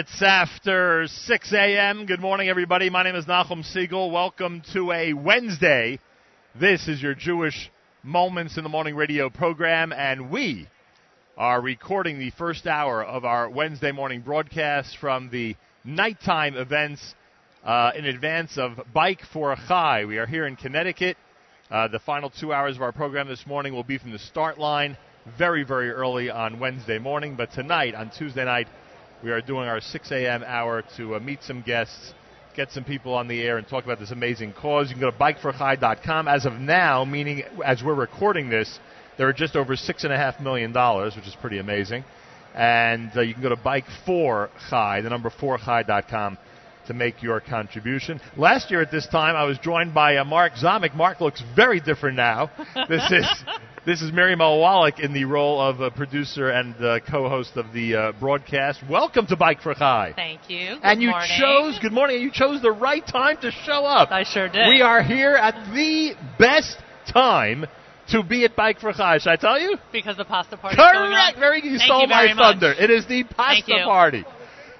Minutes after 6 a.m. Good morning, everybody. My name is Nachum Segal. Welcome to a Wednesday. This is your Jewish Moments in the Morning radio program, and we are recording the first hour of our Wednesday morning broadcast from the nighttime events uh, in advance of Bike for a Chai. We are here in Connecticut. Uh, the final two hours of our program this morning will be from the start line very, very early on Wednesday morning. But tonight, on Tuesday night, we are doing our 6 a.m. hour to uh, meet some guests, get some people on the air, and talk about this amazing cause. You can go to bikeforchai.com. As of now, meaning as we're recording this, there are just over six and a half million dollars, which is pretty amazing. And uh, you can go to bike for Chai, the number four Chai.com to make your contribution. Last year at this time, I was joined by uh, Mark Zamek. Mark looks very different now. This is this is Miriam L. Wallach in the role of a producer and uh, co-host of the uh, broadcast. Welcome to Bike for Chai. Thank you. Good and you morning. chose good morning. You chose the right time to show up. I sure did. We are here at the best time to be at Bike for Chai. Should I tell you? because the pasta party. going on. Correct. Very good. You Thank stole you my much. thunder. It is the Thank pasta you. party.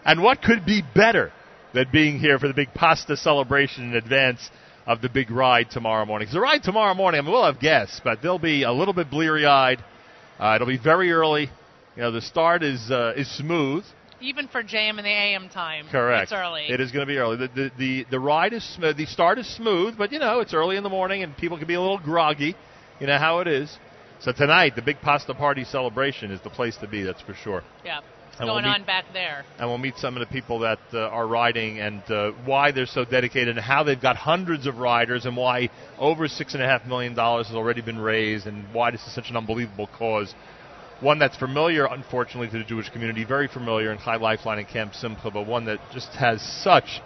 And what could be better than being here for the big pasta celebration in advance of the big ride tomorrow morning. Because the ride tomorrow morning, I mean, we'll have guests, but they'll be a little bit bleary-eyed. Uh, it'll be very early. You know, the start is uh, is smooth. Even for JM and the AM time. Correct. It's early. It is going to be early. The, the the the ride is smooth. The start is smooth, but you know it's early in the morning and people can be a little groggy. You know how it is. So tonight, the big pasta party celebration is the place to be. That's for sure. Yeah. And we'll going meet- on back there. and we'll meet some of the people that uh, are riding and uh, why they're so dedicated and how they've got hundreds of riders and why over six and a half million dollars has already been raised and why this is such an unbelievable cause. One that's familiar, unfortunately, to the Jewish community, very familiar in Chai Lifeline and Camp Simcha, but one that just has such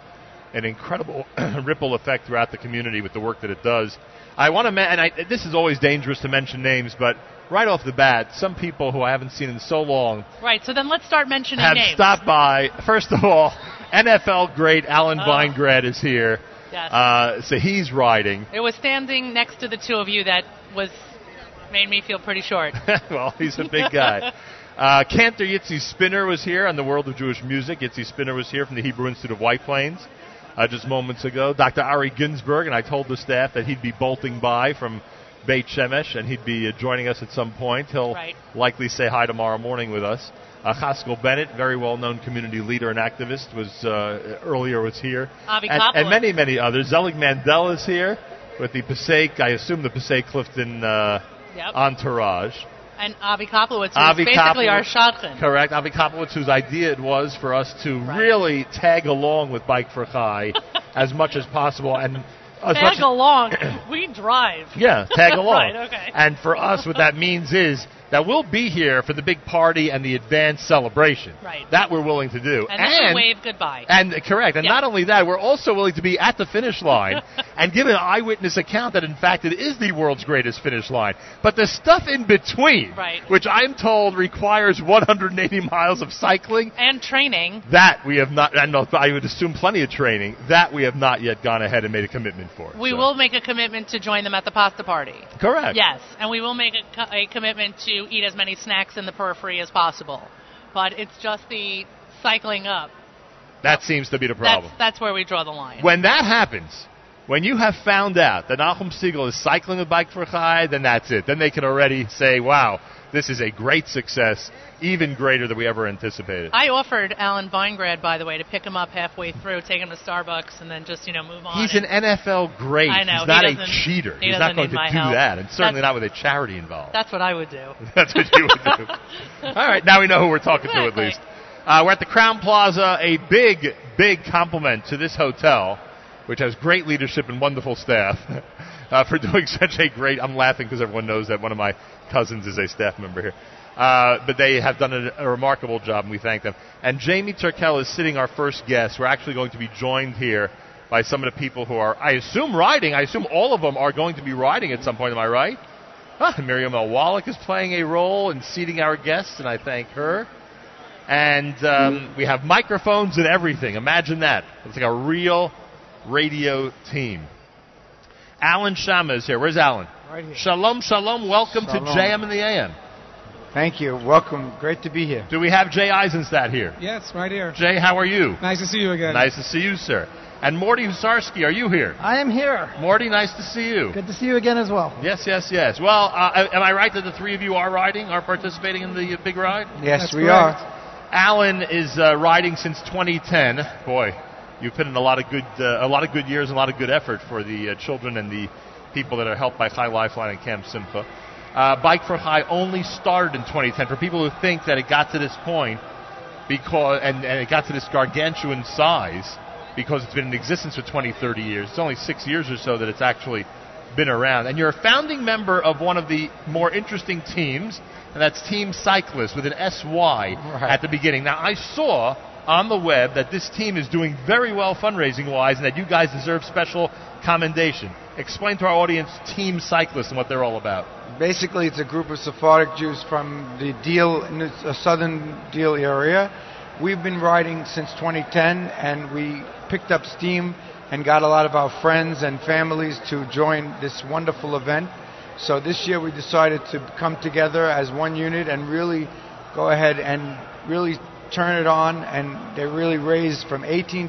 an incredible ripple effect throughout the community with the work that it does. I want to, ma- and I, this is always dangerous to mention names, but right off the bat, some people who I haven't seen in so long Right. So then let's start mentioning have names. stopped by. First of all, NFL great Alan Oh. Veingrad is here. Yes. Uh, so he's riding. it was standing next to the two of you that was made me feel pretty short. well, he's a big guy. Uh, Cantor Yitzi Spinner was here on the World of Jewish Music. Yitzi Spinner was here from the Hebrew Institute of White Plains uh, just moments ago. Dr. Ari Ginsberg, and I told the staff that he'd be bolting by from Beit Shemesh and he'd be uh, joining us at some point. He'll Right. likely say hi tomorrow morning with us. Uh, Haskell Bennett, very well-known community leader and activist, was uh, earlier was here, and, and many many others. Zelig Mandel is here with the Passaic, I assume the Passaic Clifton uh, Yep. entourage. and Avi Koplowitz, who's Avi basically our Koplowitz. shotgun. Correct. Avi Koplowitz, whose idea it was for us to Right. really tag along with Bike for Chai as much as possible, and much Tag along. we drive. yeah, tag along. Right, okay. And for us, what that means is that we'll be here for the big party and the advanced celebration. Right. That we're willing to do. And we wave goodbye. And correct. And Yeah. not only that, we're also willing to be at the finish line and give an eyewitness account that in fact it is the world's greatest finish line. But the stuff in between, Right. which I'm told requires 180 miles of cycling, and training. that we have not, and I would assume plenty of training, that we have not yet gone ahead and made a commitment for. We So- will make a commitment to join them at the pasta party. Correct. Yes, and we will make a, co- a commitment to eat as many snacks in the periphery as possible. But it's just the cycling up. That seems to be the problem. That's that's where we draw the line. When that happens, when you have found out that Nachum Segal is cycling a Bike for Chai, then that's it. Then they can already say, wow, this is a great success, even greater than we ever anticipated. I offered Alan Veingrad, by the way, to pick him up halfway through, take him to Starbucks, and then just you know move on. He's an NFL great. I know, He's he not a cheater. he He's not going to do help. that, and certainly That's- not with a charity involved. That's what I would do. That's what you would do. All right, now we know who we're talking to at Exactly. least. Uh, we're at the Crowne Plaza. A big, big compliment to this hotel, which has great leadership and wonderful staff, uh, for doing such a great. I'm laughing because everyone knows that one of my cousins is a staff member here. Uh, but they have done a, a remarkable job, and we thank them. And Jamie Turkel is sitting our first guest. We're actually going to be joined here by some of the people who are, I assume, riding. I assume all of them are going to be riding at some point. Am I right? Ah, Miriam. Wallach is playing a role in seating our guests, and I thank her. And um, we have microphones and everything. Imagine that. It's like a real radio team. Alan Shama is here. Where's Alan? Right here. Shalom, shalom. Welcome Shalom. to JM and the AM. Thank you. Welcome. Great to be here. Do we have Jay Eisenstadt here? Yes, right here. Jay, how are you? Nice to see you again. Nice to see you, sir. And Morty Husarsky, are you here? I am here. Morty, nice to see you. Good to see you again as well. Yes, yes, yes. Well, uh, am I right that the three of you are riding, are participating in the uh, big ride? Yes, That's we correct. are. Alan is uh, riding since 2010. Boy, you've put in a lot of good, uh, a lot of good years, and a lot of good effort for the uh, children and the people that are helped by Chai Lifeline and Camp Simcha. uh, Bike for Chai only started in 2010. For people who think that it got to this point because and, and it got to this gargantuan size because it's been in existence for 20, 30 years. It's only six years or so that it's actually been around. And you're a founding member of one of the more interesting teams, and that's Team Cyclist with an SY Right. at the beginning. Now, I saw on the web that this team is doing very well fundraising wise and that you guys deserve special commendation. Explain to our audience Team Cyclist and what they're all about. Basically, it's a group of Sephardic Jews from the Deal, the southern Deal area. We've been riding since 2010, and we picked up steam and got a lot of our friends and families to join this wonderful event. So this year we decided to come together as one unit and really go ahead and really turn it on. And they really raised from $18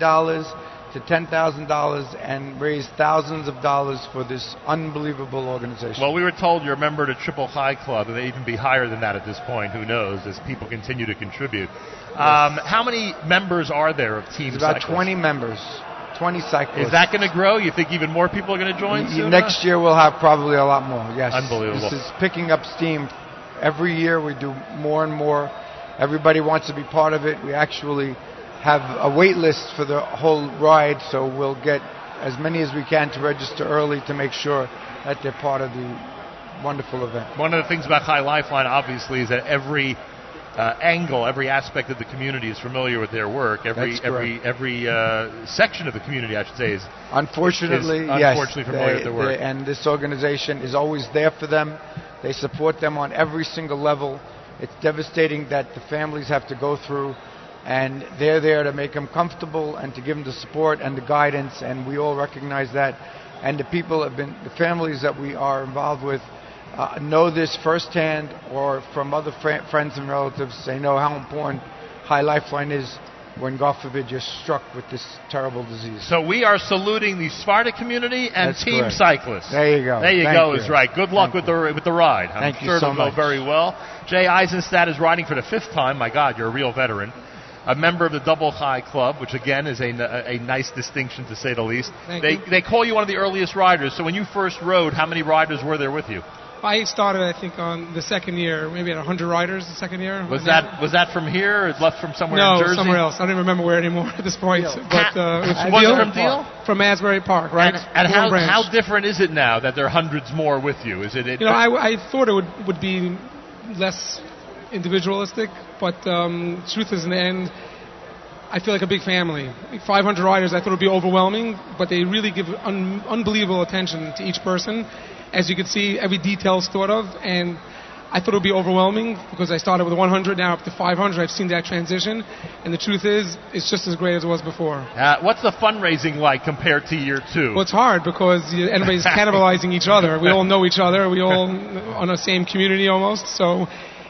to $10,000 and raised thousands of dollars for this unbelievable organization. Well, we were told you're a member of the Triple Chai Club, and they even be higher than that at this point. Who knows? As people continue to contribute. Um, how many members are there of Team about Cyclist? 20 members, 20 cyclists. Is that going to grow? You think even more people are going to join soon? Next year we'll have probably a lot more. Yes, Unbelievable. This is picking up steam. Every year we do more and more. Everybody wants to be part of it. We actually have a wait list for the whole ride, so we'll get as many as we can to register early to make sure that they're part of the wonderful event. One of the things about Chai Lifeline, obviously, is that every uh, angle, every aspect of the community is familiar with their work. Every every every uh, section of the community, I should say, is Unfortunately, is yes. familiar they- with their work. they- and this organization is always there for them. They support them on every single level. It's devastating that the families have to go through, and they're there to make them comfortable and to give them the support and the guidance, and we all recognize that. And the people have been, the families that we are involved with, uh, know this firsthand or from other fri friends and relatives. They know how important Chai Lifeline is when, God forbid, you're struck with this terrible disease. So we are saluting the Sparta community and That's Team correct. Cyclists. There you go. There you Thank go. you. Is right. Good luck Thank with the with the ride. I'm Thank you sure so it'll go very well. Jay Eisenstadt is riding for the fifth time. My God, you're a real veteran. A member of the Double Chai Club, which again is a, a, a nice distinction to say the least. Thank they you. they call you one of the earliest riders. So when you first rode, how many riders were there with you? I started, I think, on the second year, maybe at 100 riders the second year. Was that was that from here or left from somewhere no, in Jersey? No, somewhere else. I don't even remember where anymore at this point. But uh, it was from Was it Deal? from Deal? From Asbury Park, right? And, and how, how different is it now that there are hundreds more with you? Is it? it You know, I, I thought it would, would be less individualistic, but um, truth is, in the end, I feel like a big family. 500 riders, I thought it would be overwhelming, but they really give un- unbelievable attention to each person. As you can see, every detail is thought of, and I thought it would be overwhelming because I started with 100, now up to 500. I've seen that transition, and the truth is, it's just as great as it was before. Uh, what's the fundraising like compared to year two? Well, it's hard because everybody's cannibalizing each other. We all know each other. We all on the same community almost. So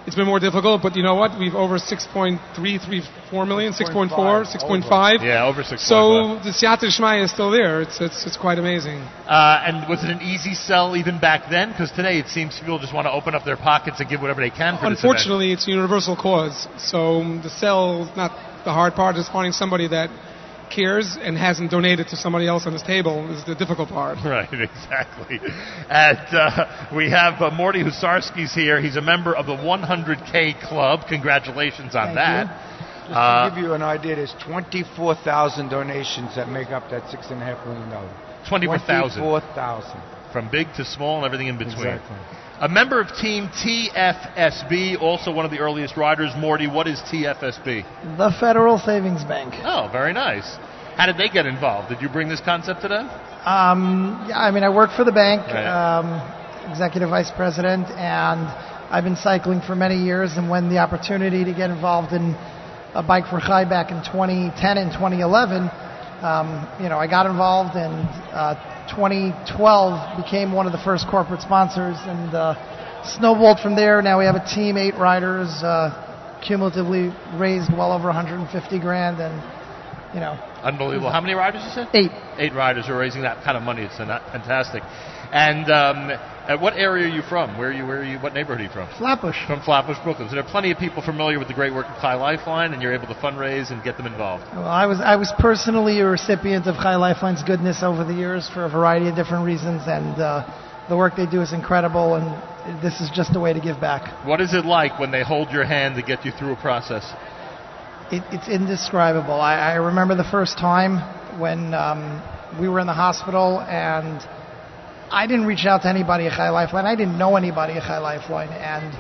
it's been more difficult. But you know what? We've over 6.334 million, 6.4, 6.5. yeah, over six. So the Siyata Shmai is still there. It's, it's, it's quite amazing. uh, and was it an easy sell even back then? Because today it seems people just want to open up their pockets and give whatever they can for this event. Unfortunately, it's a universal cause. So the sell is not the hard part. Is finding somebody that cares and hasn't donated to somebody else on this table is the difficult part. Right, exactly. And uh, we have uh, Morty Husarski's here. He's a member of the 100K Club. Congratulations on Thank that. Just Uh, to give you an idea, there's 24,000 donations that make up that six and a half million dollars. 24,000. 24,000. From big to small and everything in between. Exactly. A member of Team TFSB, also one of the earliest riders. Morty, what is TFSB? The Federal Savings Bank. Oh, very nice. How did they get involved? Did you bring this concept to them? Um, yeah, I mean, I work for the bank, Right. um, executive vice president, and I've been cycling for many years. And when the opportunity to get involved in a bike for Chai back in 2010 and 2011, um, you know, I got involved, and uh, 2012 became one of the first corporate sponsors, and uh, snowballed from there. Now we have a team, eight riders, uh, cumulatively raised well over 150 grand, and you know, Unbelievable. How many riders you said? eight. Eight riders are raising that kind of money. It's fantastic. And um, what area are you from? Where are you? Where are you? What neighborhood are you from? Flatbush. From Flatbush, Brooklyn. So there are plenty of people familiar with the great work of Chai Lifeline, and you're able to fundraise and get them involved. Well, I was I was personally a recipient of Chai Lifeline's goodness over the years for a variety of different reasons, and uh, the work they do is incredible, and this is just a way to give back. What is it like when they hold your hand to get you through a process? It, it's indescribable. I, I remember the first time when um, we were in the hospital and I didn't reach out to anybody at Chai Lifeline. I didn't know anybody at Chai Lifeline, and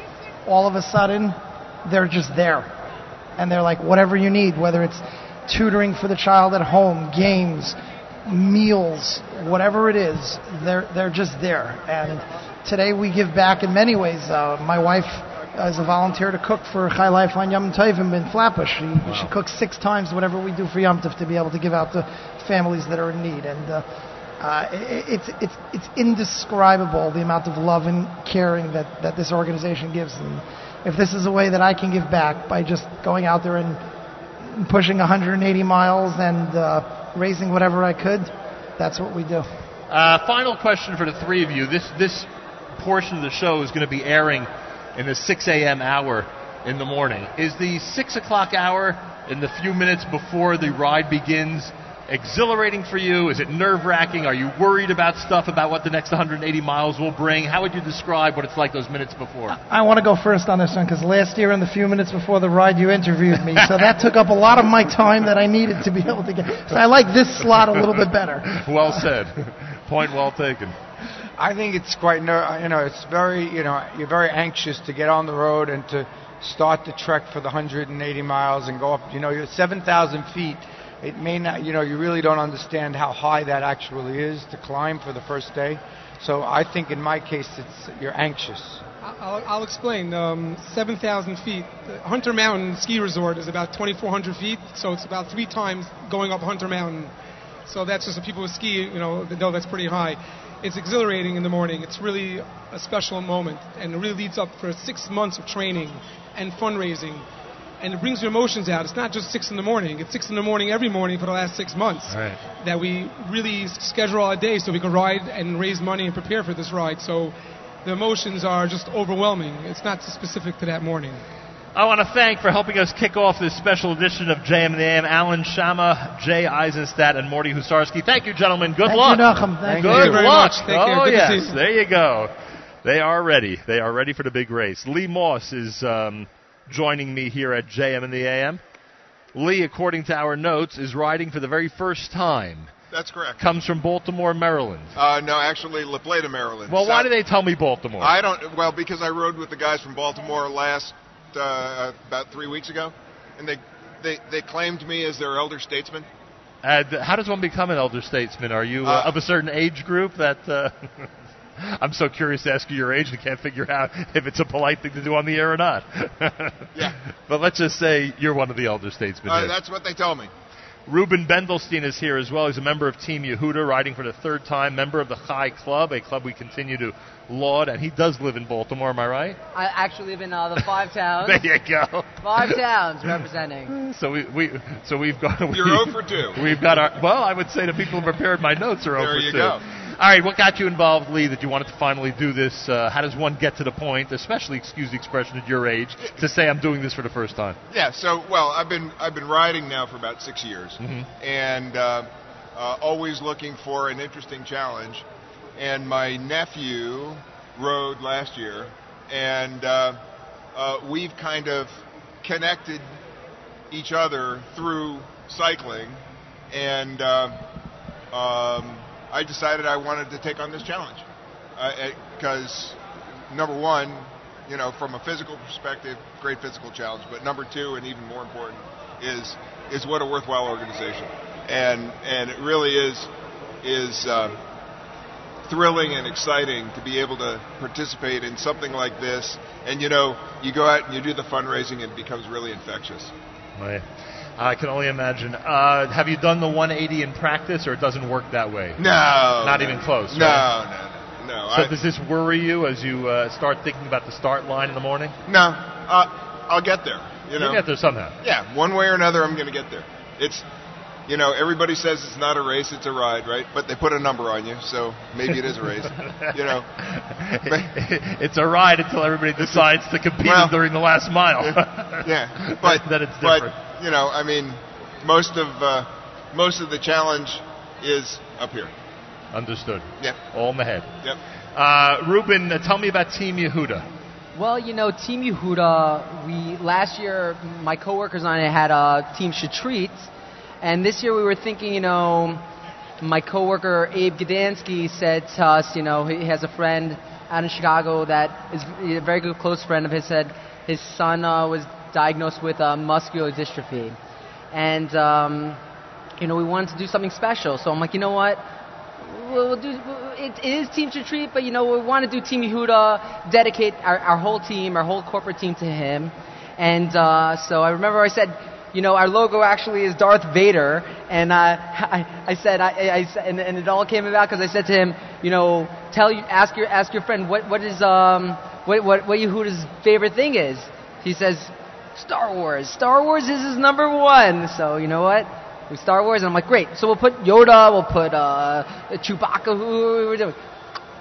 all of a sudden, they're just there, and they're like, whatever you need, whether it's tutoring for the child at home, games, meals, whatever it is, they're they're just there. And today we give back in many ways. Uh, my wife is a volunteer to cook for Chai Lifeline Yom Tovim in Flatbush. She, wow. she cooks six times whatever we do for Yom Tov to be able to give out to families that are in need. And uh, uh, it, it's it's it's indescribable the amount of love and caring that that this organization gives. And if this is a way that I can give back by just going out there and pushing 180 miles and uh, raising whatever I could, that's what we do. Uh, final question for the three of you. This this portion of the show is going to be airing in the 6 a.m. hour in the morning. Is the 6 o'clock hour in the few minutes before the ride begins exhilarating for you? Is it nerve wracking? Are you worried about stuff about what the next 180 miles will bring? How would you describe what it's like those minutes before? I want to go first on this one because last year, in the few minutes before the ride, you interviewed me, so that took up a lot of my time that I needed to be able to get. So I like this slot a little bit better. well said. Point well taken. I think it's quite, uh, you know, it's very, you know, you're very anxious to get on the road and to start the trek for the 180 miles and go up. You know, you're 7,000 feet it may not, you know, you really don't understand how high that actually is to climb for the first day. So I think in my case, it's you're anxious. I'll, I'll explain. Um, 7,000 feet. Hunter Mountain Ski Resort is about 2,400 feet, so it's about three times going up Hunter Mountain. So that's just the people who ski, you know, they know that's pretty high. It's exhilarating in the morning. It's really a special moment, and it really leads up for six months of training and fundraising and it brings your emotions out. It's not just six in the morning. It's six in the morning every morning for the last six months. Right. That we really schedule our day so we can ride and raise money and prepare for this ride. So the emotions are just overwhelming. It's not specific to that morning. I want to thank for helping us kick off this special edition of JM and the AM, Alan Shama, Jay Eisenstadt, and Morty Husarski. Thank you, gentlemen. Good Thank luck. You, Thank, Thank Good you very luck. much. Thank oh, you. yes. There you go. They are ready. They are ready for the big race. Lee Moss is um, joining me here at JM in the AM. Lee, according to our notes, is riding for the very first time. That's correct. Comes from Baltimore, Maryland. Uh, no, actually, La Plata, Maryland. Well, why do they tell me Baltimore? I don't. Well, because I rode with the guys from Baltimore last uh, about three weeks ago, and they they they claimed me as their elder statesman. And how does one become an elder statesman? Are you uh, uh of a certain age group that? I'm so curious to ask you your age and can't figure out if it's a polite thing to do on the air or not. yeah. But let's just say you're one of the elder statesmen. Uh, that's what they tell me. Ruben Bendelstein is here as well. He's a member of Team Yehuda, riding for the third time, member of the Chai Club, a club we continue to laud, and he does live in Baltimore, am I right? I actually live in uh, the five towns. there you go. Five towns representing. So we, we so we've got we, You're 0 for 2. We've got our well, I would say the people who prepared my notes are 0 there for 2. There you go. All right, what got you involved, Lee, that you wanted to finally do this? Uh, how does one get to the point, especially, excuse the expression, at your age, to say I'm doing this for the first time? Yeah, so well, I've been I've been riding now for about six years, mm-hmm. and uh, uh, always looking for an interesting challenge. And my nephew rode last year, and uh, uh we've kind of connected each other through cycling, and. Uh, um, I decided I wanted to take on this challenge because uh, number one, you know, from a physical perspective, great physical challenge. But number two, and even more important, is is what a worthwhile organization, and and it really is is uh, thrilling and exciting to be able to participate in something like this. And you know, you go out and you do the fundraising, and it becomes really infectious. Right. I can only imagine. Uh, have you done the 180 in practice, or it doesn't work that way? No, not no, even close. No, right? no, no. So I, does this worry you as you uh, start thinking about the start line in the morning? No, uh, I'll get there. You know, You'll get there somehow. Yeah, one way or another, I'm going to get there. It's, you know, everybody says it's not a race, it's a ride, right? But they put a number on you, so maybe it is a race. you know, it's a ride until everybody decides to compete well, during the last mile. yeah, but then it's different. But, you know, I mean, most of uh, most of the challenge is up here. Understood. Yep. All in the head. Yep. Uh, Ruben, uh, tell me about Team Yehuda. Well, you know, Team Yehuda, we last year my coworkers and I had a Team Shatreat, and this year we were thinking, you know, my coworker Abe Gdansky said to us, you know, he has a friend out in Chicago that is a very good close friend of his. Said his son uh, was diagnosed with uh, muscular dystrophy, and um, you know we wanted to do something special. So I'm like, you know what? We'll, we'll do. It, it is Team Retreat, but you know we want to do Team Yehuda, dedicate our, our whole team, our whole corporate team to him. And uh, so I remember I said, you know, our logo actually is Darth Vader, and uh, I, I said, I, I, and, and it all came about because I said to him, you know, tell you, ask your, ask your friend what, what is, um, what, what, what Yehuda's favorite thing is. He says, Star Wars. Star Wars is his number one. So you know what? We Star Wars, and I'm like, great. So we'll put Yoda, we'll put uh, Chewbacca. Who we doing?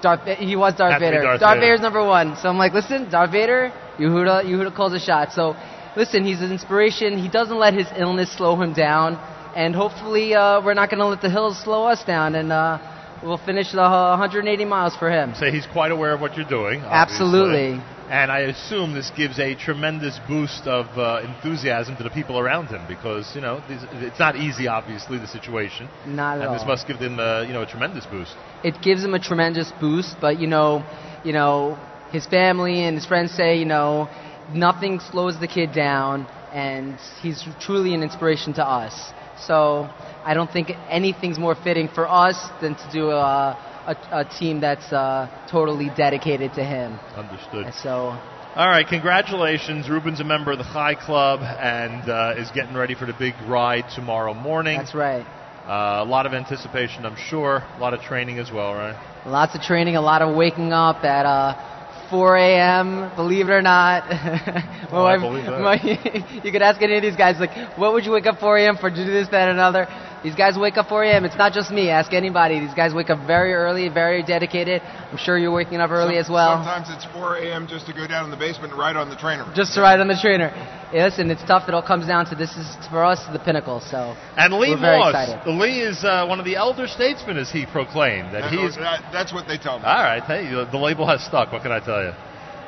Darth. He was Darth Has to be Vader. Darth Vader. Vader's number one. So I'm like, listen, Darth Vader, Yehuda, Yehuda calls a shot. So listen, he's an inspiration. He doesn't let his illness slow him down, and hopefully uh, we're not going to let the hills slow us down, and uh, we'll finish the uh, 180 miles for him. Say he's quite aware of what you're doing. obviously. Absolutely. And I assume this gives a tremendous boost of uh, enthusiasm to the people around him because you know these, it's not easy, obviously, the situation, Not at and all. this must give them uh, you know a tremendous boost. it gives him a tremendous boost. But you know, you know, his family and his friends say, you know, nothing slows the kid down, and he's truly an inspiration to us. So I don't think anything's more fitting for us than to do a a, a team that's uh, totally dedicated to him. Understood. And so All right, congratulations. Ruben's a member of the Chai Club and uh, is getting ready for the big ride tomorrow morning. that's right. Uh, a lot of anticipation, I'm sure. A lot of training as well, right? Lots of training, a lot of waking up at uh, 4 a.m. Believe it or not, my Oh, I believe that. my- you could ask any of these guys, like, what would you wake up 4 a.m. for? To do this, that, and another. These guys wake up 4 a.m. It's not just me. Ask anybody. These guys wake up very early, very dedicated. I'm sure you're waking up early Some- as well. Sometimes it's 4 a.m. just to go down in the basement and ride on the trainer. Just to ride on the trainer. Yeah, listen, it's tough. It all comes down to this is for us the pinnacle. So And Lee We're very Moss. excited. Lee is uh, one of the elder statesmen, as he proclaimed. That That- he is. that- that's what they tell me. All right, hey, the the label has stuck. What can I tell you?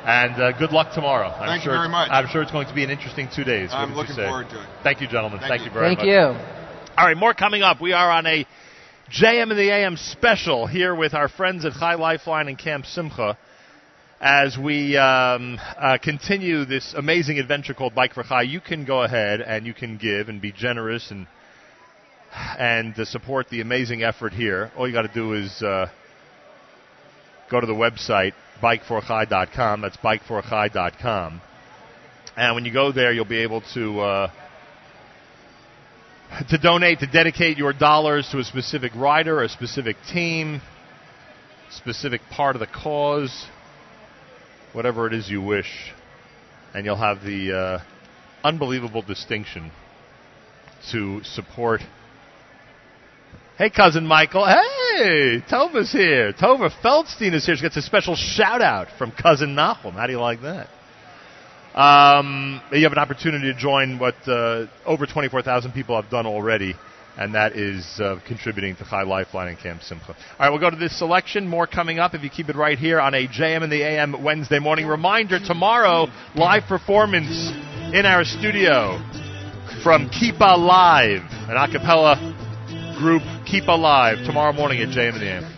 And uh, good luck tomorrow. I'm Thank you sure very much. I'm sure it's going to be an interesting two days. I'm looking forward to it. Thank you, gentlemen. Thank Thank, you. you very thank much. Thank you. All right, more coming up. We are on a JM in the AM special here with our friends at Chai Lifeline and Camp Simcha as we um, uh, continue this amazing adventure called Bike for Chai. You can go ahead and you can give and be generous and and uh, support the amazing effort here. All you got to do is uh, go to the website bikeforchai.com. That's bikeforchai.com. And when you go there, you'll be able to uh, to donate, to dedicate your dollars to a specific rider, a specific team, specific part of the cause, whatever it is you wish, and you'll have the uh, unbelievable distinction to support. Hey, cousin Michael. Hey, Tova's here. Tova Feldstein is here. She gets a special shout out from cousin Nachum. How do you like that? Um, you have an opportunity to join what uh, over 24,000 people have done already, and that is uh, contributing to Chai Lifeline and Camp Simcha. All right, we'll go to this selection. More coming up if you keep it right here on a JM in the AM Wednesday morning. Reminder tomorrow, live performance in our studio from Kippalive, an a cappella group, Kippalive, tomorrow morning at JM in the AM.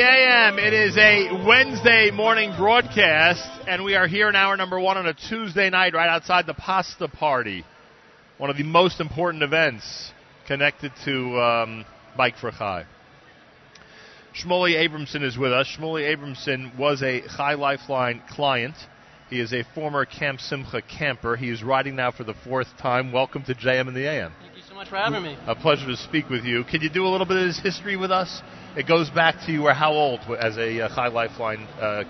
AM. It is a Wednesday morning broadcast, and we are here in hour number one on a Tuesday night right outside the Pasta Party, one of the most important events connected to um, Bike for Chai. Shmuley Abramson is with us. Shmuley Abramson was a Chai Lifeline client. He is a former Camp Simcha camper. He is riding now for the fourth time. Welcome to JM in the AM. Thank you so much for having me. A pleasure to speak with you. Can you do a little bit of his history with us? It goes back to you were how old as a uh, Chai Lifeline uh,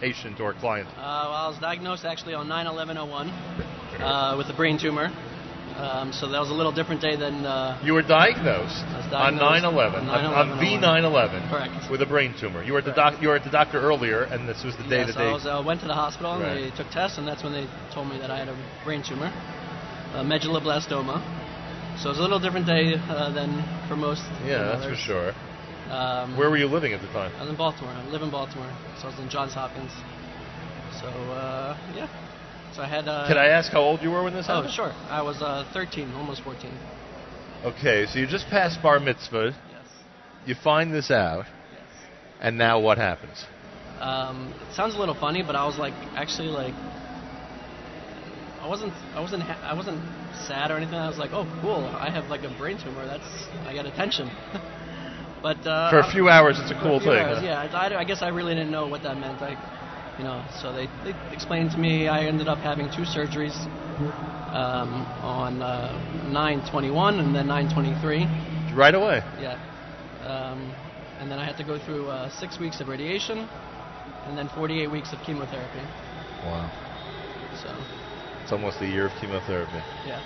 patient or client? Uh, well, I was diagnosed actually on 9/11/01 uh, with a brain tumor. Um, so that was a little different day than. Uh, You were diagnosed, was on 9/11, on on, on 9/11. V9/11, Correct. with a brain tumor. You were at the doc- you were at the doctor earlier, and this was the day yes, that they. I was, uh, went to the hospital and Right. they took tests, and that's when they told me that I had a brain tumor, a medulloblastoma. So it was a little different day uh, than for most. yeah, that's for sure. Um, Where were you living at the time? I was in Baltimore. I live in Baltimore, so I was in Johns Hopkins. So uh, yeah, so I had. Uh, Can I ask how old you were when this happened? Oh, sure. I was uh, 13, almost 14. Okay, so you just passed bar mitzvah. Yes. You find this out, Yes. and now what happens? Um, it sounds a little funny, but I was like, actually, like, I wasn't, I wasn't, ha- I wasn't sad or anything. I was like, oh, cool. I have like a brain tumor. That's, I got attention. but uh, For a few hours, it's a cool few thing. hours, huh? Yeah, I, I guess I really didn't know what that meant. I, you know, so they, they explained to me I ended up having two surgeries um, on uh, 921 and then 923. Right away. Yeah. Um, and then I had to go through uh, six weeks of radiation and then 48 weeks of chemotherapy. Wow. So, It's almost a year of chemotherapy. yeah.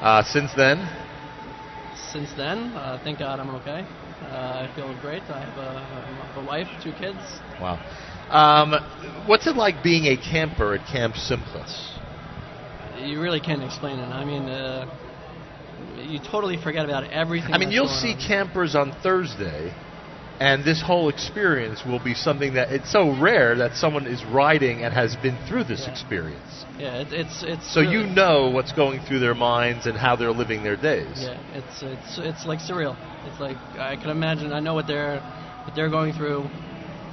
Uh, since then, Since then, uh, thank God I'm okay. Uh, I feel great. I have a, a wife, two kids. wow. Um, what's it like being a camper at Camp Simcha? You really can't explain it. I mean, uh, you totally forget about everything. I mean, you'll see on. campers on Thursday, and this whole experience will be something that it's so rare that someone is riding and has been through this Yeah. experience. Yeah, it, it's it's. So really- you know what's going through their minds and how they're living their days. Yeah, it's it's it's like surreal. It's like I can imagine. I know what they're what they're going through,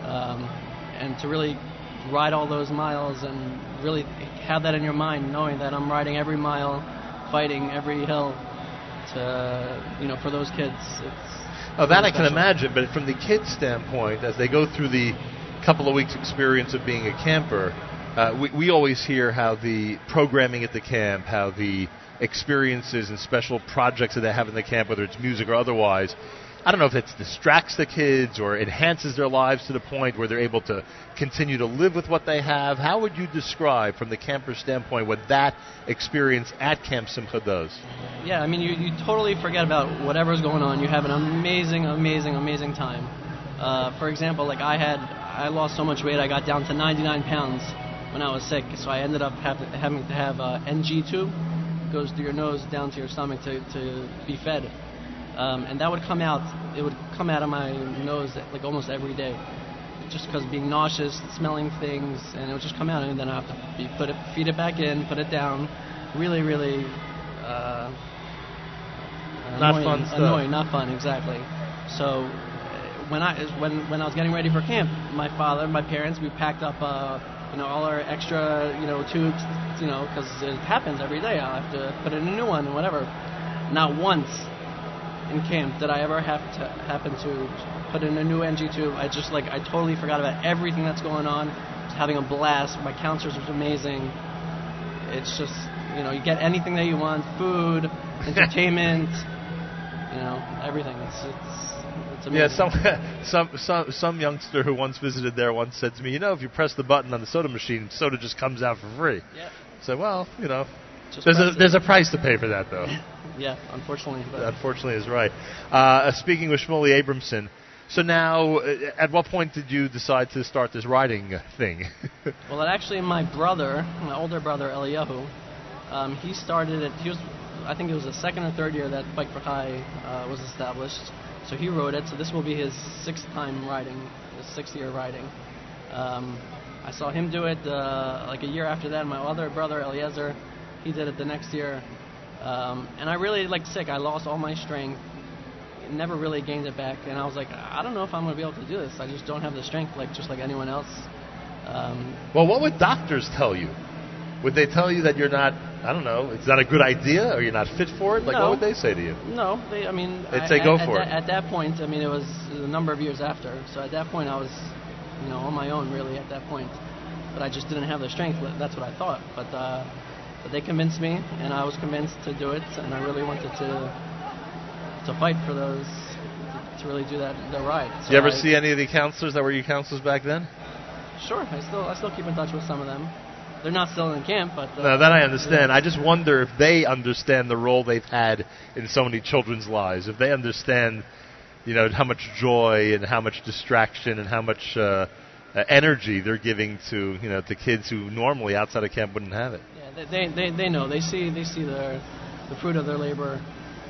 um, and to really ride all those miles and really have that in your mind, knowing that I'm riding every mile, fighting every hill, to you know for those kids. It's Oh, that I can imagine, but from the kids' standpoint, as they go through the couple of weeks' experience of being a camper, uh, we, we always hear how the programming at the camp, how the experiences and special projects that they have in the camp, whether it's music or otherwise, I don't know if it distracts the kids or enhances their lives to the point where they're able to continue to live with what they have. How would you describe, from the camper standpoint, what that experience at Camp Simcha does? Yeah, I mean, you, you totally forget about whatever's going on. You have an amazing, amazing, amazing time. Uh, for example, like I had, I lost so much weight, I got down to 99 pounds when I was sick. So I ended up have, having to have a NG tube, goes through your nose down to your stomach to, to be fed. Um, and that would come out, it would come out of my nose like almost every day. Just because being nauseous, smelling things, and it would just come out, and then I have to be, put it, feed it back in, put it down. Really, really uh, Not annoying, fun stuff. Annoying, not fun, exactly. So when I when when I was getting ready for camp, my father, my parents, we packed up uh, you know all our extra you know tubes, you know, because it happens every day. I'll have to put in a new one and whatever. Not once in camp did I ever have to happen to put in a new NG tube. I just like I totally forgot about everything that's going on. Having a blast. My counselors was amazing. It's just you know you get anything that you want, food, entertainment, you know everything. It's it's it's amazing. Yeah, some, some some some youngster who once visited there once said to me, you know, if you press the button on the soda machine, soda just comes out for free. Yeah. So well, you know, just There's a it. there's a price to pay for that though. yeah, unfortunately. But Unfortunately, is right. Uh, speaking with Shmuley Abramson, so now, uh, at what point did you decide to start this writing thing? Well, it actually, my brother, my older brother Eliyahu, um, he started it. He was, I think it was the second or third year that Bike for Chai uh, was established. So he wrote it. So this will be his sixth time writing, his sixth year writing. Um, I saw him do it uh, like a year after that. My other brother Eliezer, he did it the next year. Um, and I really like sick. I lost all my strength. Never really gained it back, and I was like, I don't know if I'm gonna be able to do this. I just don't have the strength, like just like anyone else. Um, well, what would doctors tell you? Would they tell you that you're not? I don't know. It's not a good idea, or you're not fit for it. Like, No. what would they say to you? No, they, I mean, They'd I- say go at, for at it. That, at that point, I mean, it was a number of years after. So at that point, I was, you know, on my own really at that point. But I just didn't have the strength. That's what I thought. But, uh, but they convinced me, and I was convinced to do it, and I really wanted to to fight for those to, to really do that the ride. So Did you ever I- see any of the counselors that were your counselors back then? Sure, I still I still keep in touch with some of them. They're not still in camp, but uh, No, that I understand. I just wonder if they understand the role they've had in so many children's lives. If they understand, you know, how much joy and how much distraction and how much uh, uh, energy they're giving to, you know, to kids who normally outside of camp wouldn't have it. They, they, they, know. They see they see their the fruit of their labor.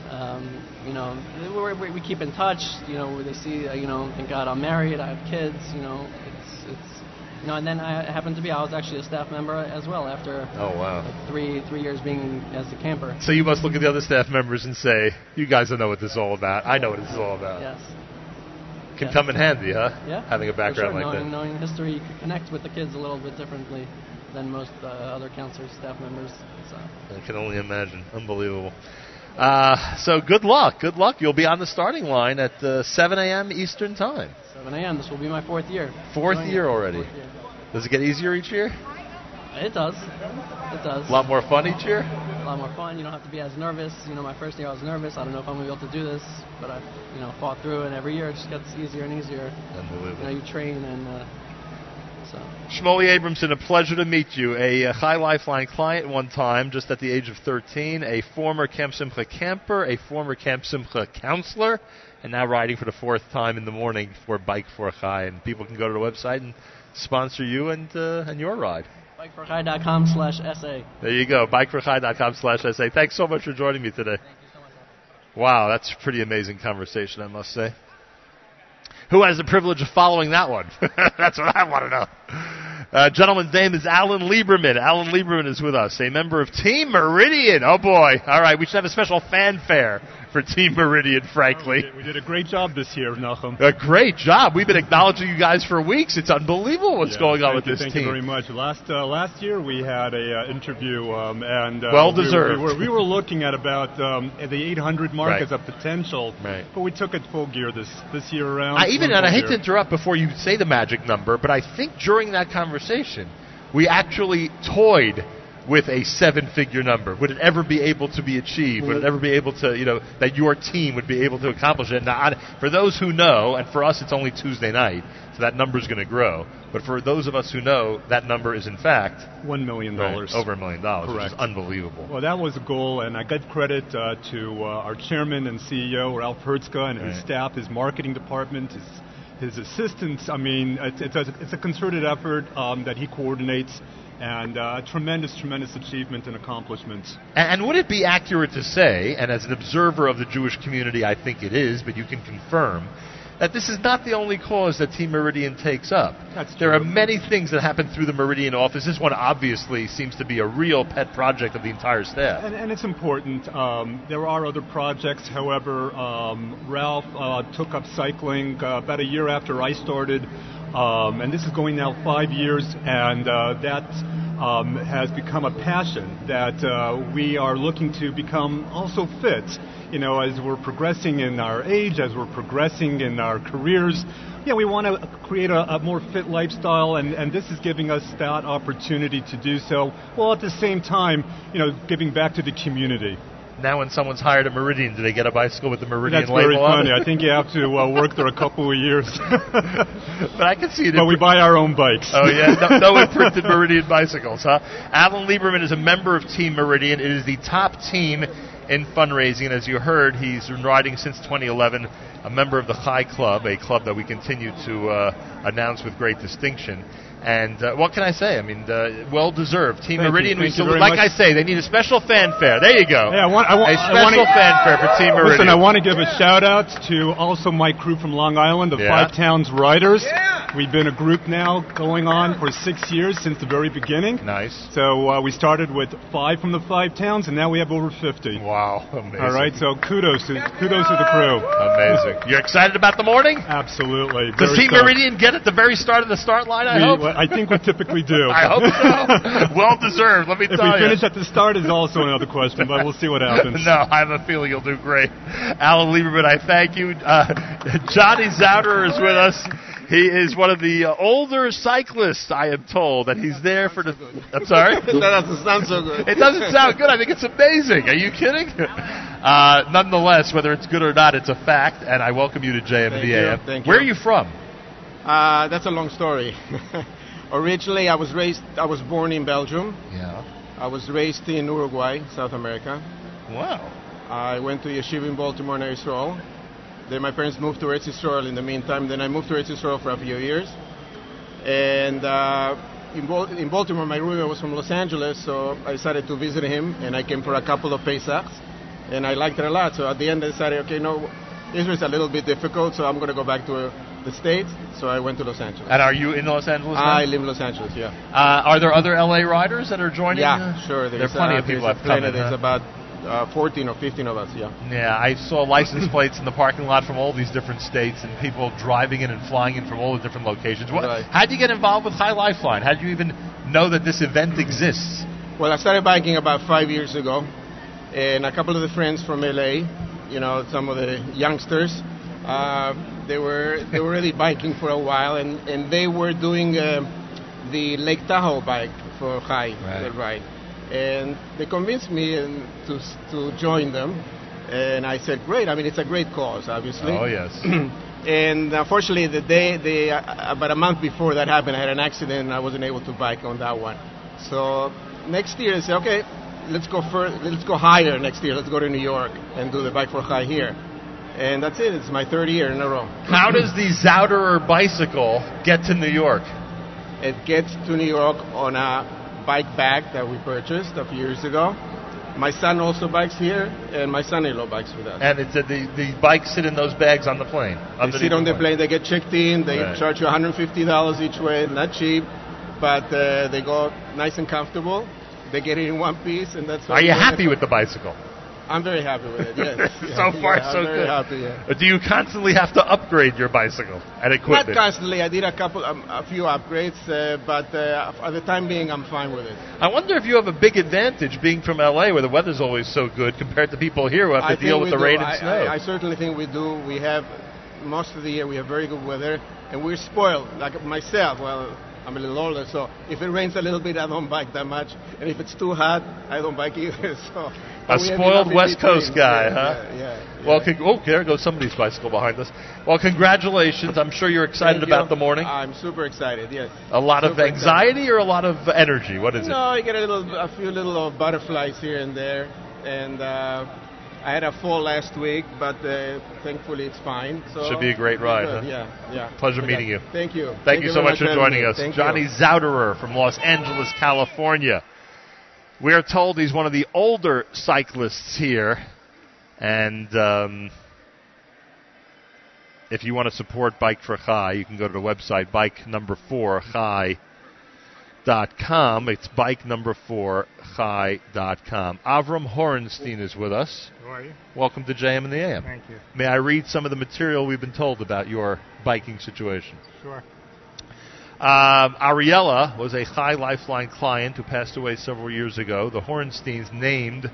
Um, you know, we we, we keep in touch. You know, where they see. Uh, you know, thank God I'm married. I have kids. You know, it's it's. You know, and then I happened to be. I was actually a staff member as well after Oh wow. like three three years being as a camper. So you must look at the other staff members and say, "You guys don't know what this is all about. I know what this is all about." Yes. Can yes. come in handy, huh? Yeah. Having a background sure. like knowing, that. knowing history, you can connect with the kids a little bit differently than most uh, other counselors, staff members. So. I can only imagine. Unbelievable. Uh, so good luck. Good luck. You'll be on the starting line at uh, 7 a.m. Eastern Time. 7 a.m. This will be my fourth year. Fourth Doing year it. already. Fourth year. Does it get easier each year? It does. It does. A lot more fun each year? A lot more fun. You don't have to be as nervous. You know, my first year I was nervous. I don't know if I'm gonna be able to do this, but I, you know, fought through it. And every year it just gets easier and easier. You know, you train and uh, so. Shmuley Abramson, a pleasure to meet you. A, uh Chai Lifeline client one time, just at the age of 13, a former Camp Simcha camper, a former Camp Simcha counselor, and now riding for the fourth time in the morning for Bike for Chai. And people can go to the website and sponsor you and uh, and your ride. Bikeforchai.com slash SA. There you go. Bikeforchai.com slash SA. Thanks so much for joining me today. So Wow, that's a pretty amazing conversation, I must say. Who has the privilege of following that one? that's what I want to know. Uh, gentleman's name is Alan Lieberman. Alan Lieberman is with us, a member of Team Meridian. Oh boy. All right, we should have a special fanfare for Team Meridian, frankly. We did a great job this year, Nachum. A great job. We've been acknowledging you guys for weeks. It's unbelievable what's Yeah, going on with you, this thank team. you very much. Last uh, last year we had a uh, interview um, and uh, Well we- deserved. We, were, we were looking at about um, at the 800 mark Right. as a potential, Right. but we took it full gear this this year around. I even and I hate to interrupt before you say the magic number, but I think during that conversation we actually toyed with a seven-figure number. Would it ever be able to be achieved? Would it ever be able to, you know, that your team would be able to accomplish it? Now, I- for those who know, and for us it's only Tuesday night, so that number is going to grow. But for those of us who know, that number is in fact one million right, dollars. over a million dollars, which is unbelievable. Well, that was a goal, and I give credit uh, to uh, our chairman and CEO, Ralph Herzka, and his staff, his marketing department, his, his assistants. I mean, it's, it's, a, it's a concerted effort um, that he coordinates, and uh, tremendous, tremendous achievement and accomplishment. And, and would it be accurate to say, and as an observer of the Jewish community, I think it is, but you can confirm, that this is not the only cause that Team Meridian takes up. That's there are many things that happen through the Meridian office. This one obviously seems to be a real pet project of the entire staff. And, and it's important. Um, there are other projects. However, um, Ralph uh, took up cycling uh, about a year after I started, um, and this is going now five years, and uh, that um, has become a passion that uh, we are looking to become also fit. You know, as we're progressing in our age, as we're progressing in our careers, yeah, we want to create a, a more fit lifestyle, and, and this is giving us that opportunity to do so, while at the same time, you know, giving back to the community. Now, when someone's hired at Meridian, do they get a bicycle with the Meridian That's label very on funny. it? I think you have to uh, work there a couple of years. but I can see it. in But we buy our own bikes. Oh yeah, no, no imprinted Meridian bicycles, huh? Alan Lieberman is a member of Team Meridian. It is the top team in fundraising, and as you heard, he's been riding since 2011. A member of the Chai Club, a club that we continue to uh, announce with great distinction. And uh, what can I say? I mean, uh, well deserved. Team Thank you. Meridian, we salute. Like much. I say, they need a special fanfare. There you go. Hey, I want, I want, a I special wanna- fanfare for Team Meridian. Listen, I want to give a shout out to also my crew from Long Island, the Yeah. Five Towns Riders. We've been a group now going on for six years since the very beginning. Nice. So uh, we started with five from the five towns, and now we have over 50. Wow, amazing. All right, so kudos to kudos to the crew. Amazing. You're excited about the morning? Absolutely. Does Very Team stoked. Meridian get at the very start of the start line? I We- hope. Well, I think we typically do. I hope so. well deserved. Let me If tell we finish at the start is also another question, but we'll see what happens. no, I have a feeling you'll do great. Alan Lieberman, I thank you. Uh, Johnny Zouderer is with us. He is one of the uh, older cyclists, I am told, and he's there for the. I'm sorry. that doesn't sound so good. It doesn't sound good. I think it's amazing. Are you kidding? Uh, nonetheless, whether it's good or not, it's a fact, and I welcome you to JM Thank you. AM. Thank Where are you from? Uh, that's a long story. Originally, I was raised. I was born in Belgium. Yeah. I was raised in Uruguay, South America. Wow. I went to yeshiva in Baltimore and Israel. Then my parents moved to Eretz Israel in the meantime. Then I moved to Eretz Israel for a few years. And uh, in, Bal- in Baltimore, my roommate was from Los Angeles, so I decided to visit him, and I came for a couple of Pesachs, and I liked it a lot. So at the end, I decided, okay, no, Israel's a little bit difficult, so I'm going to go back to the States. So I went to Los Angeles. And are you in Los Angeles now? I live in Los Angeles, yeah. Uh, are there other LA riders that are joining? Yeah, sure. There There's, are plenty uh, of people there's that a have come in. There's huh? about uh, 14 or 15 of us, yeah. Yeah, I saw license plates in the parking lot from all these different states and people driving in and flying in from all the different locations. What, Right. How'd you get involved with Chai Lifeline? How'd you even know that this event exists? Well, I started biking about five years ago, and a couple of the friends from LA, you know, some of the youngsters, uh, they were they were really biking for a while, and, and they were doing uh, the Lake Tahoe bike for Chai Right. ride, and they convinced me and to to join them, and I said, great. I mean, it's a great cause, obviously. Oh, yes. and unfortunately, the day, the uh, about a month before that happened, I had an accident and I wasn't able to bike on that one. So next year, I said, okay, let's go fur- let's go higher next year. Let's go to New York and do the bike for Chai here. And that's it. It's my third year in a row. How does the Zouderer bicycle get to New York? It gets to New York on a bike bag that we purchased a few years ago. My son also bikes here, and my son-in-law bikes with us. And it's uh, the, the bikes sit in those bags on the plane. They sit on the plane, they get checked in, they Right. charge you $150 each way, not cheap, but uh, they go nice and comfortable. They get it in one piece, and that's. Are you happy with the bicycle? I'm very happy with it. Yes. so far, Yeah, so good. happy. Yeah. Do you constantly have to upgrade your bicycle and Not constantly. I did a couple, um, a few upgrades, uh, but uh, at the time being, I'm fine with it. I wonder if you have a big advantage being from LA, where the weather's always so good, compared to people here who have to I deal with the rain and I, snow. I, I certainly think we do. We have most of the year we have very good weather, and we're spoiled. Like myself, well, I'm a little older, so if it rains a little bit, I don't bike that much, and if it's too hot, I don't bike either. So a we spoiled West. Coast guy, Yeah, huh? Yeah, yeah. Well, con- oh, there goes somebody's bicycle behind us. Well, congratulations. I'm sure you're excited Thank about you. the morning. I'm super excited. Yes. a lot of super anxiety or a lot of energy? What is it? No, I get a little, a few little butterflies here and there, and uh, I had a fall last week, but uh, thankfully it's fine. So Should be a great ride, huh? Yeah, yeah. Pleasure Okay. meeting you. Thank you. Thank, you so much for joining me. us. Thank Johnny you. Zouderer from Los Angeles, California. We are told he's one of the older cyclists here. And um, if you want to support Bike for Chai, you can go to the website bike number four chai dot com. It's bike number four chai dot com. Avram Horenstein is with us. How are you? Welcome to JM and the AM. Thank you. May I read some of the material we've been told about your biking situation? Sure. Um, Ariella was a Chai Lifeline client who passed away several years ago. The Horensteins named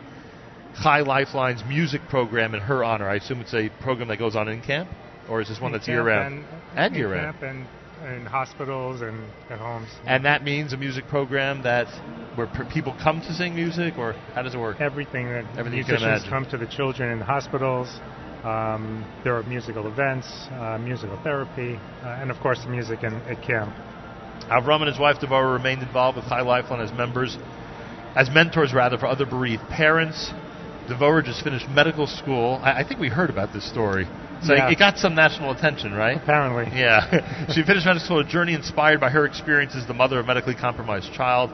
Chai Lifeline's music program in her honor. I assume it's a program that goes on in camp, or is this one In that's year round? And, And year round. In hospitals and at homes. And that means a music program that where people come to sing music, or how does it work? Everything that Everything you can musicians come to the children in the hospitals. Um, there are musical events, uh, musical therapy, uh, and of course the music in, at camp. Avram and his wife Devorah remained involved with Chai Lifeline as members, as mentors rather, for other bereaved parents. Devorah just finished medical school. I, I think we heard about this story. So Yeah. it got some national attention, right? Apparently. Yeah. she finished medical school, a journey inspired by her experience as the mother of a medically compromised child.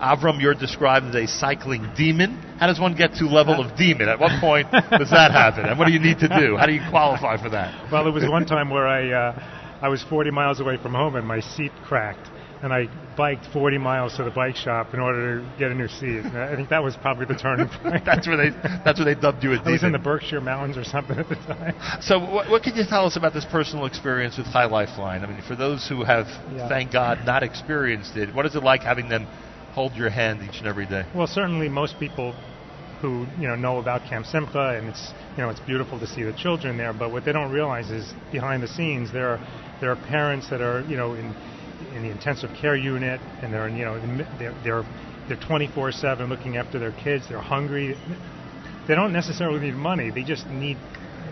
Avram, you're described as a cycling demon. How does one get to level of demon? At what point does that happen? And what do you need to do? How do you qualify for that? Well, it was one time where I uh, I was 40 miles away from home and my seat cracked, and I biked 40 miles to the bike shop in order to get a new seat. And I think that was probably the turning point. that's where they that's where they dubbed you a demon. I was in the Berkshire Mountains or something at the time. So, what, what can you tell us about this personal experience with Chai Lifeline? I mean, for those who have, Yeah. thank God, not experienced it, what is it like having them hold your hand each and every day? Well, certainly most people who you know know about Camp Simcha, and it's you know it's beautiful to see the children there. But what they don't realize is behind the scenes there are there are parents that are you know in in the intensive care unit, and they're you know they're they're they're 24/7 looking after their kids. They're hungry. They don't necessarily need money. They just need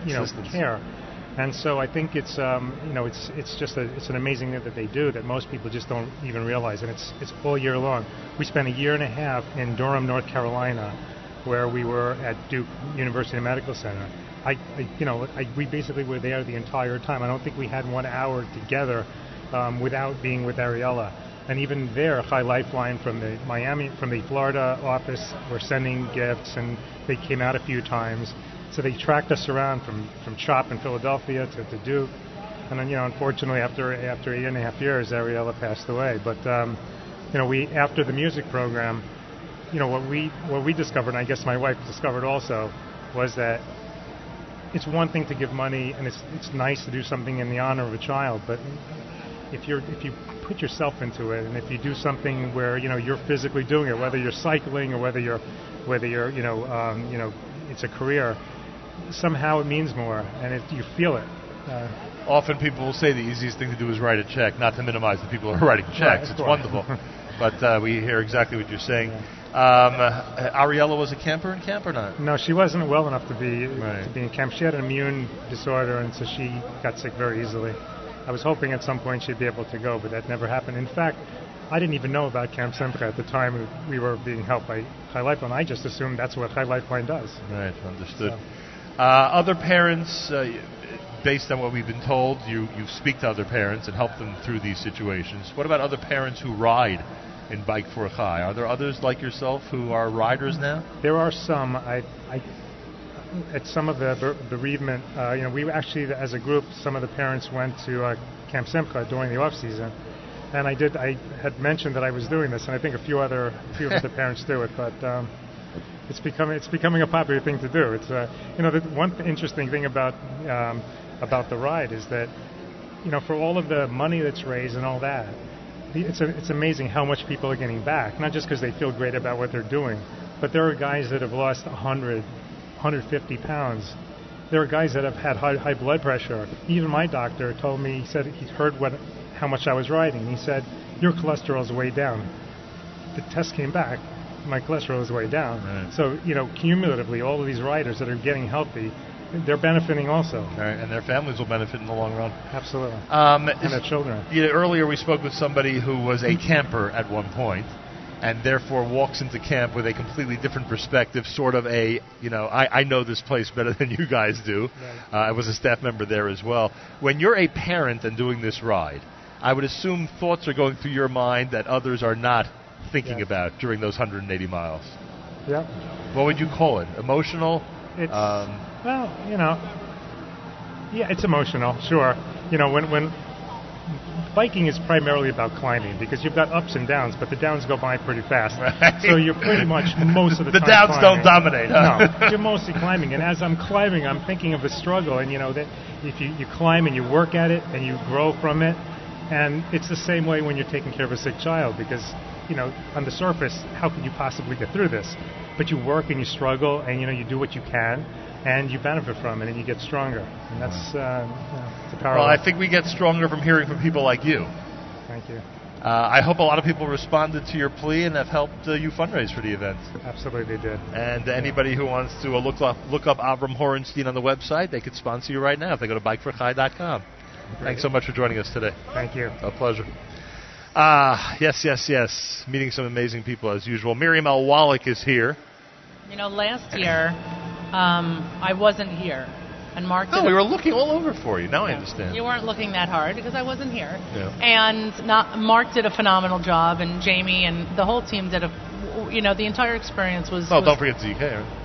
you know Assistance. care. And so I think it's um, you know it's it's just a, it's an amazing thing that they do that most people just don't even realize, and it's it's all year long. We spent a year and a half in Durham, North Carolina, where we were at Duke University Medical Center. I, I you know I, we basically were there the entire time. I don't think we had one hour together um, without being with Ariella. And even there, Chai Lifeline from the Miami, from the Florida office, were sending gifts, and they came out a few times. So they tracked us around from, from CHOP in Philadelphia to, to Duke. And then, you know, unfortunately, after after eight and a half years, Ariella passed away. But um, you know, we after the music program, you know, what we what we discovered, and I guess my wife discovered also, was that it's one thing to give money, and it's it's nice to do something in the honor of a child, but if you're if you put yourself into it, and if you do something where you know you're physically doing it, whether you're cycling or whether you're whether you're you know um, you know it's a career, somehow it means more, and it, you feel it. Uh, Often people will say the easiest thing to do is write a check, not to minimize the people who are writing checks. of it's wonderful. but uh, we hear exactly what you're saying. Um, uh, Ariella was a camper in camp or not? No, she wasn't well enough to be Right. to be in camp. She had an immune disorder, and so she got sick very easily. I was hoping at some point she'd be able to go, but that never happened. In fact, I didn't even know about Camp Simcha at the time we were being helped by Chai Lifeline. I just assumed that's what Chai Lifeline does. Right, understood. Uh, other parents, uh, based on what we've been told, you, you speak to other parents and help them through these situations. What about other parents who ride in Bike for a Chai? Are there others like yourself who are riders now? There are some. I, I at some of the bereavement, uh, you know, we actually, as a group, some of the parents went to uh, Camp Simcha during the off season, and I did. I had mentioned that I was doing this, and I think a few other, a few of the parents do it, but. Um, it's becoming it's becoming a popular thing to do. It's uh, you know the one interesting thing about um, about the ride is that you know for all of the money that's raised and all that, the- it's a, it's amazing how much people are getting back. Not just because they feel great about what they're doing, but there are guys that have lost a 100, 150 pounds. There are guys that have had high, high blood pressure. Even my doctor told me he said he heard what how much I was riding. He said your cholesterol's way down. The test came back. My cholesterol is way down. Right. So you know, cumulatively, all of these riders that are getting healthy, they're benefiting also. Right, and their families will benefit in the long run. Absolutely. Um, and their children. You know, earlier we spoke with somebody who was a camper at one point, and therefore walks into camp with a completely different perspective, sort of a, you know, I, I know this place better than you guys do. Uh, I was a staff member there as well. When you're a parent and doing this ride, I would assume thoughts are going through your mind that others are not thinking Yes. about during those 180 miles. Yeah. What would you call it? Emotional? It's Um, well, you know, yeah, it's emotional, sure. You know, when when biking is primarily about climbing because you've got ups and downs, but the downs go by pretty fast. Right. So you're pretty much most of the, The time The downs don't dominate, huh? No, you're mostly climbing, and as I'm climbing, I'm thinking of the struggle, and you know that if you you climb and you work at it and you grow from it, and it's the same way when you're taking care of a sick child because you know on the surface, how could you possibly get through this? But you work and you struggle, and you know you do what you can. And you benefit from it, and you get stronger. And that's uh, you know, it's a power. Well, I think we get stronger from hearing from people like you. Thank you. Uh, I hope a lot of people responded to your plea and have helped uh, you fundraise for the event. Absolutely, they did. And anybody who wants to uh, look up look up Avram Horenstein on the website, they could sponsor you right now if they go to bikeforchai.com. Thanks so much for joining us today. Thank you. A pleasure. Ah, yes, yes, yes. Meeting some amazing people as usual. Miriam L. Wallach is here. You know, last year um, I wasn't here, and Mark. No, we were looking all over for you. Now I understand. You weren't looking that hard because I wasn't here. Yeah. And not, Mark did a phenomenal job, and Jamie and the whole team did a. You know, the entire experience was. Oh, was don't forget ZK,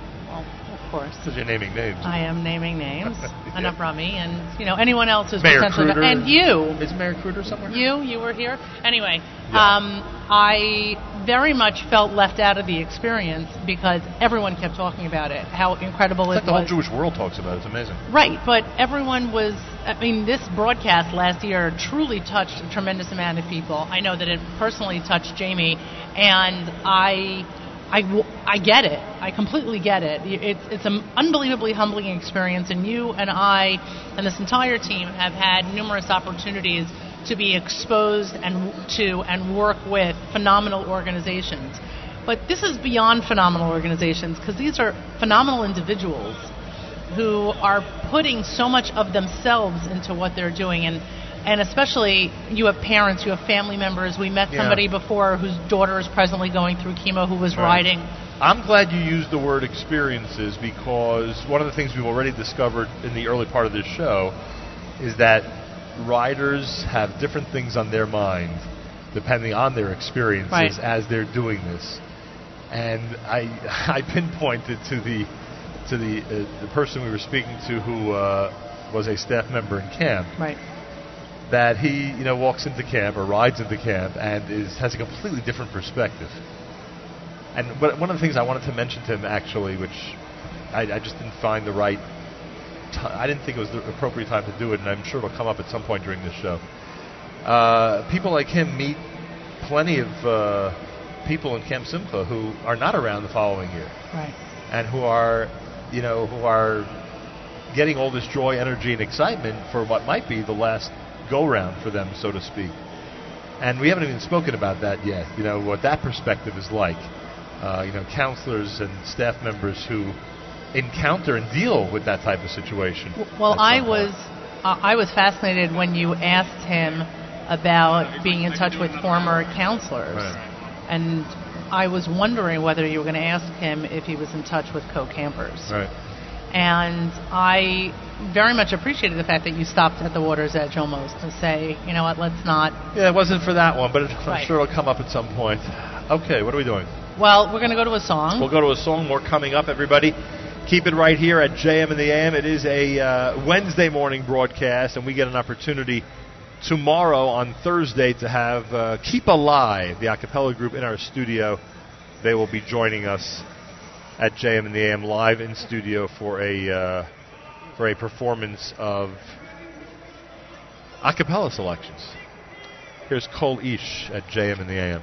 course. Because you're naming names. I am naming names. And Abrami, and you know anyone else who's Mayor potentially Kruder. and you. Is Mayor Kruder somewhere? You, you were here. Anyway, um, I very much felt left out of the experience because everyone kept talking about it, how incredible It's it like the whole was. Jewish world talks about it. It's amazing. Right, but everyone was. I mean, this broadcast last year truly touched a tremendous amount of people. I know that it personally touched Jamie, and I, I, get it. I completely get it. It's it's an unbelievably humbling experience, and you and I and this entire team have had numerous opportunities to be exposed and to and work with phenomenal organizations. But this is beyond phenomenal organizations because these are phenomenal individuals who are putting so much of themselves into what they're doing and and especially you have parents, you have family members. We met Yeah. somebody before whose daughter is presently going through chemo who was Right. riding. I'm glad you used the word experiences because one of the things we've already discovered in the early part of this show is that riders have different things on their mind depending on their experiences Right. as they're doing this. And I I pinpointed to the to the uh, the person we were speaking to who uh, was a staff member in camp Right. That he you know walks into camp or rides into camp and is has a completely different perspective. And one of the things I wanted to mention to him actually, which I, I just didn't find the right, ti I didn't think it was the appropriate time to do it, and I'm sure it'll come up at some point during this show. Uh, people like him meet plenty of uh, people in Camp Simcha who are not around the following year Right. and who are, you know, who are getting all this joy, energy, and excitement for what might be the last go round for them, so to speak. And we haven't even spoken about that yet. You know what that perspective is like. Uh, you know, counselors and staff members who encounter and deal with that type of situation. Well, I was uh, I was fascinated when you asked him about being in touch with former counselors, Right. and I was wondering whether you were going to ask him if he was in touch with co-campers. Right. And I very much appreciated the fact that you stopped at the water's edge almost to say, you know what, let's not. Yeah, it wasn't for that one, but it, I'm sure it'll come up at some point. Okay, what are we doing? Well, we're going to go to a song. We'll go to a song. More coming up, everybody. Keep it right here at JM in the AM. It is a uh, Wednesday morning broadcast, and we get an opportunity tomorrow on Thursday to have uh, Kippalive, the a cappella group, in our studio. They will be joining us at JM in the AM live in studio for a uh, for a performance of a cappella selections. Here's Cole Ish at JM in the AM.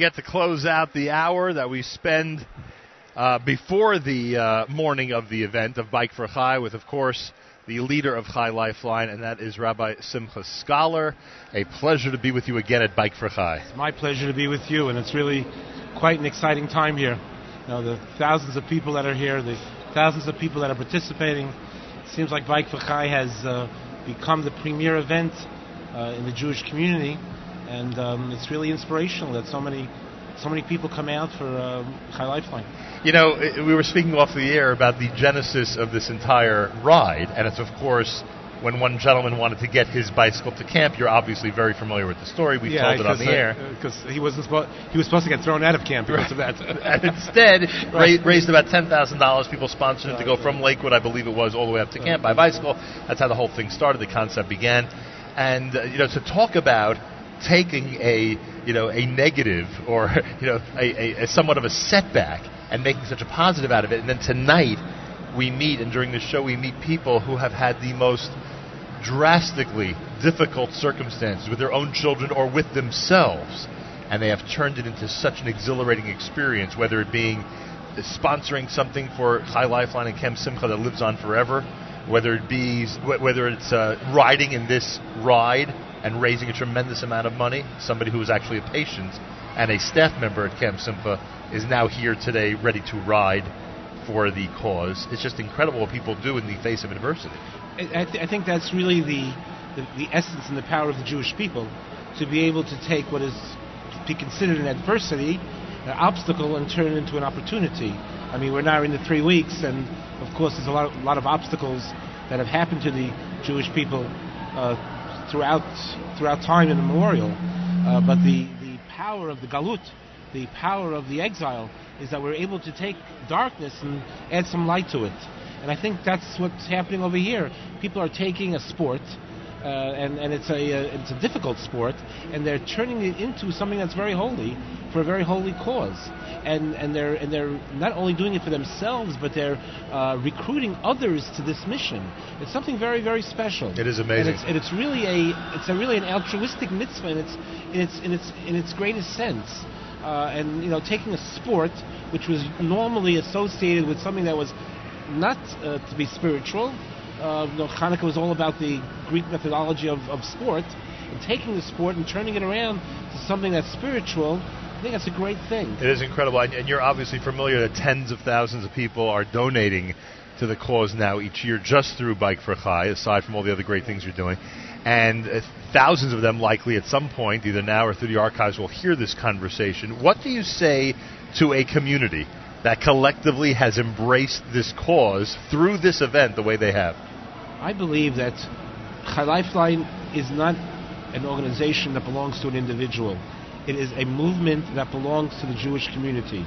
get to close out the hour that we spend uh, before the uh, morning of the event of Bike for Chai with, of course, the leader of Chai Lifeline, and that is Rabbi Simcha Scholar. A pleasure to be with you again at Bike for Chai. It's my pleasure to be with you, and it's really quite an exciting time here. You know, the thousands of people that are here, the thousands of people that are participating. It seems like Bike for Chai has uh, become the premier event uh, in the Jewish community, and um, it's really inspirational that so many, so many people come out for um, Chai Lifeline. You know, we were speaking off the air about the genesis of this entire ride, and it's, of course, when one gentleman wanted to get his bicycle to camp. You're obviously very familiar with the story. We've told it on the air. because he wasn't supposed he was supposed to get thrown out of camp because of that. and instead Right. ra- raised about ten thousand dollars. People sponsored him to go from Lakewood, I believe it was, all the way up to camp by bicycle. That's how the whole thing started. The concept began, and uh, you know, to talk about taking a you know a negative or you know a, a, a somewhat of a setback and making such a positive out of it, and then tonight we meet, and during the show we meet people who have had the most drastically difficult circumstances with their own children or with themselves, and they have turned it into such an exhilarating experience, whether it being sponsoring something for Chai Lifeline and Camp Simcha that lives on forever, whether it be whether it's uh, riding in this ride and raising a tremendous amount of money. Somebody who was actually a patient and a staff member at Camp Simcha is now here today, ready to ride for the cause. It's just incredible what people do in the face of adversity. I, I, th- I think that's really the, the, the essence and the power of the Jewish people to be able to take what is to be considered an adversity, an obstacle, and turn it into an opportunity. I mean, we're now in the three weeks, and of course, there's a lot of, lot of obstacles that have happened to the Jewish people uh, throughout throughout time immemorial. Uh, but the, the power of the galut, the power of the exile, is that we're able to take darkness and add some light to it. And I think that's what's happening over here. People are taking a sport, uh, and, and it's, a, uh, it's a difficult sport, and they're turning it into something that's very holy for a very holy cause. And, and, they're, and they're not only doing it for themselves, but they're uh, recruiting others to this mission. It's something very, very special. It is amazing. And it's, and it's really a it's a really an altruistic mitzvah in its in its in its in its greatest sense. Uh, and you know, taking a sport which was normally associated with something that was not uh, to be spiritual. Uh, you know, Hanukkah was all about the Greek methodology of, of sport, and taking the sport and turning it around to something that's spiritual. I think that's a great thing. It is incredible, and, you're obviously familiar that tens of thousands of people are donating to the cause now each year just through Bike for Chai, aside from all the other great things you're doing. And uh, thousands of them likely at some point, either now or through the archives, will hear this conversation. What do you say to a community that collectively has embraced this cause through this event the way they have? I believe that Lifeline is not an organization that belongs to an individual. It is a movement that belongs to the Jewish community.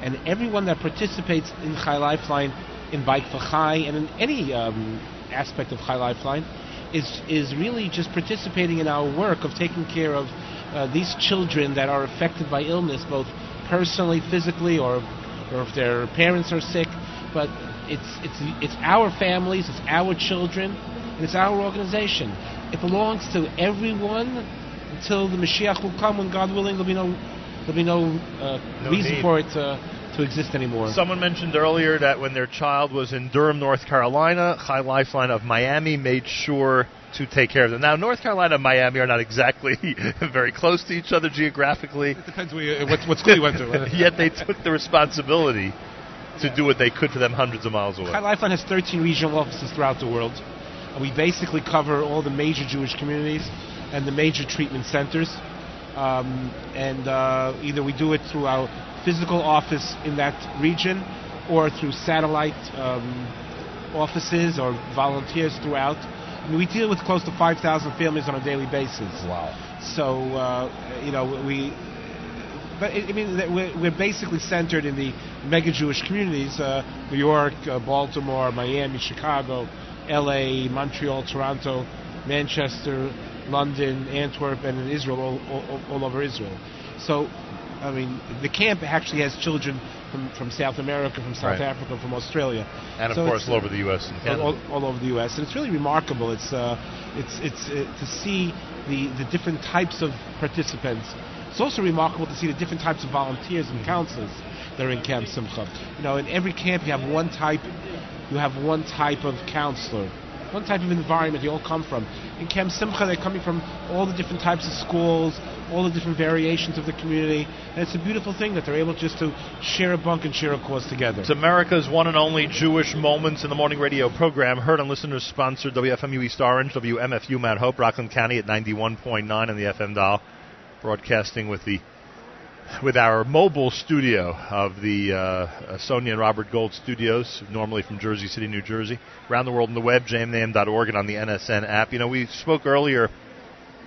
And everyone that participates in Chai Lifeline, in Bike for Chai, and in any um, aspect of Chai Lifeline, is, is really just participating in our work of taking care of uh, these children that are affected by illness, both personally, physically, or, or if their parents are sick. But it's, it's, it's our families, it's our children, and it's our organization. It belongs to everyone until the Mashiach will come when God willing there'll be no, there'll be no, uh, No reason need. for it to, to exist anymore. Someone mentioned earlier that when their child was in Durham, North Carolina, Chai Lifeline of Miami made sure to take care of them. Now, North Carolina and Miami are not exactly very close to each other geographically. It depends where you, what, what school you went to. Yet they took the responsibility to do what they could for them hundreds of miles away. Chai Lifeline has 13 regional offices throughout the world. And we basically cover all the major Jewish communities and the major treatment centers. Um, and uh, either we do it through our physical office in that region or through satellite um, offices or volunteers throughout. I mean, we deal with close to 5,000 families on a daily basis. Wow. So, uh, you know, we. But I I mean, that we're, we're basically centered in the mega Jewish communities: uh, New York, uh, Baltimore, Miami, Chicago, L.A., Montreal, Toronto, Manchester, London, Antwerp, and in Israel, all, all, all over Israel. So, I mean, the camp actually has children from, from South America, from South Right. Africa, from Australia, And of So course, all over the U.S. and all, all over the U.S. And it's really remarkable. It's uh, it's it's uh, to see the the different types of participants. It's also remarkable to see the different types of volunteers and counselors that are in Camp Simcha. You know, in every camp you have one type, you have one type of counselor, one type of environment they all come from. In Camp Simcha, they're coming from all the different types of schools, all the different variations of the community, and it's a beautiful thing that they're able just to share a bunk and share a cause together. It's America's one and only Jewish Moments in the Morning radio program, heard on listeners sponsored WFMU East Orange, WMFU Mount Hope, Rockland County at 91.9 on the FM dial, broadcasting with the with our mobile studio of the uh, uh, Sonia and Robert Gold studios, normally from Jersey City, New Jersey, around the world on the web, jmnam.org, and on the NSN app. You know, we spoke earlier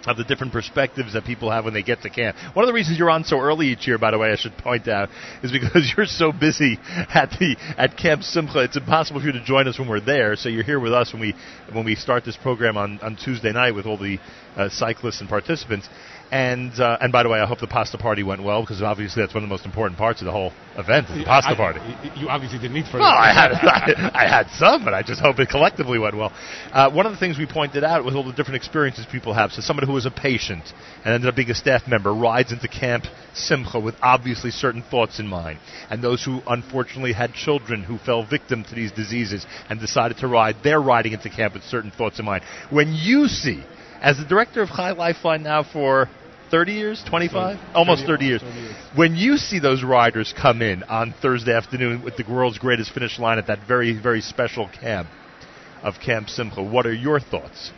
of the different perspectives that people have when they get to camp. One of the reasons you're on so early each year, by the way, I should point out, is because you're so busy at the at Camp Simcha. It's impossible for you to join us when we're there. So you're here with us when we when we start this program on, on Tuesday night with all the uh, cyclists and participants. And uh, and by the way, I hope the pasta party went well because obviously that's one of the most important parts of the whole event, the pasta I- party. You obviously didn't eat for Well, I had I, had some, but I just hope it collectively went well. Uh, one of the things we pointed out was all the different experiences people have. So somebody who was a patient and ended up being a staff member rides into Camp Simcha with obviously certain thoughts in mind, and those who unfortunately had children who fell victim to these diseases and decided to ride, they're riding into camp with certain thoughts in mind. When you see As the director of Chai Life Lifeline now for 30 years, 25, almost 30 years. When you see those riders come in on Thursday afternoon with the world's greatest finish line at that very, very special camp of Camp Simcha, what are your thoughts?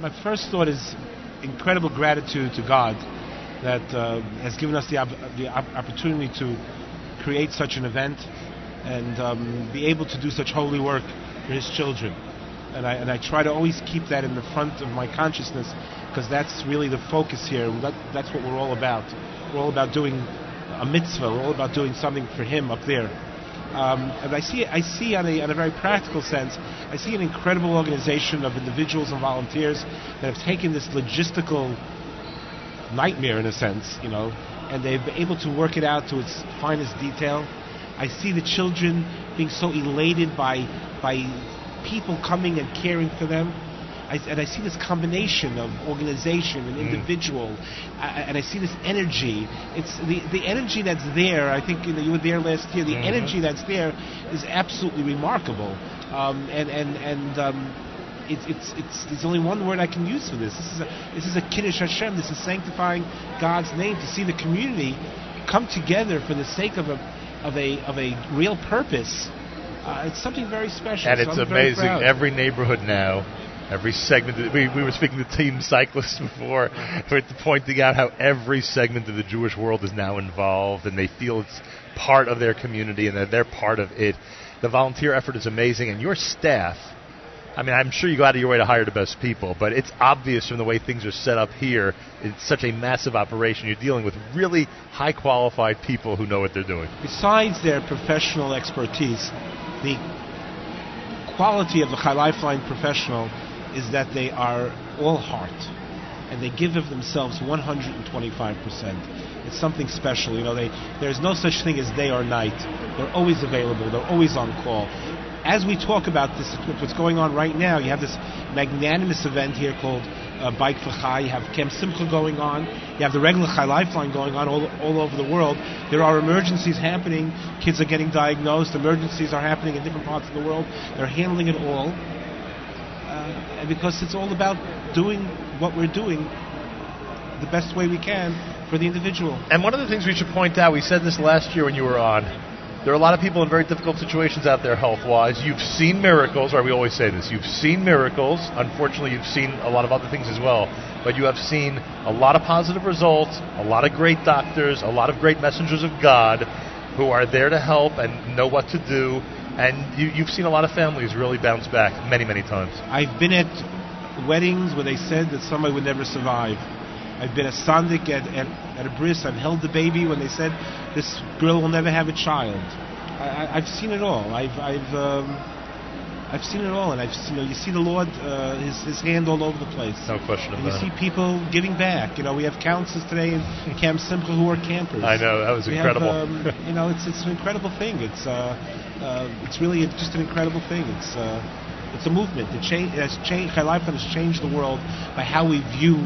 My first thought is incredible gratitude to God that uh, has given us the, op- the op- opportunity to create such an event and um, be able to do such holy work for His children. And I, and I try to always keep that in the front of my consciousness because that's really the focus here. That, that's what we're all about. We're all about doing a mitzvah. We're all about doing something for Him up there. Um, and I see, I see on a, on a very practical sense, I see an incredible organization of individuals and volunteers that have taken this logistical nightmare, in a sense, you know, and they've been able to work it out to its finest detail. I see the children being so elated by by people coming and caring for them. I, and I see this combination of organization and individual, I, and I see this energy. It's the, the energy that's there. I think you, know, you were there last year. The Mhm. energy that's there is absolutely remarkable. Um, and and and um, it's it's it's there's only one word I can use for this. This is a this is a kiddush Hashem. This is sanctifying God's name to see the community come together for the sake of a of a of a real purpose. Uh, it's something very special. And so it's I'm amazing. Every neighborhood now, every segment. We, we were speaking to team cyclists before, we're pointing out how every segment of the Jewish world is now involved, and they feel it's part of their community and that they're part of it. The volunteer effort is amazing, and your staff. I mean, I'm sure you go out of your way to hire the best people, but it's obvious from the way things are set up here. It's such a massive operation. You're dealing with really high qualified people who know what they're doing. Besides their professional expertise, the quality of the Chai Lifeline professional is that they are all heart and they give of themselves 125%. It's something special. You know, they, there's no such thing as day or night. They're always available. They're always on call. As we talk about this, what's going on right now, you have this magnanimous event here called uh, Bike for Chai. You have Camp Simcha going on. You have the regular Chai Lifeline going on all, all over the world. There are emergencies happening. Kids are getting diagnosed. Emergencies are happening in different parts of the world. They're handling it all. Uh, and because it's all about doing what we're doing the best way we can for the individual. And one of the things we should point out, we said this last year when you were on. There are a lot of people in very difficult situations out there health wise. You've seen miracles, right? We always say this. You've seen miracles. Unfortunately, you've seen a lot of other things as well. But you have seen a lot of positive results, a lot of great doctors, a lot of great messengers of God who are there to help and know what to do. And you, you've seen a lot of families really bounce back many, many times. I've been at weddings where they said that somebody would never survive. I've been a sandik at, at, at a bris. I've held the baby when they said this girl will never have a child. I, I, I've seen it all. I've I've um, I've seen it all, and I've seen, you know you see the Lord uh, his his hand all over the place. No question And you see people giving back. You know, we have counselors today in Camp Simcha who are campers. I know, that was We incredible. Have, um, you know, it's it's an incredible thing. It's uh, uh, it's really just an incredible thing. It's uh, it's a movement. It, cha- it has changed. Chai Lifeline has changed the world by how we view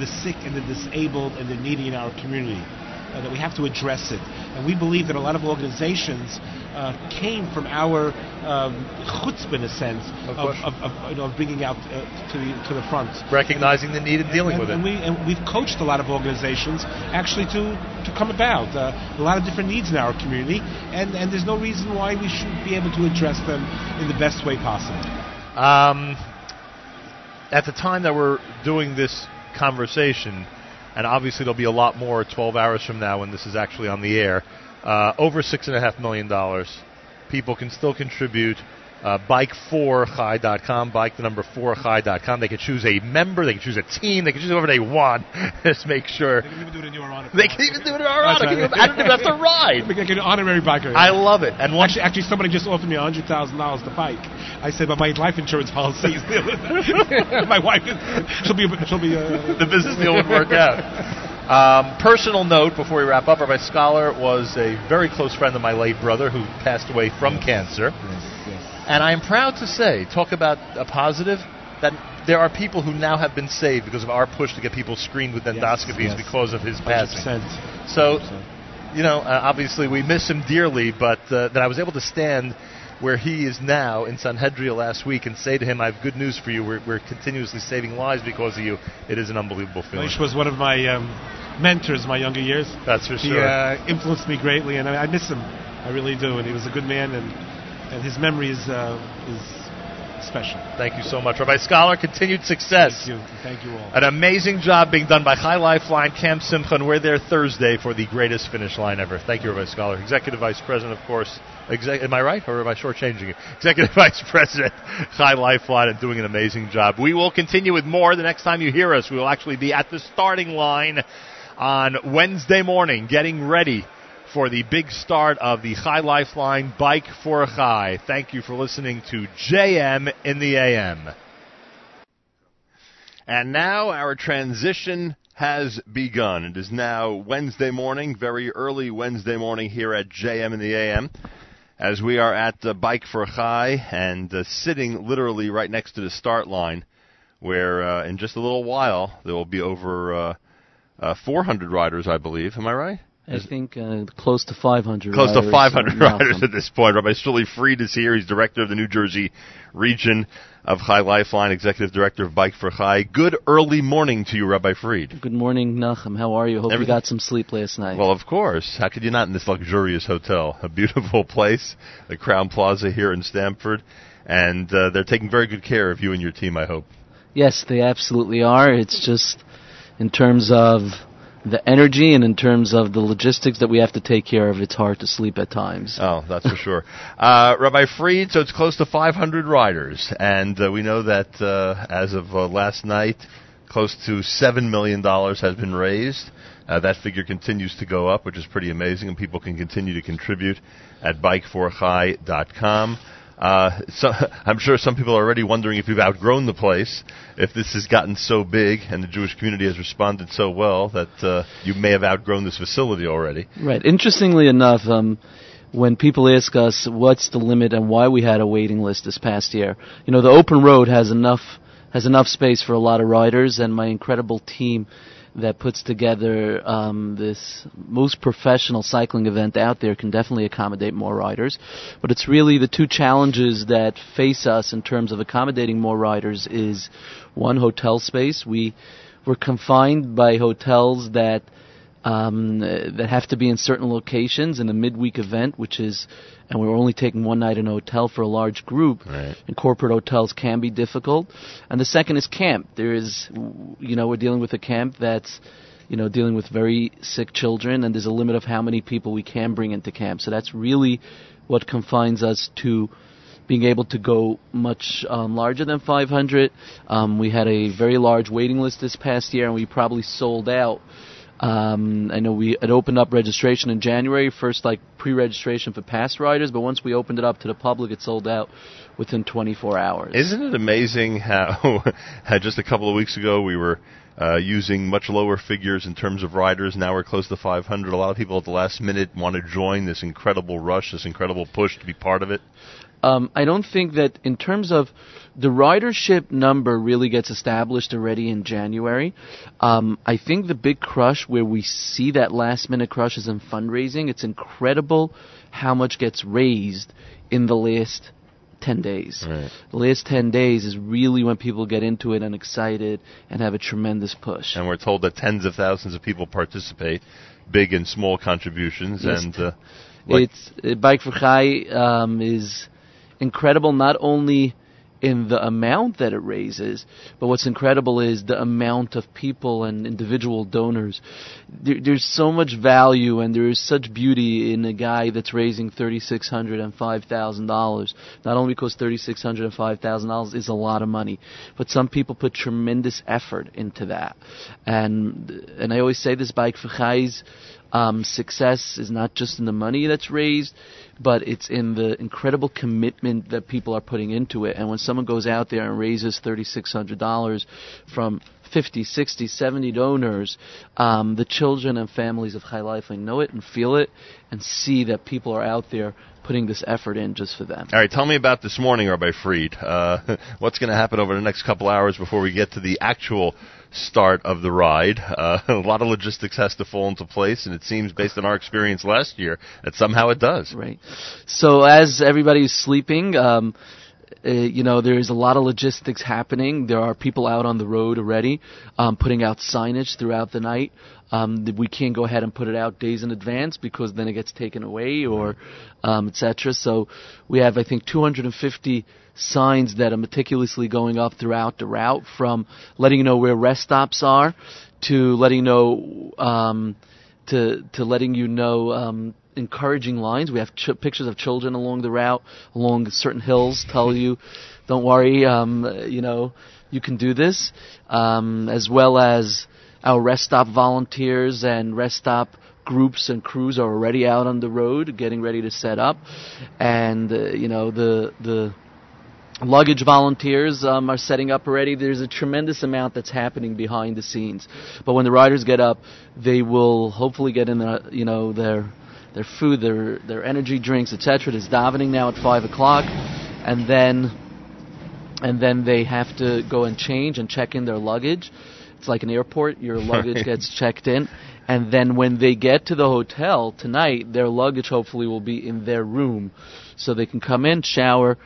the sick and the disabled and the needy in our community. Uh, that we have to address it, and we believe that a lot of organizations uh, came from our um, chutzpah, in a sense, Of of, of, of, you know, bringing out uh, to the to the front Recognizing the need and dealing and, with it. and we and we've coached a lot of organizations actually to to come about uh, a lot of different needs in our community, and and there's no reason why we shouldn't be able to address them in the best way possible. Um, at the time that we're doing this conversation, and obviously there'll be a lot more 12 hours from now when this is actually on the air, uh, over $6.5 million. People can still contribute. Uh, bike4chai.com, bike the number 4chai.com. They can choose a member, they can choose a team, they can choose whoever they want. Just make sure. They can even do it in your honor. They can even do it in our honor. Can you- I don't even have to ride. Like an honorary biker. I love it. And actually, actually, somebody just offered me hundred thousand dollars to bike. I said, but my life insurance policy is my wife. Is, she'll be. She'll be. Uh, the business deal would work out. Um, personal note before we wrap up: Rabbi Scholar was a very close friend of my late brother who passed away from cancer. And I am proud to say, talk about a positive, that there are people who now have been saved because of our push to get people screened with endoscopies yes. because of his passing. 100%. So, you know, uh, obviously we miss him dearly, but uh, that I was able to stand where he is now in Sanhedria last week and say to him, I have good news for you. We're, we're continuously saving lives because of you. It is an unbelievable feeling. Moshe was one of my um, mentors in my younger years. That's for He sure. uh, influenced me greatly, and I, I miss him. I really do. And he was a good man, and, and his memory is, uh, is special. Thank you so much, Rabbi Scholar. Continued success. Thank you. Thank you all. An amazing job being done by Chai Lifeline Camp Simcha, we're there Thursday for the greatest finish line ever. Thank you, Rabbi Scholar. Executive Vice President, of course. Exec- am I right, or am I shortchanging you? Executive Vice President, Chai Lifeline, and doing an amazing job. We will continue with more. The next time you hear us, we will actually be at the starting line on Wednesday morning, getting ready for the big start of the Chai Lifeline Bike for a Chai. Thank you for listening to JM in the AM. And now our transition has begun. It is now Wednesday morning, very early Wednesday morning here at JM in the AM, as we are at the Bike for Chai and uh, sitting literally right next to the start line, where uh, in just a little while there will be over uh, uh, 400 riders, I believe. Am I right? I think uh, close to 500. Close to riders, 500 uh, riders at this point. Rabbi Shuli Fried is here. He's director of the New Jersey region of Chai Lifeline, executive director of Bike for Chai. Good early morning to you, Rabbi Fried. Good morning, Nachum. How are you? Hope Everything- you got some sleep last night. Well, of course. How could you not in this luxurious hotel? A beautiful place, the Crowne Plaza here in Stamford. And uh, they're taking very good care of you and your team, I hope. Yes, they absolutely are. It's just in terms of the energy and in terms of the logistics that we have to take care of, it's hard to sleep at times. Oh, that's for sure. Uh, Rabbi Freed, so it's close to 500 riders, and uh, we know that uh, as of uh, last night, close to seven million dollars has been raised. Uh, that figure continues to go up, which is pretty amazing, and people can continue to contribute at bikeforchai.com. Uh, so, I'm sure some people are already wondering if you've outgrown the place, if this has gotten so big and the Jewish community has responded so well that uh, you may have outgrown this facility already. Right. Interestingly enough, um, when people ask us what's the limit and why we had a waiting list this past year, you know, the open road has enough has enough space for a lot of riders, and my incredible team that puts together um, this most professional cycling event out there can definitely accommodate more riders. But it's really the two challenges that face us in terms of accommodating more riders is one hotel space. We we're confined by hotels that um, that have to be in certain locations in a midweek event, which is, and we're only taking one night in a hotel for a large group. Right. And corporate hotels can be difficult. And the second is camp. There is, you know, we're dealing with a camp that's, you know, dealing with very sick children, and there's a limit of how many people we can bring into camp. So that's really what confines us to being able to go much um, larger than 500. Um, we had a very large waiting list this past year, and we probably sold out. Um, I know we had opened up registration in January, first like pre-registration for past riders, but once we opened it up to the public, it sold out within 24 hours. Isn't it amazing how, how just a couple of weeks ago we were uh, using much lower figures in terms of riders. Now we're close to 500. A lot of people at the last minute want to join this incredible rush, this incredible push to be part of it. Um, I don't think that in terms of the ridership number really gets established already in January. Um, I think the big crush where we see that last minute crush is in fundraising. It's incredible how much gets raised in the last 10 days. Right. The last 10 days is really when people get into it and excited and have a tremendous push. And we're told that tens of thousands of people participate, big and small contributions, Yes. and uh, like- it's uh, Bike for Chai um, is incredible not only in the amount that it raises, but what's incredible is the amount of people and individual donors. There, there's so much value and there is such beauty in a guy that's raising thirty six hundred and five thousand dollars. and $5,000. Not only because thirty six hundred and five thousand dollars and $5,000 is a lot of money, but some people put tremendous effort into that. And and I always say this bike for um, success is not just in the money that's raised, but it's in the incredible commitment that people are putting into it. And when someone goes out there and raises thirty six hundred dollars from 50, 60, 70 donors, um, the children and families of Chai Lifeline know it and feel it and see that people are out there putting this effort in just for them. All right, tell me about this morning, Rabbi Fried. Uh, what's going to happen over the next couple hours before we get to the actual start of the ride? Uh, a lot of logistics has to fall into place, and it seems, based on our experience last year, that somehow it does. Right. So as everybody's sleeping, um, uh, you know, there is a lot of logistics happening. There are people out on the road already, um, putting out signage throughout the night. Um, we can't go ahead and put it out days in advance because then it gets taken away or um, etc. So we have, I think, 250 signs that are meticulously going up throughout the route, from letting you know where rest stops are to letting you know um, to to letting you know um, encouraging lines. We have ch- pictures of children along the route, along certain hills, tell you, don't worry, um, you know, you can do this, um, as well as our rest stop volunteers and rest stop groups and crews are already out on the road, getting ready to set up, and uh, you know the the luggage volunteers um, are setting up already. There's a tremendous amount that's happening behind the scenes. But when the riders get up, they will hopefully get in the, you know their their food, their their energy drinks, etc. There's davening now at five o'clock, and then and then they have to go and change and check in their luggage. It's like an airport. Your luggage gets checked in, and then when they get to the hotel tonight, their luggage hopefully will be in their room, so they can come in, shower,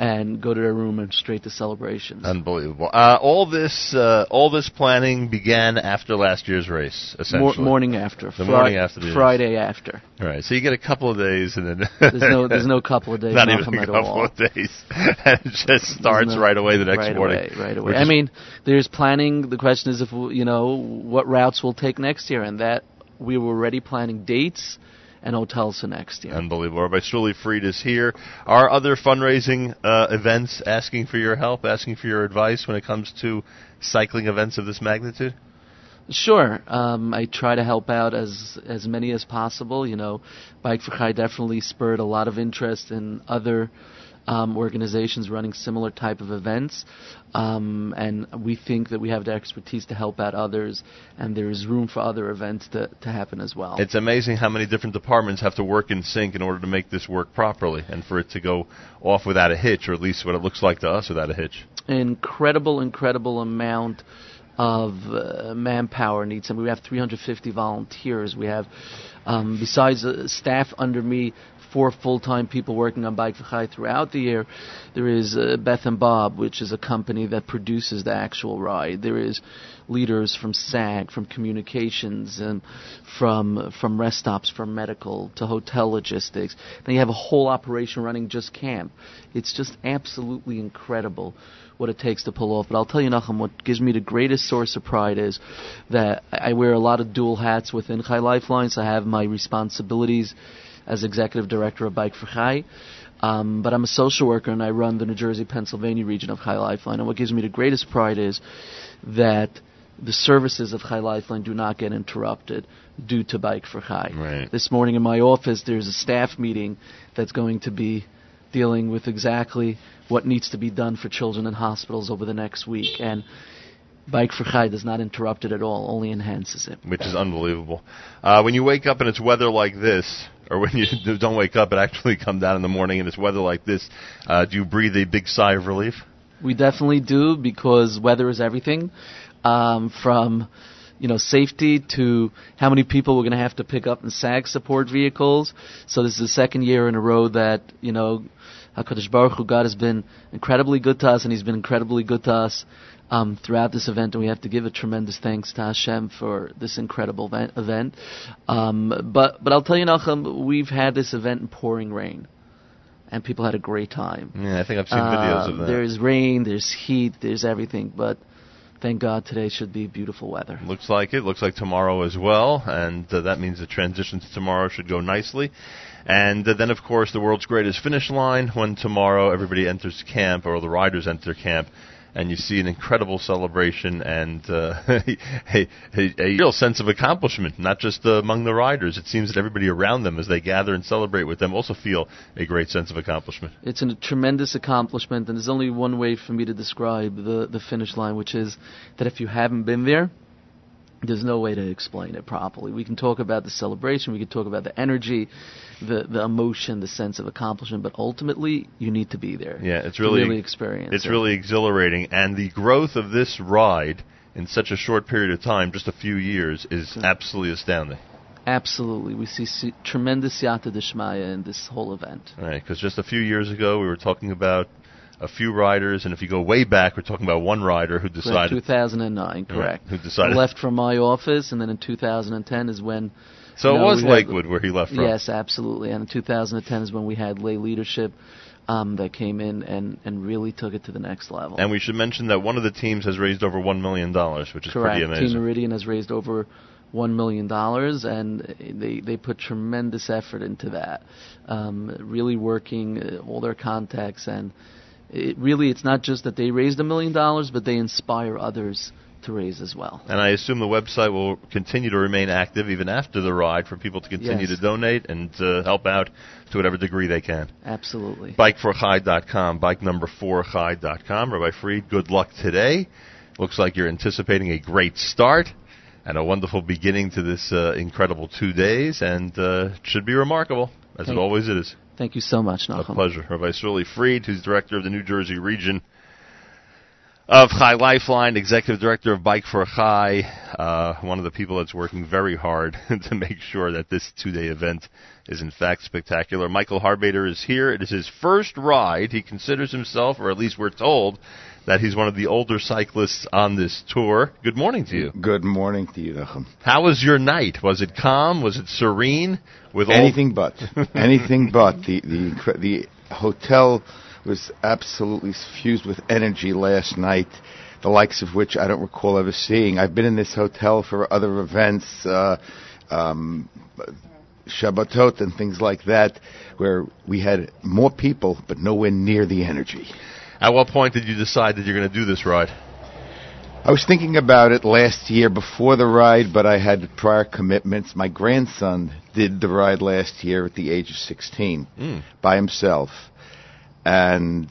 and go to their room and straight to celebrations. Unbelievable. Uh, all this, uh, all this planning began after last year's race, Mor- essentially. morning after, The Fri- morning after the race. Friday after. All right, so you get a couple of days, and then There's no- there's no couple of days, Not even a couple of days, and it just starts no- right away the next right morning. Away, right away. I mean, there's planning. The question is if you know what routes we'll take next year, and that we were already planning dates and hotels for next year. Unbelievable. Rabbi Shuli Fried is here. Are other fundraising uh, events asking for your help, asking for your advice when it comes to cycling events of this magnitude? Sure. Um, I try to help out as as many as possible. You know, Bike for Chai definitely spurred a lot of interest in other um, organizations running similar type of events, um, and we think that we have the expertise to help out others, and there is room for other events to, to happen as well. It's amazing how many different departments have to work in sync in order to make this work properly and for it to go off without a hitch, or at least what it looks like to us without a hitch. incredible, incredible amount of uh, manpower needs. And we have 350 volunteers. We have, um, besides uh, staff under me, four full-time people working on Bike for Chai throughout the year. There is uh, Beth and Bob, which is a company that produces the actual ride. There is leaders from SAG, from communications, and from from rest stops, from medical to hotel logistics. Then you have a whole operation running just camp. It's just absolutely incredible what it takes to pull off. But I'll tell you, Nachum, what gives me the greatest source of pride is that I wear a lot of dual hats within Chai Lifelines. I have my responsibilities as executive director of Bike for Chai. Um, but I'm a social worker and I run the New Jersey Pennsylvania region of Chai Lifeline. And what gives me the greatest pride is that the services of Chai Lifeline do not get interrupted due to Bike for Chai. Right. This morning in my office, there's a staff meeting that's going to be dealing with exactly what needs to be done for children in hospitals over the next week. And Bike for Chai does not interrupt it at all, only enhances it. which is unbelievable. Uh, when you wake up and it's weather like this, or when you don't wake up and actually come down in the morning and it's weather like this, uh, do you breathe a big sigh of relief? We definitely do because weather is everything. Um, from you know safety to how many people we're going to have to pick up in SAG support vehicles. So this is the second year in a row that you know Hakadosh Baruch Hu God has been incredibly good to us, and He's been incredibly good to us um, throughout this event, and we have to give a tremendous thanks to Hashem for this incredible event. event. Um, but but I'll tell you, Nachum, we've had this event in pouring rain, and people had a great time. Yeah, I think I've seen videos of that. There's rain, there's heat, there's everything, but thank God today should be beautiful weather. Looks like it. Looks like tomorrow as well, and uh, that means the transition to tomorrow should go nicely. And uh, then, of course, the world's greatest finish line when tomorrow everybody enters camp or the riders enter camp and you see an incredible celebration and uh, a, a, a real sense of accomplishment, not just uh, among the riders. It seems that everybody around them, as they gather and celebrate with them, also feel a great sense of accomplishment. It's a tremendous accomplishment, and there's only one way for me to describe the, the finish line, which is that if you haven't been there, there's no way to explain it properly. We can talk about the celebration, we can talk about the energy, the the emotion, the sense of accomplishment, but ultimately you need to be there. Yeah, it's really really experience. It's it. really exhilarating, and the growth of this ride in such a short period of time, just a few years, is absolutely astounding. absolutely. We see se- tremendous yata deshmaya in this whole event. Right, because just a few years ago we were talking about a few riders, and if you go way back, we're talking about one rider who decided 2009, correct. who decided- left from my office, and then in 2010 is when. So you it was we had- Lakewood where he left from. Yes, absolutely. And in 2010 is when we had lay leadership um, that came in and, and really took it to the next level. And we should mention that one of the teams has raised over one million dollars, which is Correct. pretty amazing. Team Meridian has raised over one million dollars, and they they put tremendous effort into that. Um, really working uh, all their contacts, and it really it's not just that they raised a million dollars, but they inspire others to raise as well. And I assume the website will continue to remain active even after the ride for people to continue Yes. to donate and uh, help out to whatever degree they can. Absolutely. Bikeforchai.com, bike number four chai.com. Rabbi Freed, good luck today. Looks like you're anticipating a great start and a wonderful beginning to this uh, incredible two days, and uh, should be remarkable, as Thank- it always is. Thank you so much, A Nachum. pleasure. Rabbi Shuli Freed, who's director of the New Jersey region of Chai Lifeline, executive director of Bike for Chai, uh, one of the people that's working very hard to make sure that this two-day event is in fact spectacular. Michael Harbader is here. It is his first ride. He considers himself, or at least we're told, that he's one of the older cyclists on this tour. Good morning to you. Good morning to you, Nachum. How was your night? Was it calm? Was it serene? With Anything but. Anything but. The, the, the hotel was absolutely fused with energy last night, the likes of which I don't recall ever seeing. I've been in this hotel for other events, uh, um, Shabbatot and things like that, where we had more people, but nowhere near the energy. At what point did you decide that you're going to do this ride? I was thinking about it last year before the ride, but I had prior commitments. My grandson did the ride last year at the age of 16 Mm. by himself. And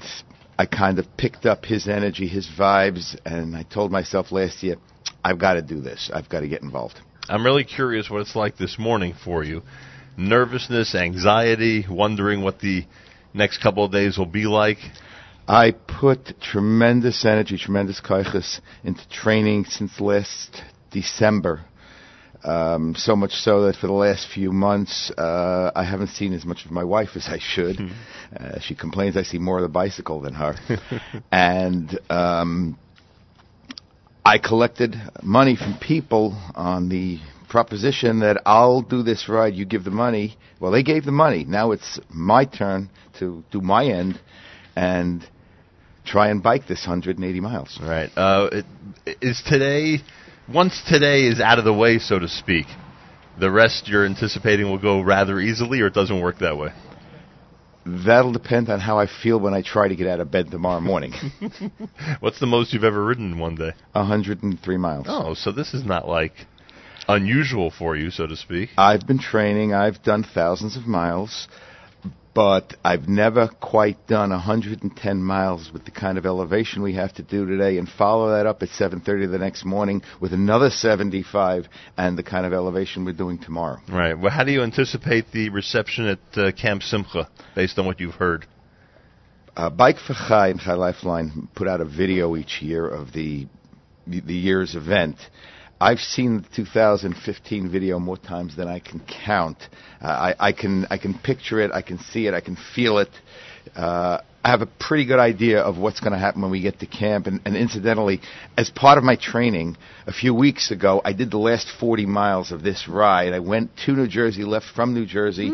I kind of picked up his energy, his vibes, and I told myself last year, I've got to do this. I've got to get involved. I'm really curious what it's like this morning for you. Nervousness, anxiety, wondering what the next couple of days will be like. I put tremendous energy, tremendous kaiches into training since last December. Um, so much so that for the last few months, uh, I haven't seen as much of my wife as I should. Uh, she complains I see more of the bicycle than her. and um, I collected money from people on the proposition that I'll do this ride, you give the money. Well, they gave the money. Now it's my turn to do my end and try and bike this 180 miles. Right. Uh, it, is today, once today is out of the way, so to speak, the rest you're anticipating will go rather easily, or it doesn't work that way? That'll depend on how I feel when I try to get out of bed tomorrow morning. What's the most you've ever ridden in one day? 103 miles. Oh, so this is not like unusual for you, so to speak. I've been training. I've done thousands of miles, but I've never quite done 110 miles with the kind of elevation we have to do today, and follow that up at 7:30 the next morning with another 75 and the kind of elevation we're doing tomorrow. Right. Well, how do you anticipate the reception at uh, Camp Simcha, based on what you've heard? Uh, Bike for Chai and Chai Lifeline put out a video each year of the the year's event. I've seen the 2015 video more times than I can count. Uh, I, I can I can picture it, I can see it, I can feel it. Uh, I have a pretty good idea of what's going to happen when we get to camp. And, and incidentally, as part of my training, a few weeks ago, I did the last 40 miles of this ride. I went to New Jersey, left from New Jersey,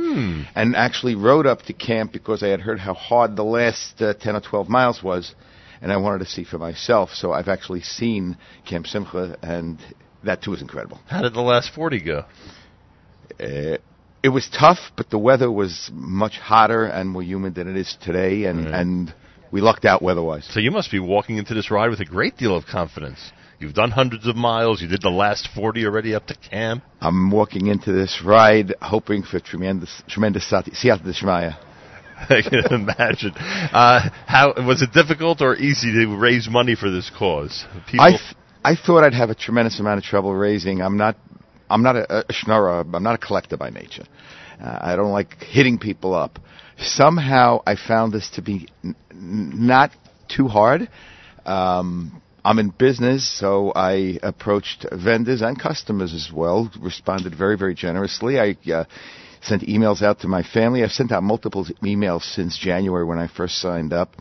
and actually rode up to camp because I had heard how hard the last uh, 10 or 12 miles was, and I wanted to see for myself. So I've actually seen Camp Simcha, and that too is incredible. How did the last 40 go? Uh, it was tough, but the weather was much hotter and more humid than it is today, and and we lucked out weather-wise. So you must be walking into this ride with a great deal of confidence. You've done hundreds of miles. You did the last 40 already up to camp. I'm walking into this ride hoping for tremendous, tremendous sati- siyata d'shmaya. I can imagine. Uh, how was it difficult or easy to raise money for this cause? People, I, th- I thought I'd have a tremendous amount of trouble raising. I'm not, I'm not a, a schnorrer. I'm not a collector by nature. Uh, I don't like hitting people up. Somehow I found this to be n- not too hard. Um, I'm in business, so I approached vendors and customers as well. Responded very, very generously. I uh, sent emails out to my family. I've sent out multiple emails since January when I first signed up.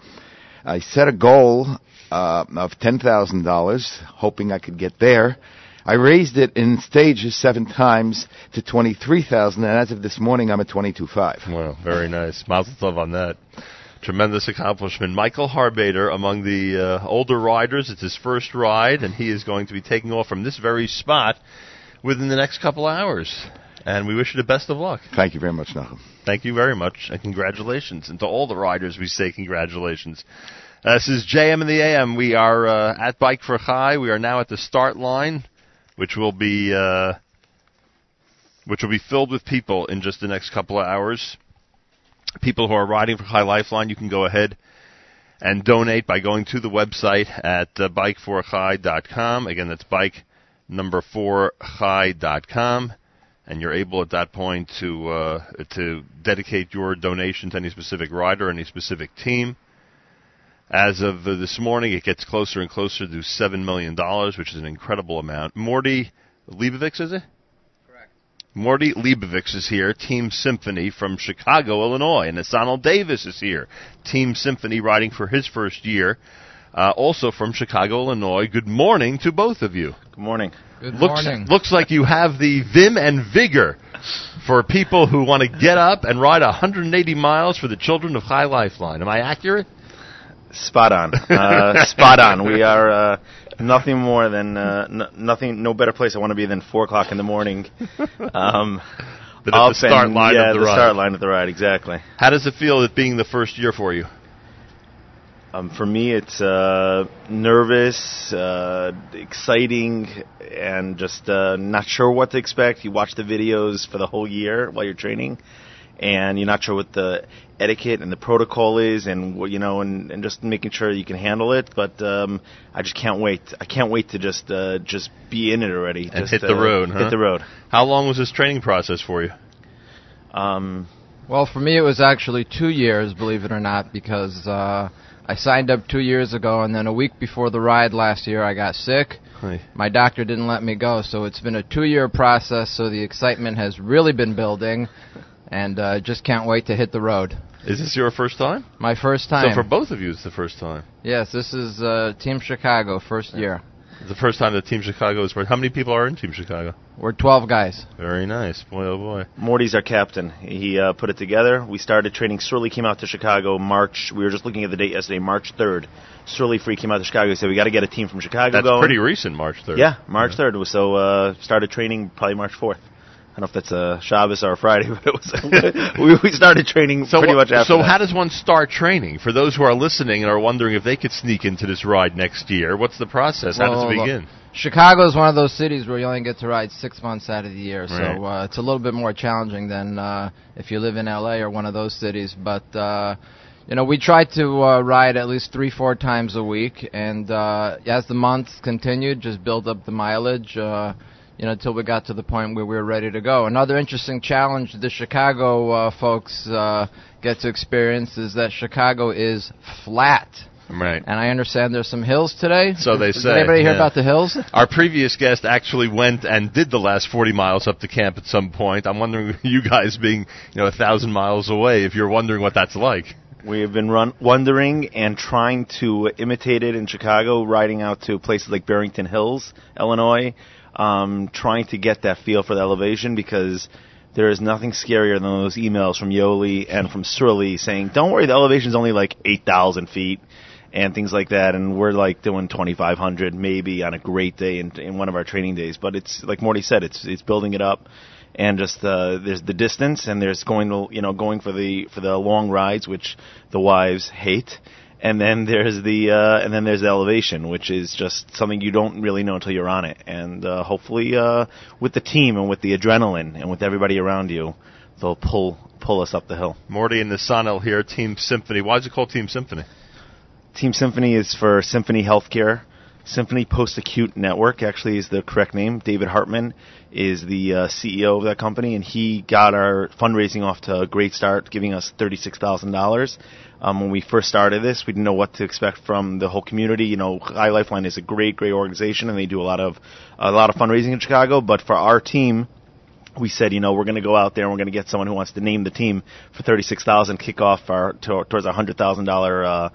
I set a goal uh, of ten thousand dollars, hoping I could get there. I raised it in stages seven times to twenty-three thousand, and as of this morning, I'm at twenty-two five. Wow, very nice. Mazel tov on that. Tremendous accomplishment. Michael Harbader among the uh, older riders. It's his first ride, and he is going to be taking off from this very spot within the next couple hours. And we wish you the best of luck. Thank you very much, Nachum. Thank you very much, and congratulations. And to all the riders, we say congratulations. Uh, this is JM in the AM. We are uh, at Bike for Chai. We are now at the start line, which will be uh, which will be filled with people in just the next couple of hours. People who are riding for Chai Lifeline, you can go ahead and donate by going to the website at uh, bike4chai.com. Again, that's bike number 4chai.com and you're able at that point to uh, to dedicate your donation to any specific rider, any specific team. As of uh, this morning, it gets closer and closer to seven million dollars, which is an incredible amount. Morty Leibovitz, is it? Correct. Morty Leibovitz is here. Team Symphony from Chicago, Illinois, and Donald Davis is here. Team Symphony riding for his first year. Uh, also from Chicago, Illinois. Good morning to both of you. Good morning. Good looks, morning. Looks like you have the vim and vigor for people who want to get up and ride 180 miles for the children of Chai Lifeline. Am I accurate? Spot on. Uh, spot on. We are uh, nothing more than uh, n- nothing. No better place I want to be than four o'clock in the morning. Um, the start and- line yeah, of the the ride. start line of the ride. Exactly. How does it feel it being the first year for you? Um, for me, it's uh, nervous, uh, exciting, and just uh, not sure what to expect. You watch the videos for the whole year while you're training, and you're not sure what the etiquette and the protocol is, and what you know, and, and just making sure you can handle it. But um, I just can't wait. I can't wait to just uh, just be in it already. And just, hit the uh, road, huh? Hit the road. How long was this training process for you? Um, Well, for me, it was actually two years, believe it or not, because uh, I signed up two years ago, and then a week before the ride last year, I got sick. Hi. My doctor didn't let me go, so it's been a two-year process. So the excitement has really been building, and uh, just can't wait to hit the road. Is this your first time? My first time. So for both of you, it's the first time. yes, this is uh, Team Chicago, first year. The first time that Team Chicago is. How many people are in Team Chicago? We're 12 guys. Very nice. Boy, oh boy. Morty's our captain. He uh, put it together. We started training. Shuli came out to Chicago March. We were just looking at the date yesterday, March 3rd. Shuli Free came out to Chicago. He said, we got to get a team from Chicago That's going. pretty recent, March 3rd. Yeah, March 3rd. So uh, started training probably March 4th. I don't know if that's a Shabbos or a Friday, but it was. we, we started training So, pretty much after so that. how does one start training? For those who are listening and are wondering if they could sneak into this ride next year, what's the process? How does it look, begin? Chicago is one of those cities where you only get to ride six months out of the year, so Right. uh, it's a little bit more challenging than uh, if you live in LA or one of those cities. But uh, you know, we try to uh, ride at least three, four times a week, and uh, as the months continued, just build up the mileage. Uh, you know, until we got to the point where we were ready to go. Another interesting challenge the Chicago uh, folks uh, get to experience is that Chicago is flat. Right. And I understand there's some hills today. So they Did say. anybody hear yeah. about the hills? Our previous guest actually went and did the last 40 miles up to camp at some point. I'm wondering, you guys being, you know, a thousand miles away, if you're wondering what that's like. We have been run, wondering and trying to imitate it in Chicago, riding out to places like Barrington Hills, Illinois, um, trying to get that feel for the elevation because there is nothing scarier than those emails from Yoli and from Shuli saying, "Don't worry, the elevation is only like 8,000 feet." And things like that, and we're like doing 2,500 maybe on a great day in, in one of our training days. But it's like Morty said, it's it's building it up and just uh, there's the distance, and there's going to you know going for the for the long rides, which the wives hate, and then there's the uh, and then there's the elevation, which is just something you don't really know until you're on it. And uh, hopefully, uh, with the team and with the adrenaline and with everybody around you, they'll pull pull us up the hill. Morty and the Nisanel here, Team Symphony. Why is it called Team Symphony? Team Symphony is for Symphony Healthcare. Symphony Post Acute Network actually is the correct name. David Hartman is the uh, CEO of that company, and he got our fundraising off to a great start, giving us thirty-six thousand dollars. Um, when we first started this, we didn't know what to expect from the whole community. You know, Chai Lifeline is a great, great organization, and they do a lot of a lot of fundraising in Chicago. But for our team, we said, you know, we're going to go out there and we're going to get someone who wants to name the team for thirty-six thousand, kick off our to, towards a hundred thousand uh,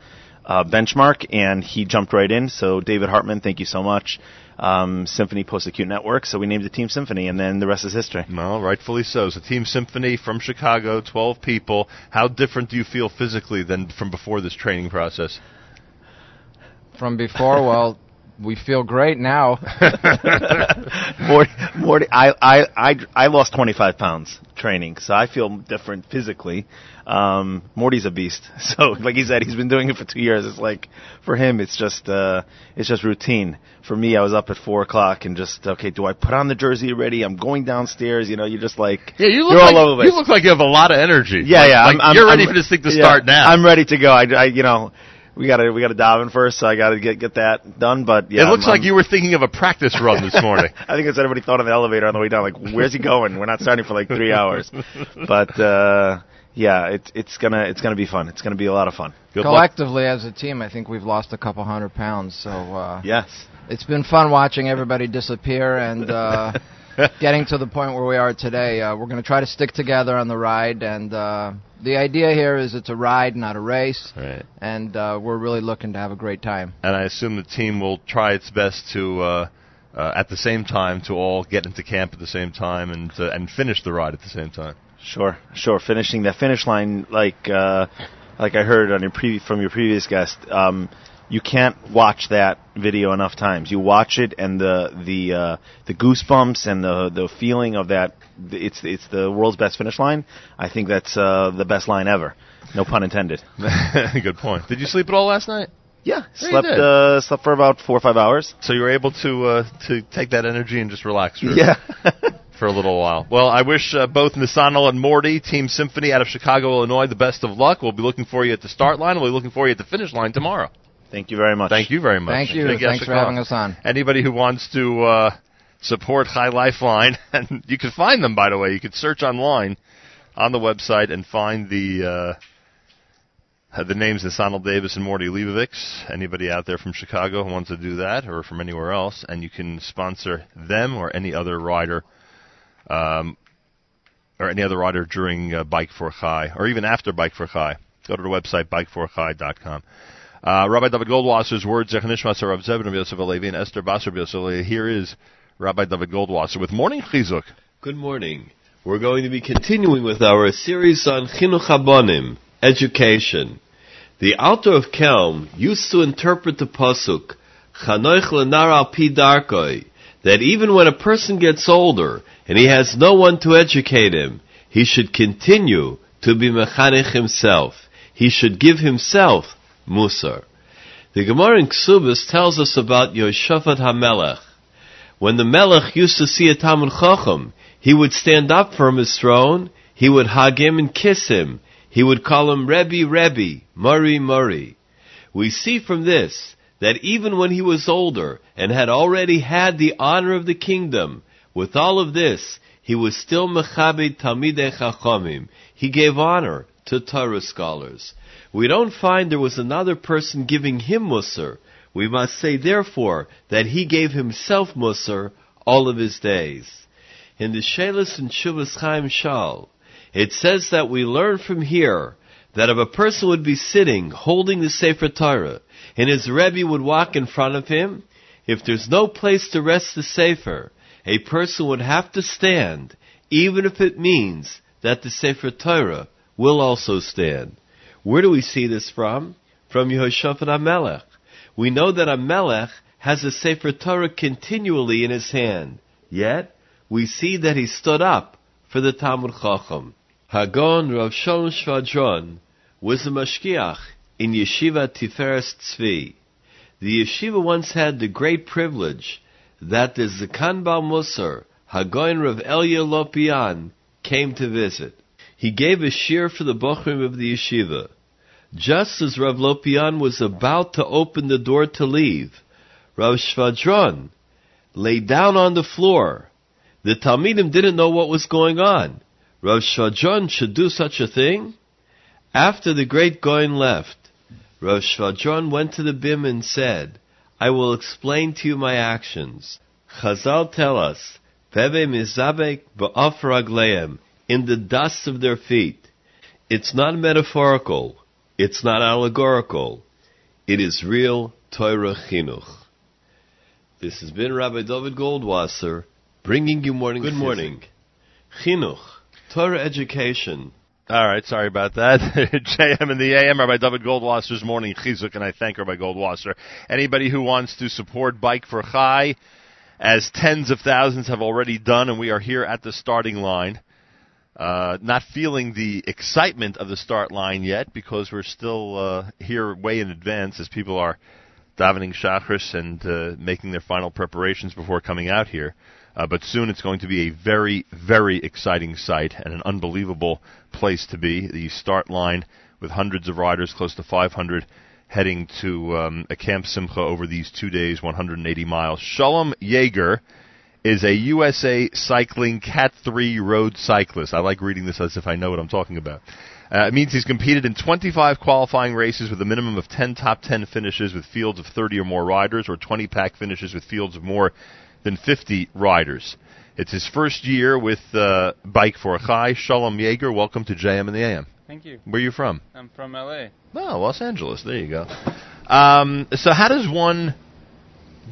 uh, benchmark, and he jumped right in. So, David Hartman, thank you so much. Um, Symphony Post Acute Network. So we named the team Symphony, and then the rest is history. Well, rightfully so. So, Team Symphony from Chicago, 12 people. How different do you feel physically than from before this training process? From before, well, we feel great now. Morty, Morty, I, I, I, I lost 25 pounds training, so I feel different physically. Um, Morty's a beast. So, like he said, he's been doing it for two years. It's like, for him, it's just, uh, it's just routine. For me, I was up at four o'clock and just, okay, do I put on the jersey already? I'm going downstairs. You know, you're just like, Yeah, you look you're like all over the you look like you have a lot of energy. Yeah, Like- yeah. like I'm, I'm, you're ready I'm- for this thing to yeah, start now. I'm ready to go. I, I you know, we gotta we gotta dive in first, so I gotta get get that done. But yeah, it looks I'm- like you were thinking of a practice run this morning. I think it's everybody thought on the elevator on the way down. Like, where's he going? We're not starting for like three hours. But uh, yeah, it's it's gonna it's gonna be fun. It's gonna be a lot of fun. Collectively, as a team, I think we've lost a couple hundred pounds. So uh, yes, it's been fun watching everybody disappear and uh, getting to the point where we are today. Uh, we're going to try to stick together on the ride, and uh, the idea here is it's a ride, not a race. Right. And uh, we're really looking to have a great time. and I assume the team will try its best to, uh, uh, at the same time, to all get into camp at the same time and uh, and finish the ride at the same time. Sure, sure. Finishing that finish line, like uh, like I heard on your pre- from your previous guest, um, you can't watch that video enough times. You watch it, and the the uh, the goosebumps and the the feeling of that. It's it's the world's best finish line. I think that's uh, the best line ever. No pun intended. Good point. Did you sleep at all last night? Yeah, Yeah, slept uh, slept for about four or five hours. So you were able to uh, to take that energy and just relax. For, Yeah. for a little while. Well, I wish uh, both Nisanel and Morty, Team Symphony out of Chicago, Illinois, the best of luck. We'll be looking for you at the start line. We'll be looking for you at the finish line tomorrow. Thank you very much. Thank you very much. Thank you. Big Thanks for to having us on. Anybody who wants to uh, support Chai Lifeline, and you can find them, by the way. You can search online on the website and find the uh, the names of Sonal Davis and Morty Leibovitz. Anybody out there from Chicago who wants to do that, or from anywhere else, and you can sponsor them or any other rider. Um, or any other rider during uh, Bike for Chai, or even after Bike for Chai. Go to the website bikeforchai.com. Uh, Rabbi David Goldwasser's words, Zech Nishmas Rav Zebin Yosef Alevi and Esther Basar Yosef Here is Rabbi David Goldwasser with Morning Chizuk. Good morning. We're going to be continuing with our series on Chinuch Habonim, education. The Alter of Kelm used to interpret the pasuk Chanoich lenar al pi darkoi, that even when a person gets older and he has no one to educate him, he should continue to be mechanich himself. He should give himself musar. The Gemara in Ksubis tells us about Yoshafat HaMelech. When the Melech used to see a Talmud Chacham, he would stand up from his throne, he would hug him and kiss him. He would call him Rebbe, Rebbe, Mori, Mori. We see from this that even when he was older and had already had the honor of the kingdom, with all of this, he was still Mechabed Talmidei Chachamim. He gave honor to Torah scholars. We don't find there was another person giving him Musar. We must say, therefore, that he gave himself Musar all of his days. In the Shelis and Shuvas Chaim Shal, it says that we learn from here that if a person would be sitting holding the Sefer Torah and his Rebbe would walk in front of him, if there's no place to rest the Sefer, a person would have to stand, even if it means that the Sefer Torah will also stand. Where do we see this from? From Yehoshaphat HaMelech. We know that Amelech has a Sefer Torah continually in his hand. Yet, we see that he stood up for the Talmud Chacham. Hagon Rav Shalom Shvadron was a mashkiach in Yeshiva Tiferes Tzvi. The yeshiva once had the great privilege that the Zakan Bal Musar, Hagoin Rav Elia Lopian, came to visit. He gave a shir for the Bochrim of the yeshiva. Just as Rav Lopian was about to open the door to leave, Rav Shvadron lay down on the floor. The Talmidim didn't know what was going on. Rav Shvadron should do such a thing? After the great Goin left, Rav Shvadron went to the Bim and said, I will explain to you my actions. Chazal tell us, Peve mizabek ba'af ragleim, in the dust of their feet. It's not metaphorical. It's not allegorical. It is real Torah chinuch. This has been Rabbi David Goldwasser bringing you morning. Good morning. Chinuch, Torah education. All right, sorry about that. JM in the AM, are Rabbi David Goldwasser's morning chizuk, and I thank Rabbi Goldwasser. Anybody who wants to support Bike for Chai, as tens of thousands have already done, and we are here at the starting line. Uh, not feeling the excitement of the start line yet because we're still uh, here way in advance as people are davening shachris and uh, making their final preparations before coming out here. Uh, but soon it's going to be a very, very exciting sight and an unbelievable place to be. The start line with hundreds of riders, close to 500, heading to um, a Camp Simcha over these two days, 180 miles. Shalom Yeager is a USA Cycling Cat 3 road cyclist. I like reading this as if I know what I'm talking about. Uh, it means he's competed in 25 qualifying races with a minimum of 10 top 10 finishes with fields of 30 or more riders, or 20 pack finishes with fields of more than 50 riders. It's his first year with uh, Bike for a Chai. Shalom Yeager, welcome to JM in the AM. Thank you. Where are you from? I'm from LA. Oh, Los Angeles. There you go. Um, so, how does one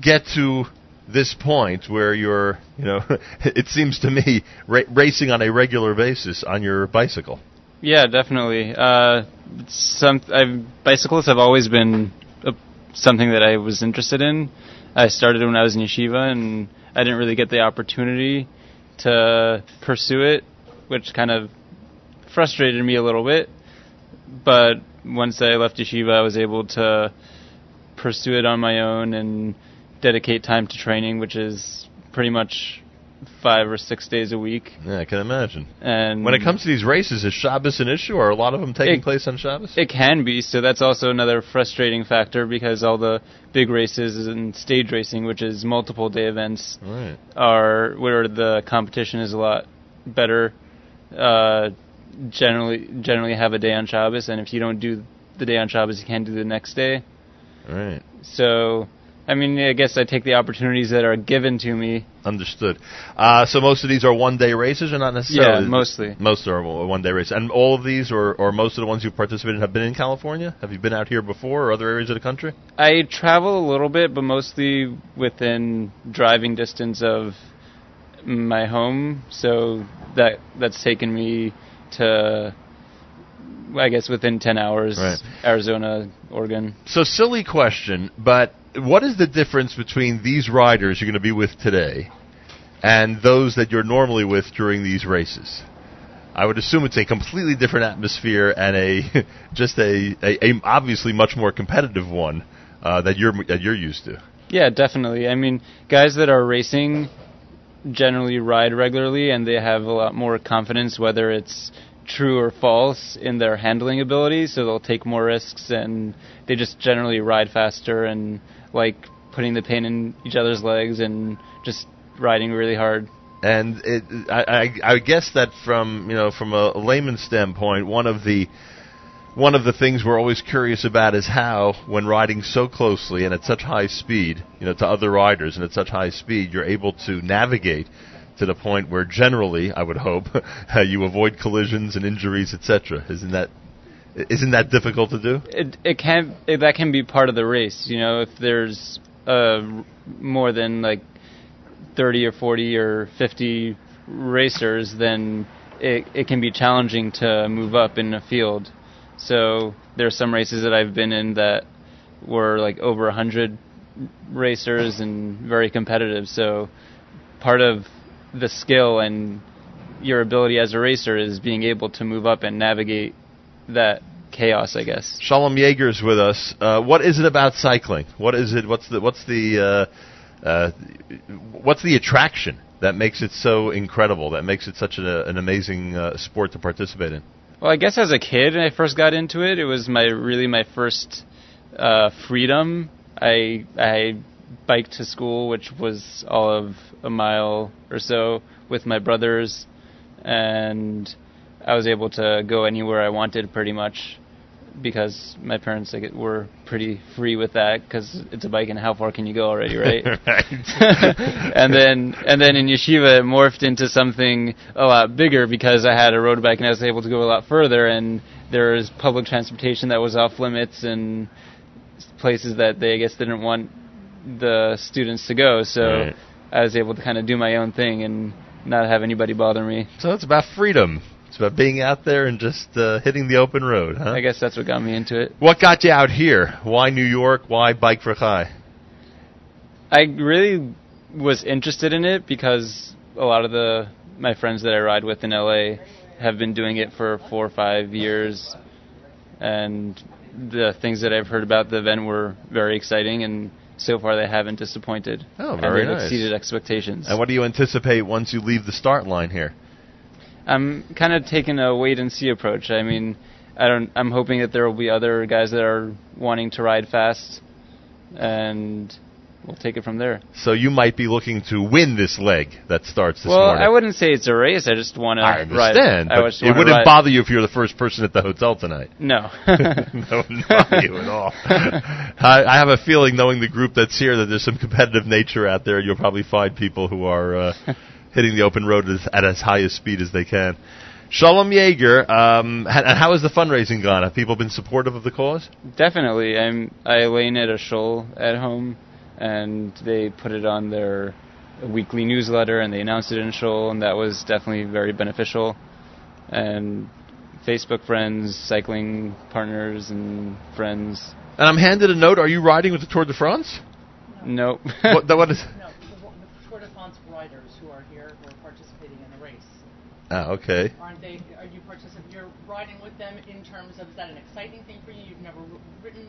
get to this point where you're, you know, it seems to me, ra- racing on a regular basis on your bicycle? Yeah, definitely. Uh, some I've, bicycles have always been a, something that I was interested in. I started when I was in yeshiva, and I didn't really get the opportunity to pursue it, which kind of frustrated me a little bit. But once I left yeshiva, I was able to pursue it on my own and dedicate time to training, which is pretty much five or six days a week. Yeah, I can imagine. And when it comes to these races, is Shabbos an issue, or are a lot of them taking It- place on Shabbos? It can be, so that's also another frustrating factor because all the big races and stage racing, which is multiple day events, Right. are where the competition is a lot better. Uh, generally, generally have a day on Shabbos, and if you don't do the day on Shabbos, you can't do the next day. Right. So, I mean, I guess I take the opportunities that are given to me. Understood. Uh, so most of these are one-day races, or not necessarily? Yeah, mostly. Most are one-day races, and all of these, or, or most of the ones you participated in, have been in California. Have you been out here before, or other areas of the country? I travel a little bit, but mostly within driving distance of my home. So that that's taken me to, I guess, within ten hours. Right. Arizona, Oregon. So silly question, but what is the difference between these riders you're going to be with today and those that you're normally with during these races? I would assume it's a completely different atmosphere and a just a, a, a obviously much more competitive one uh, that you're that you're used to. Yeah, definitely. I mean, guys that are racing generally ride regularly and they have a lot more confidence whether it's true or false in their handling ability, so they'll take more risks and they just generally ride faster and like putting the pain in each other's legs and just riding really hard. And it, I, I, I guess that from you know from a layman's standpoint, one of the one of the things we're always curious about is how, when riding so closely and at such high speed, you know, to other riders and at such high speed, you're able to navigate to the point where generally, I would hope, you avoid collisions and injuries, etc. Isn't that isn't that difficult to do? It it can it, that can be part of the race. You know, if there's uh, more than like thirty or forty or fifty racers, then it it can be challenging to move up in a field. So there are some races that I've been in that were like over a hundred racers and very competitive. So part of the skill and your ability as a racer is being able to move up and navigate that chaos, I guess. Shalom Yeager's with us. Uh, what is it about cycling? What is it? What's the what's the uh, uh, what's the attraction that makes it so incredible? That makes it such a, an amazing uh, sport to participate in? Well, I guess as a kid, when I first got into it, it was my really my first uh, freedom. I I biked to school, which was all of a mile or so, with my brothers, and I was able to go anywhere I wanted pretty much because my parents like, were pretty free with that because it's a bike and how far can you go already, right? and then and then in yeshiva it morphed into something a lot bigger because I had a road bike and I was able to go a lot further and there was public transportation that was off limits and places that they I guess didn't want the students to go. So Right. I was able to kind of do my own thing and not have anybody bother me. So it's about freedom. It's about being out there and just uh, hitting the open road, huh? I guess that's what got me into it. What got you out here? Why New York? Why Bike for Chai? I really was interested in it because a lot of the my friends that I ride with in LA have been doing it for four or five years, and the things that I've heard about the event were very exciting, and so far they haven't disappointed. Oh, and very they've nice. exceeded expectations. And what do you anticipate once you leave the start line here? I'm kind of taking a wait and see approach. I mean, I don't. I'm hoping that there will be other guys that are wanting to ride fast, and we'll take it from there. So you might be looking to win this leg that starts this well, morning. I wouldn't say it's a race. I just want to I understand, ride. I it wouldn't ride. bother you if you're the first person at the hotel tonight. No. that wouldn't bother you at all. I, I have a feeling, knowing the group that's here, that there's some competitive nature out there. You'll probably find people who are uh, hitting the open road as, at as high a speed as they can. Shalom Yeager, um, ha- and how has the fundraising gone? Have people been supportive of the cause? Definitely. I'm. I lein at a shul at home, and they put it on their weekly newsletter, and they announced it in shul, and that was definitely very beneficial. And Facebook friends, cycling partners, and friends. And I'm handed a note. Are you riding with the Tour de France? Nope. what, that- what is? No, the Tour de France riders who are here who are participating in the race. Ah, okay. Aren't they? Are you participating? You're riding with them in terms of is that an exciting thing for you? You've never ri- written.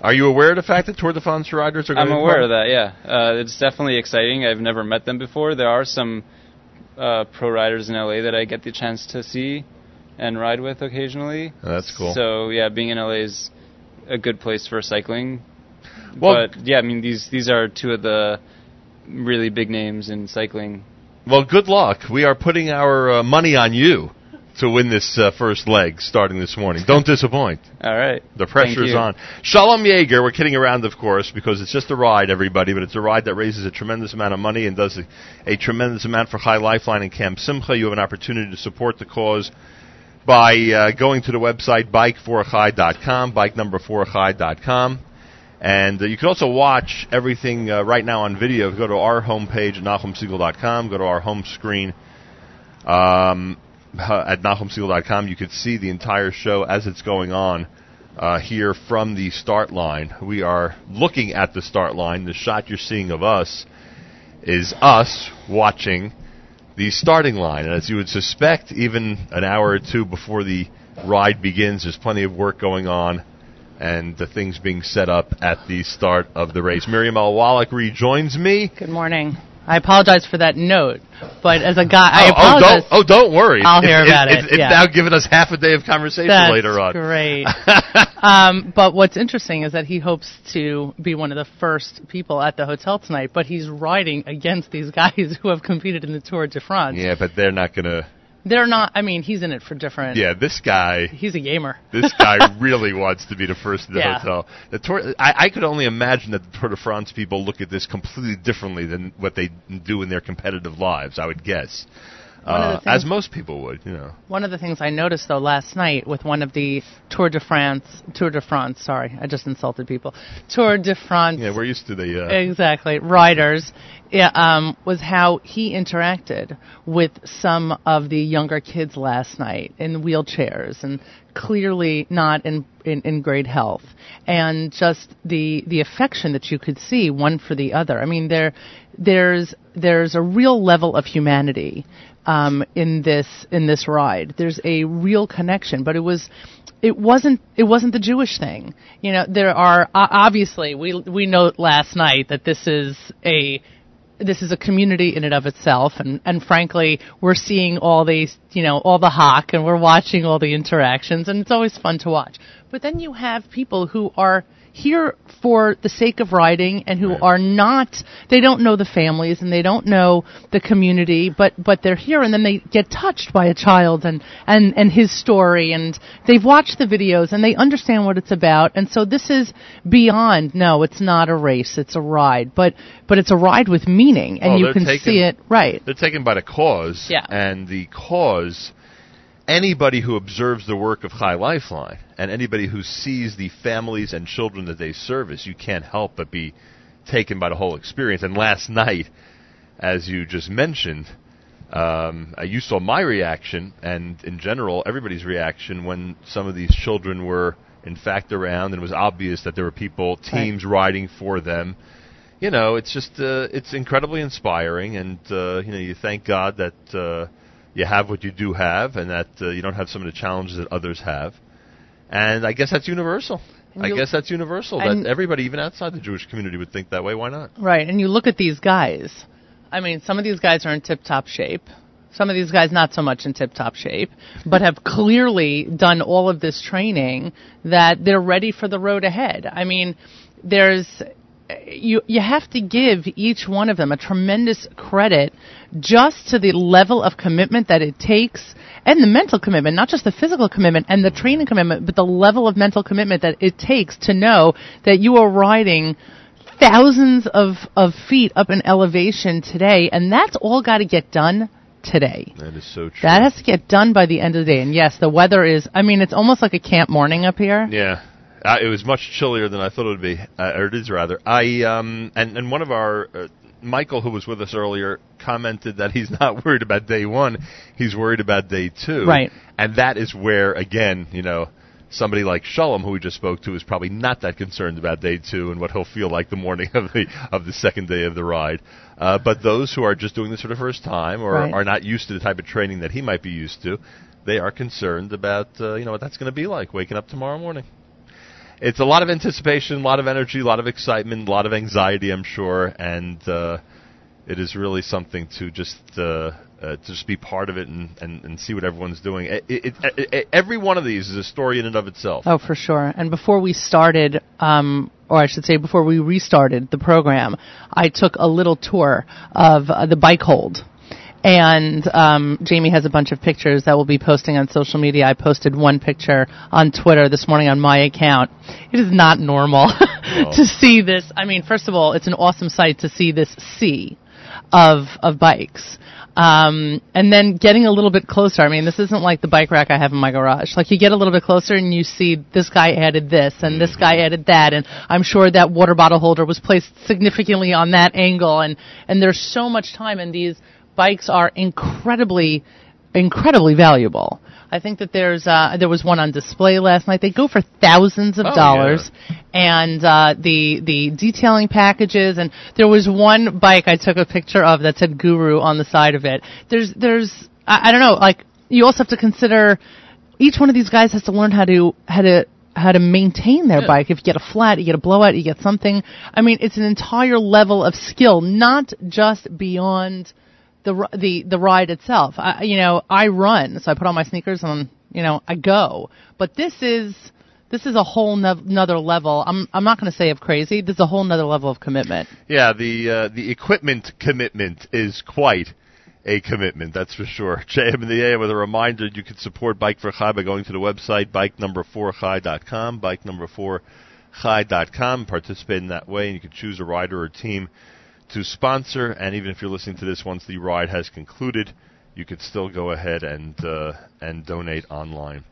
Are you aware of the fact that Tour de France riders are going I'm to aware of that. Yeah, uh, it's definitely exciting. I've never met them before. There are some uh, pro riders in LA that I get the chance to see and ride with occasionally. Oh, that's cool. So yeah, being in LA is a good place for cycling. Well- but yeah, I mean these these are two of the really big names in cycling. Well, good luck. We are putting our uh, money on you to win this uh, first leg starting this morning. Don't disappoint. All right. The pressure's you. on. Shalom Yeager, we're kidding around, of course, because it's just a ride, everybody, but it's a ride that raises a tremendous amount of money and does a, a tremendous amount for Chai Lifeline and Camp Simcha. You have an opportunity to support the cause by uh, going to the website bike4chai.com, bike number 4chai.com. And uh, you can also watch everything uh, right now on video. Go to our homepage at. Go to our home screen um, at NachumSegal.com. You can see the entire show as it's going on uh, here from the start line. We are looking at the start line. The shot you're seeing of us is us watching the starting line. And as you would suspect, even an hour or two before the ride begins, there's plenty of work going on and the things being set up at the start of the race. Miriam Al Wallach rejoins me. Good morning. I apologize for that note, but as a guy, I oh, oh, don't, oh, don't worry. I'll hear it's- about it, It's, it's yeah. now given us half a day of conversation That's later on. great. um, but what's interesting is that he hopes to be one of the first people at the hotel tonight, but he's riding against these guys who have competed in the Tour de France. Yeah, but they're not going to. They're not. I mean, he's in it for different. Yeah, this guy. He's a gamer. This guy really wants to be the first in the Yeah. hotel. The Tour, I, I could only imagine that the Tour de France people look at this completely differently than what they do in their competitive lives. I would guess, uh, things- as most people would. You know. One of the things I noticed though last night with one of the Tour de France, Tour de France. Sorry, I just insulted people. Tour de France. Yeah, we're used to the. Uh, exactly riders yeah, um, was how he interacted with some of the younger kids last night in wheelchairs and clearly not in, in, in great health and just the the affection that you could see one for the other i mean there there's there's a real level of humanity um, in this in this ride. There's a real connection, but it was it wasn't it wasn't the Jewish thing. You know, there are obviously we we note last night that this is a this is a community in and of itself and and frankly we're seeing all these you know all the hawk and we're watching all the interactions and it's always fun to watch but then you have people who are here for the sake of riding and who are not they don't know the families and they don't know the community but but they're here and then they get touched by a child and and and his story and they've watched the videos and they understand what it's about and so this is beyond no it's not a race it's a ride but but it's a ride with meaning and Oh, you can taken- see it right They're taken by the cause. Yeah. And the cause, anybody who observes the work of Chai Lifeline and anybody who sees the families and children that they service, you can't help but be taken by the whole experience. And last night, as you just mentioned, um, uh, you saw my reaction, and in general, everybody's reaction when some of these children were, in fact, around, and it was obvious that there were people, teams riding for them. You know, it's just uh, it's incredibly inspiring, and uh, you know, you thank God that uh, you have what you do have, and that uh, you don't have some of the challenges that others have. And I guess that's universal. And I guess that's universal. That everybody, even outside the Jewish community, would think that way. Why not? Right, and you look at these guys. I mean, some of these guys are in tip-top shape. Some of these guys not so much in tip-top shape, but have clearly done all of this training that they're ready for the road ahead. I mean, there's you you have to give each one of them a tremendous credit just to the level of commitment that it takes and the mental commitment, not just the physical commitment and the training commitment, but the level of mental commitment that it takes to know that you are riding thousands of, of feet up in elevation today, and that's all got to get done today. That is so true. That has to get done by the end of the day. And yes, the weather is, I mean, it's almost like a camp morning up here. Yeah. Uh, it was much chillier than I thought it would be, uh, or it is rather. I um and and one of our uh, Michael, who was with us earlier, commented that he's not worried about day one, he's worried about day two. Right. And that is where, again, you know, somebody like Shalom, who we just spoke to, is probably not that concerned about day two and what he'll feel like the morning of the of the second day of the ride. Uh, but those who are just doing this for the first time or Right. are not used to the type of training that he might be used to, they are concerned about uh, you know what that's going to be like waking up tomorrow morning it's a lot of anticipation, a lot of energy, a lot of excitement, a lot of anxiety, I'm sure, and uh, it is really something to just uh, uh, to just be part of it and, and, and see what everyone's doing. It, it, it, every one of these is a story in and of itself. Oh, for sure. And before we started, um, or I should say, before we restarted the program, I took a little tour of uh, the bike hold. And um, Jamie has a bunch of pictures that we'll be posting on social media. I posted one picture on Twitter this morning on my account. It is not normal to see this. I mean, first of all, it's an awesome sight to see this sea of of bikes. Um, and then getting a little bit closer. I mean, this isn't like the bike rack I have in my garage. Like you get a little bit closer and you see this guy added this and this guy added that, and I'm sure that water bottle holder was placed significantly on that angle. And and there's so much time, in these bikes are incredibly, incredibly valuable. I think that there's uh, there was one on display last night. They go for thousands of Oh, dollars, and uh, the the detailing packages. And there was one bike I took a picture of that said Guru on the side of it. There's there's I, I don't know. Like you also have to consider each one of these guys has to learn how to how to how to maintain their bike. If you get a flat, you get a blowout, you get something. I mean, it's an entire level of skill, not just beyond the the the ride itself. I, you know, I run, so I put on my sneakers and you know I go. But this is this is a whole no- nother level. I'm I'm not going to say of crazy. This is a whole nother level of commitment. Yeah, the uh, the equipment commitment is quite a commitment, that's for sure. JM in the AM with a reminder you can support Bike for Chai by going to the website bike number 4chai.com, bike number 4chai.com, participate in that way, and you can choose a rider or team to sponsor. And even if you're listening to this once the ride has concluded, you could still go ahead and uh, and donate online.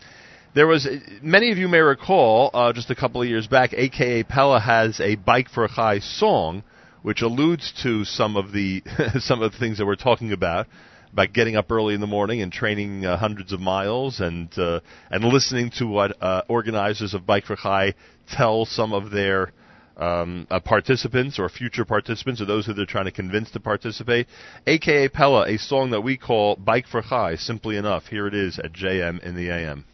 There was many of you may recall uh, just a couple of years back, AKA Pella has a Bike for Chai song, which alludes to some of the some of the things that we're talking about about getting up early in the morning and training uh, hundreds of miles and uh, and listening to what uh, organizers of Bike for Chai tell some of their um, uh, participants or future participants or those who they're trying to convince to participate. AKA Pella, a song that we call Bike for Chai, simply enough. Here it is at JM in the AM.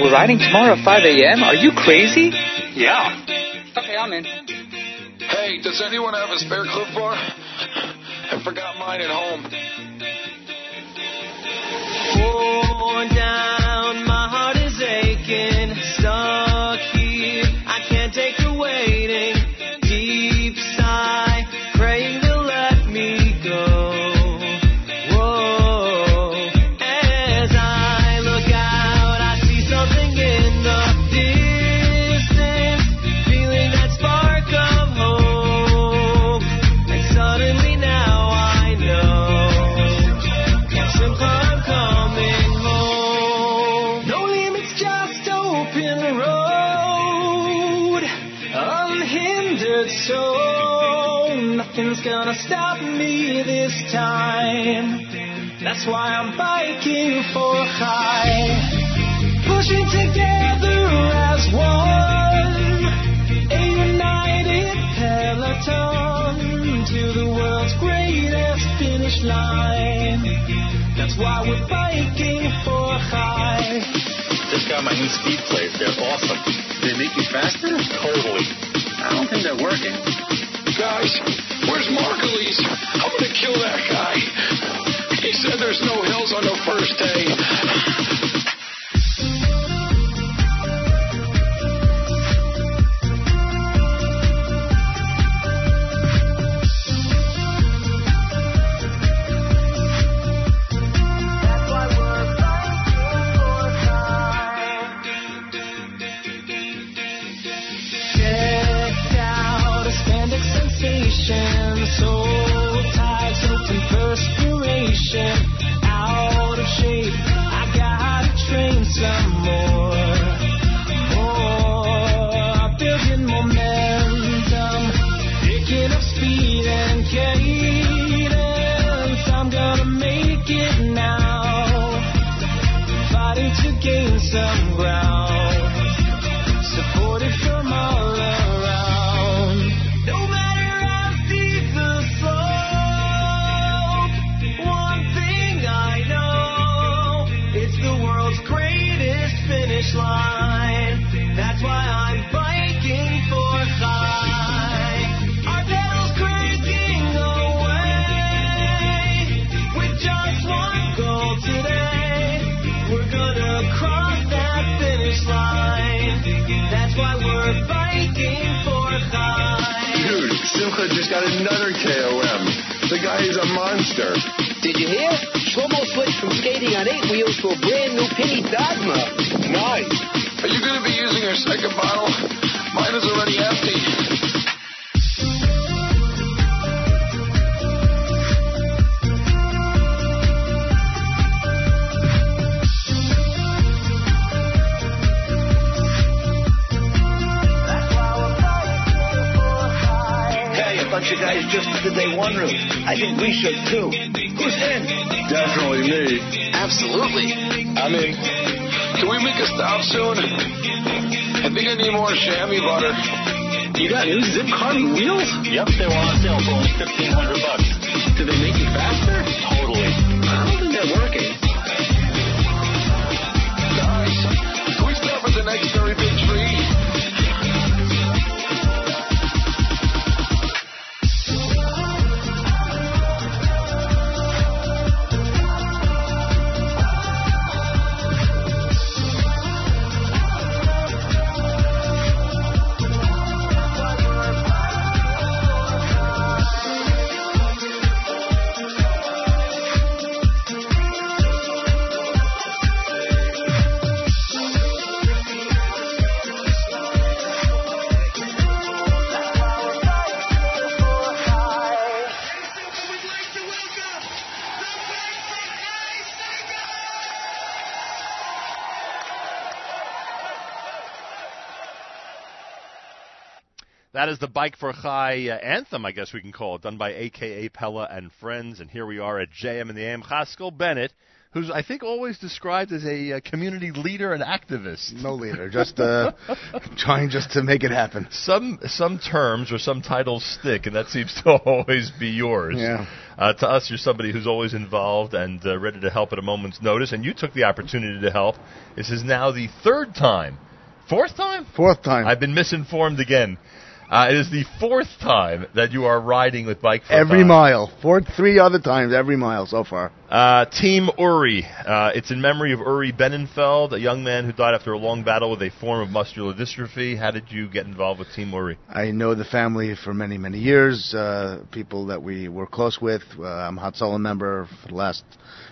We're riding tomorrow at 5 a.m.? Are you crazy? Yeah. Okay, I'm in. Hey, does anyone have a spare Clif Bar? I forgot mine at home. Worn down, my heart is aching, gonna stop me this time. That's why I'm biking for Chai. Pushing together as one. A united peloton to the world's greatest finish line. That's why we're biking for Chai. Just got my new speed plates. They're awesome. They make you faster? Totally. I don't think they're working. Guys, where's Margulies? I'm gonna kill that guy. He said there's no hills on the first day. Out of shape. I gotta train some more, oh, more, building momentum, picking up speed and cadence. I'm gonna make it now, fighting to gain some ground supported from all. New Zipp carbon wheels? Yep, they were on sale for is the Bike for Chai uh, anthem, I guess we can call it, done by AKA Pella and Friends. And here we are at JM in the AM. Haskell Bennett, who's I think always described as a, uh community leader and activist. No leader, just uh, trying just to make it happen. Some some terms or some titles stick, and that seems to always be yours. Yeah. Uh, to us, you're somebody who's always involved and uh, ready to help at a moment's notice, and you took the opportunity to help. This is now the third time, fourth time, fourth time. I've been misinformed again. Uh, it is the fourth time that you are riding with Bike for Every Five. mile, four, three other times, every mile so far. Uh, Team Uri. Uh, it's in memory of Uri Benenfeld, a young man who died after a long battle with a form of muscular dystrophy. How did you get involved with Team Uri? I know the family for many, many years. Uh, people that we were close with. Uh, I'm a Hatzalah member for the last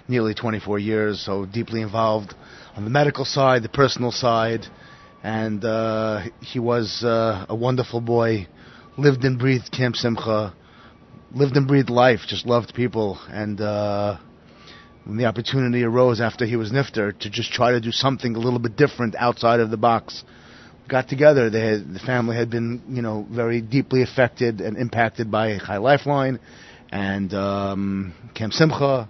nearly 24 years, so deeply involved on the medical side, the personal side, and uh, he was uh, a wonderful boy. Lived and breathed Camp Simcha. Lived and breathed life. Just loved people, and uh, when the opportunity arose after he was nifter to just try to do something a little bit different outside of the box got together. Had, the family had been, you know, very deeply affected and impacted by Chai Lifeline and um, Camp Simcha.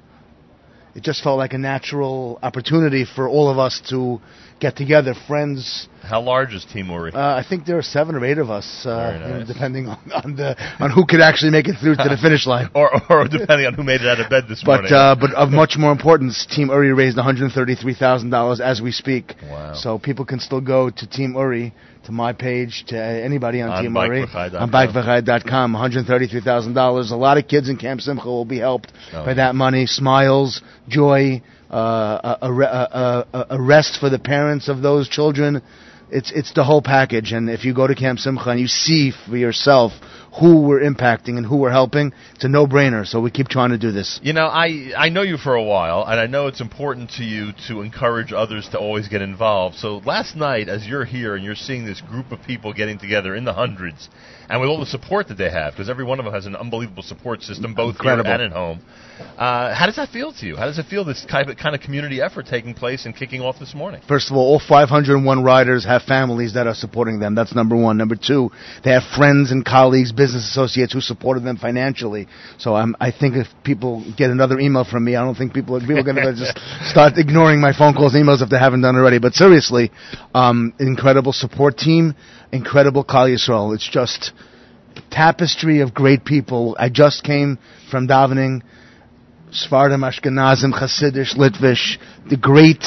It just felt like a natural opportunity for all of us to get together, friends. How large is Team Uri? Uh, I think there are seven or eight of us, uh, Very you know, nice. depending on, on the on who could actually make it through to the finish line. or, or depending on who made it out of bed this But morning. uh, but of much more importance, Team Uri raised one hundred thirty-three thousand dollars as we speak. Wow. So people can still go to Team Uri, to my page, to anybody on, On Team Uri, on bikeforchai.com. One hundred thirty-three thousand dollars. A lot of kids in Camp Simcha will be helped Oh, by yeah. that money. Smiles, joy, uh, a, a, a, a rest for the parents of those children. It's it's the whole package. And if you go to Camp Simcha and you see for yourself who we're impacting and who we're helping, it's a no-brainer. So we keep trying to do this. You know, I I know you for a while, and I know it's important to you to encourage others to always get involved. So last night, as you're here and you're seeing this group of people getting together in the hundreds, and with all the support that they have, because every one of them has an unbelievable support system, both Incredible. here and at home. Uh, how does that feel to you? How does it feel this kind of kind of community effort taking place and kicking off this morning? First of all, all 501 riders have families that are supporting them. That's number one. Number two, they have friends and colleagues, business associates who supported them financially. So I'm, I think if people get another email from me, I don't think people, people are going to just start ignoring my phone calls and emails if they haven't done already. But seriously, um, incredible support team, incredible Klal Yisrael. It's just tapestry of great people. I just came from davening. Sfardim, Ashkenazim, Hasidish, Litvish, the great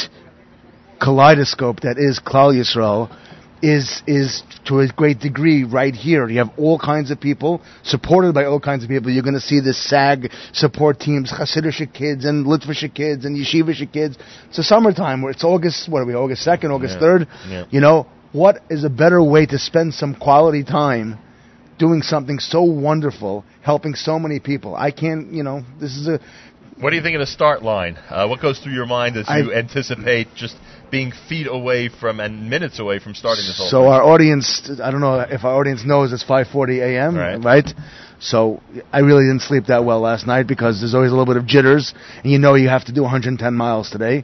kaleidoscope that is Klal Yisrael is is to a great degree right here. You have all kinds of people supported by all kinds of people. You're going to see the SAG support teams, Hasidic kids and Litvish kids and Yeshivish kids. It's a summertime where it's August. What are we? August second, August Yeah. third. Yeah. You know what is a better way to spend some quality time? Doing something so wonderful, helping so many people. I can't, you know, this is a What do you think of the start line? Uh, what goes through your mind as you I- anticipate just being feet away from and minutes away from starting this whole thing? So thing? our audience, I don't know if our audience knows it's 5:40 a.m. Right. Right. So I really didn't sleep that well last night because there's always a little bit of jitters, and you know you have to do 110 miles today.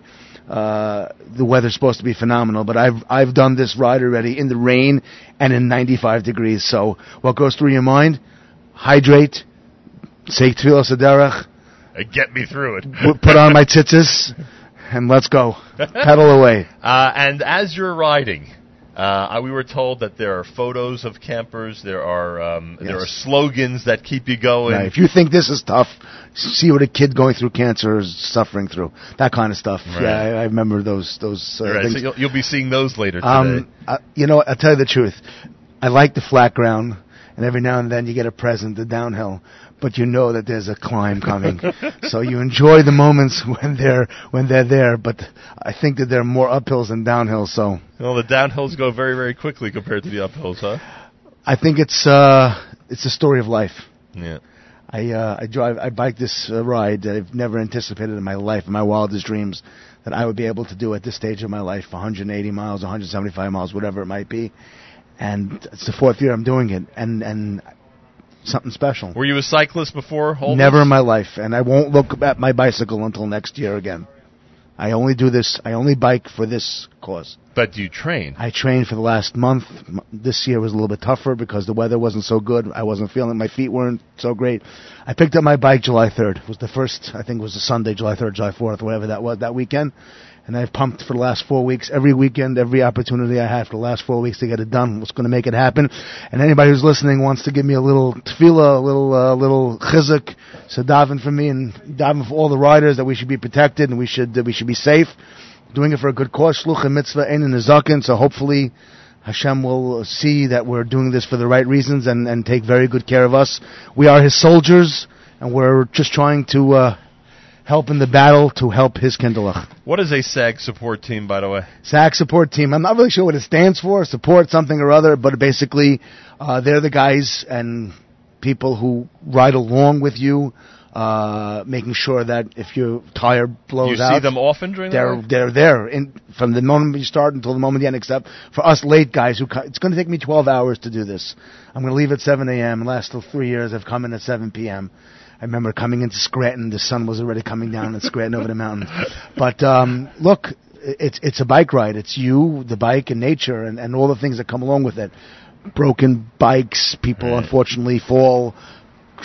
Uh, the weather's supposed to be phenomenal, but I've I've done this ride already in the rain and in 95 degrees. So what goes through your mind? Hydrate, say tefillas haderech, Uh, Get me through it. put on my tzitzis, and let's go. Pedal away. Uh, and as you're riding, uh, we were told that there are photos of campers. There are um, there are slogans that keep you going. Right. If you think this is tough, see what a kid going through cancer is suffering through. That kind of stuff. Right. Yeah, I, I remember those those uh, right, things. so you'll, you'll be seeing those later today. um, uh, you know, I'll tell you the truth. I like the flat ground, and every now and then you get a present, the downhill. But you know that there's a climb coming, so you enjoy the moments when they're when they're there. But I think that there are more uphills than downhills. So well, the downhills go very very quickly compared to the uphills, huh? I think it's uh, it's a story of life. Yeah. I uh, I drive I bike this uh, ride that I've never anticipated in my life, in my wildest dreams, that I would be able to do at this stage of my life, 180 miles, 175 miles, whatever it might be, and it's the fourth year I'm doing it, and and something special. Were you a cyclist before? Never in my life, and I won't look at my bicycle until next year again. I only do this. I only bike for this cause. But do you train? I trained for the last month. This year was a little bit tougher because the weather wasn't so good. I wasn't feeling. My feet weren't so great. I picked up my bike July 3rd. It was the first. I think it was a Sunday, July 3rd, July 4th, whatever that was that weekend. And I've pumped for the last four weeks, every weekend, every opportunity I had for the last four weeks to get it done. What's going to make it happen. And anybody who's listening wants to give me a little tefillah, a little, uh, little chizuk, so daven for me and daven for all the riders that we should be protected and we should that we should be safe. Doing it for a good cause, shluch and mitzvah, ein in the So hopefully. Hashem will see that we're doing this for the right reasons and, and take very good care of us. We are His soldiers, and we're just trying to uh, help in the battle to help His Kindlech. What is a SAG support team, by the way? SAC support team. I'm not really sure what it stands for, support something or other, but basically, uh, they're the guys and people who ride along with you, uh, making sure that if your tire blows out. You out, see them often during they're ride? they're there in, from the moment you start until the moment you end. Except for us late guys who co- it's going to take me 12 hours to do this. I'm going to leave at 7 a.m. last till three years. I've come in at 7 p.m. I remember coming into Scranton. The sun was already coming down in Scranton over the mountain. But um, look, it's it's a bike ride. It's you, the bike, and nature, and, and all the things that come along with it. Broken bikes, people unfortunately fall,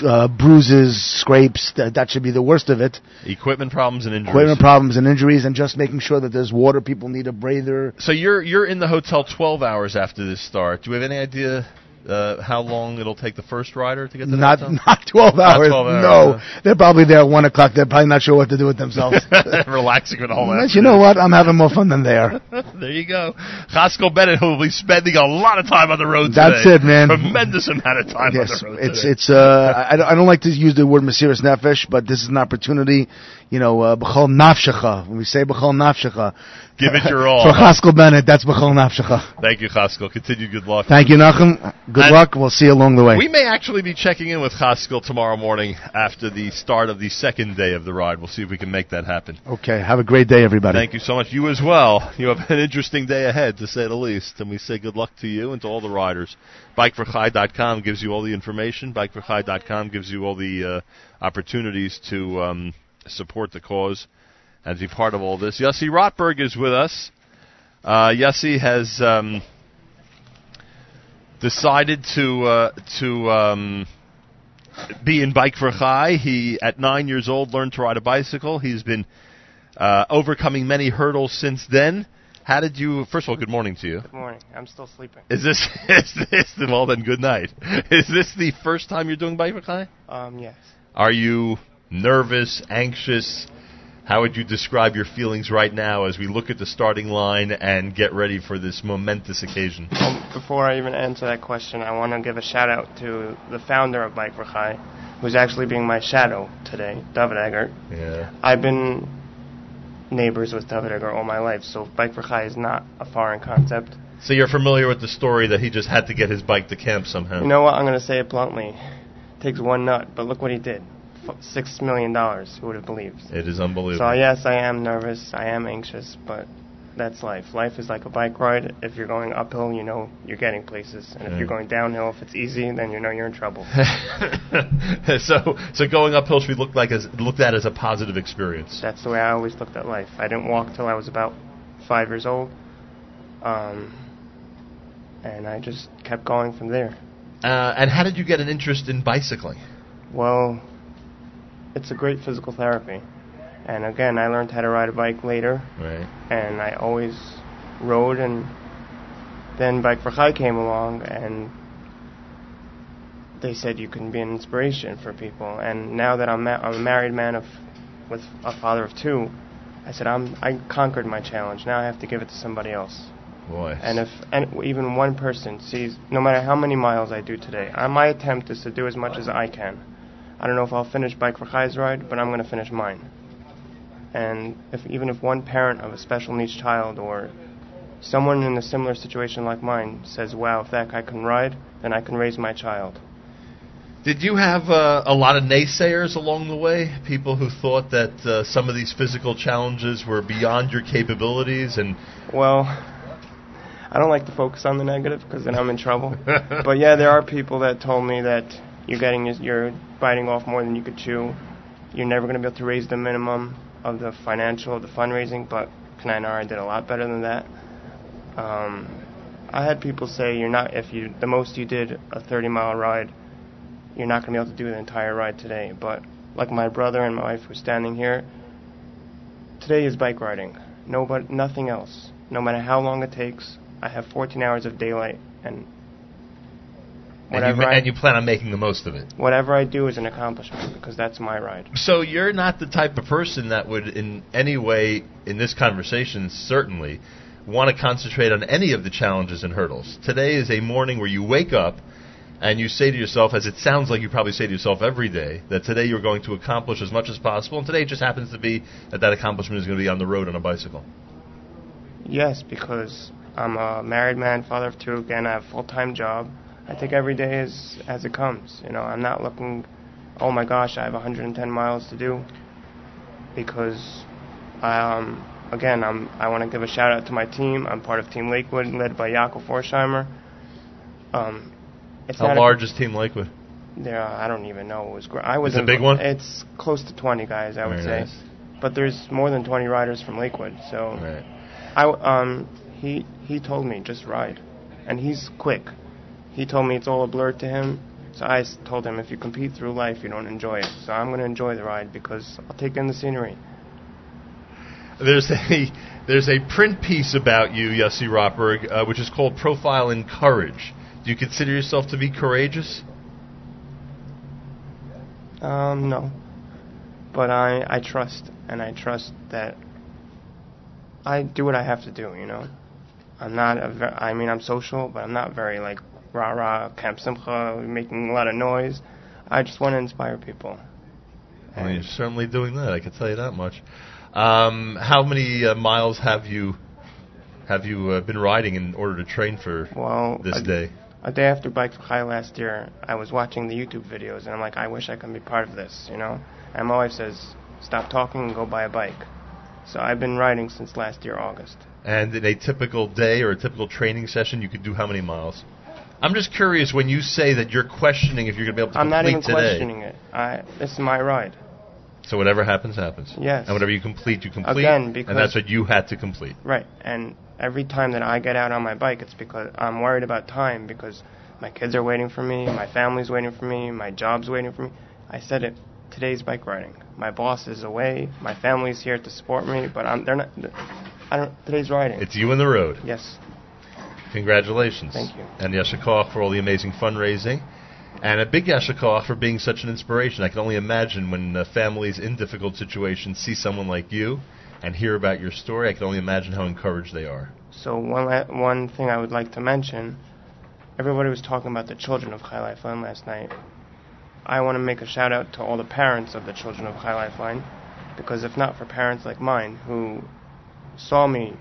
uh, bruises, scrapes. That, that should be the worst of it. Equipment problems and injuries. Equipment problems and injuries, and just making sure that there's water. People need a breather. So you're you're in the hotel 12 hours after this start. Do we have any idea uh, how long it'll take the first rider to get to the Not hotel? not 12 Not hours. 12 hours, no, they're probably there at one o'clock. They're probably not sure what to do with themselves. Relaxing with all that. you know what? I'm having more fun than they are. there you go. Haskell Bennett, who will be spending a lot of time on the road That's today. it, man. Tremendous amount of time yes, on the road it's today. it's. Uh, I, I don't- like to use the word Mesiris Nefesh, but this is an opportunity. You know, uh, b'chol nafshecha. When we say b'chol nafshecha, Give it your all. For Haskell Bennett, that's b'chol nafshecha. Thank you, Haskell. Continued good luck. Thank you, Nachum. Good And- luck. We'll see you along the way. We may actually be checking in with Haskell tomorrow morning after the start of the second day of the ride. We'll see if we can make that happen. okay. Have a great day, everybody. Thank you so much. You as well. You have an interesting day ahead, to say the least. And we say good luck to you and to all the riders. BikeForChai.com gives you all the information. BikeForChai.com gives you all the uh, opportunities to um, support the cause and be part of all this. Yossi Rotberg is with us. Uh, Yossi has um, decided to uh, to um, be in Bike for Chai. He, at nine years old, learned to ride a bicycle. He's been uh, overcoming many hurdles since then. How did you? First of all, good morning to you. Good morning. I'm still sleeping. Is this is this the, well then? Good night. Is this the first time you're doing bike for Chai? Um, yes. Are you nervous, anxious? How would you describe your feelings right now as we look at the starting line and get ready for this momentous occasion? Um, before I even answer that question, I want to give a shout out to the founder of Bike for Chai, who's actually being my shadow today, David Eggert. Yeah. I've been neighbors with David Eggert all my life, so Bike for Chai is not a foreign concept. So you're familiar with the story that he just had to get his bike to camp somehow. You know what? I'm going to say it bluntly. It takes one nut, but look what he did. Six million dollars. Who would have believed? It is unbelievable. So yes, I am nervous. I am anxious, but that's life. Life is like a bike ride. If you're going uphill, you know you're getting places, and if you're going downhill, if it's easy, then you know you're in trouble. so so going uphill should be looked like as looked at as a positive experience. That's the way I always looked at life. I didn't walk till I was about five years old, um, and I just kept going from there. Uh, and how did you get an interest in bicycling? Well, it's a great physical therapy. And again, I learned how to ride a bike later, Right. and I always rode. And then Bike for Chai came along, and they said you can be an inspiration for people. And now that I'm, ma- I'm a married man of, with a father of two, I said I'm I conquered my challenge. Now I have to give it to somebody else. Boy. And if and even one person sees, no matter how many miles I do today, uh, my attempt is to do as much as I can. I don't know if I'll finish Bike for Chai's ride, but I'm going to finish mine. And if even if one parent of a special needs child or someone in a similar situation like mine says, "Wow, if that guy can ride, then I can raise my child." Did you have uh, a lot of naysayers along the way? People who thought that uh, some of these physical challenges were beyond your capabilities, and Well, I don't like to focus on the negative because then I'm in trouble. but yeah, there are people that told me that you're getting you're biting off more than you could chew. You're never going to be able to raise the minimum. of the financial, the fundraising, but Kanai did a lot better than that. Um, I had people say you're not if you the most you did a 30 mile ride, you're not going to be able to do the entire ride today. But like my brother and my wife were standing here, today is bike riding. No, but nothing else. No matter how long it takes, I have 14 hours of daylight, and And you, I, and you plan on making the most of it. whatever I do is an accomplishment because that's my ride. So you're not the type of person that would, in any way, in this conversation, certainly, want to concentrate on any of the challenges and hurdles. Today is a morning where you wake up and you say to yourself, as it sounds like you probably say to yourself every day, that today you're going to accomplish as much as possible, and today it just happens to be that that accomplishment is going to be on the road on a bicycle. Yes, because I'm a married man, father of two. Again, I have a full-time job. I take every day as as it comes. You know, I'm not looking. Oh my gosh, I have 110 miles to do. Because, um, again, I'm. I want to give a shout out to my team. I'm part of Team Lakewood, led by Jakob Forsheimer. Um, it's How not a- large is Team Lakewood? Yeah, I don't even know. It was. Gr- I was. It's a big one? It's close to 20 guys, I would say. nice. But there's more than 20 riders from Lakewood, so. I w- um he he told me just ride, and he's quick. He told me it's all a blur to him. So I told him if you compete through life, you don't enjoy it. So I'm going to enjoy the ride because I'll take in the scenery. There's a there's a print piece about you, Yossi Rotberg, uh, which is called "Profile in Courage." Do you consider yourself to be courageous? Um, no. But I, I trust, and I trust that I do what I have to do, you know? I'm not a ver- I mean, I'm social, but I'm not very, like, rah rah, Camp Simcha, making a lot of noise. I just want to inspire people. Well, you're certainly doing that. I can tell you that much. Um, how many uh, miles have you have you uh, been riding in order to train for Well, this a, day? A day after Bike for Chai last year, I was watching the YouTube videos, and I'm like, I wish I could be part of this, you know? And my wife says, stop talking and go buy a bike. So I've been riding since last year, August. And in a typical day or a typical training session, you could do how many miles? I'm just curious when you say that you're questioning if you're going to be able to complete today. I'm not even today. questioning it. I, this is my ride. So whatever happens, happens. Yes. And whatever you complete, you complete. Again, because- and that's what you had to complete. Right. And every time that I get out on my bike, it's because I'm worried about time because my kids are waiting for me, my family's waiting for me, my job's waiting for me. I said it. Today's bike riding. My boss is away. My family's here to support me, but I'm. They're not. I don't. Today's riding. It's you and the road. Yes. Congratulations. Thank you. And Yashikov for all the amazing fundraising. And a big Yashikov for being such an inspiration. I can only imagine when uh, families in difficult situations see someone like you and hear about your story, I can only imagine how encouraged they are. So one la- one thing I would like to mention, everybody was talking about the children of Chai Lifeline last night. I want to make a shout out to all the parents of the children of Chai Lifeline, because if not for parents like mine who saw me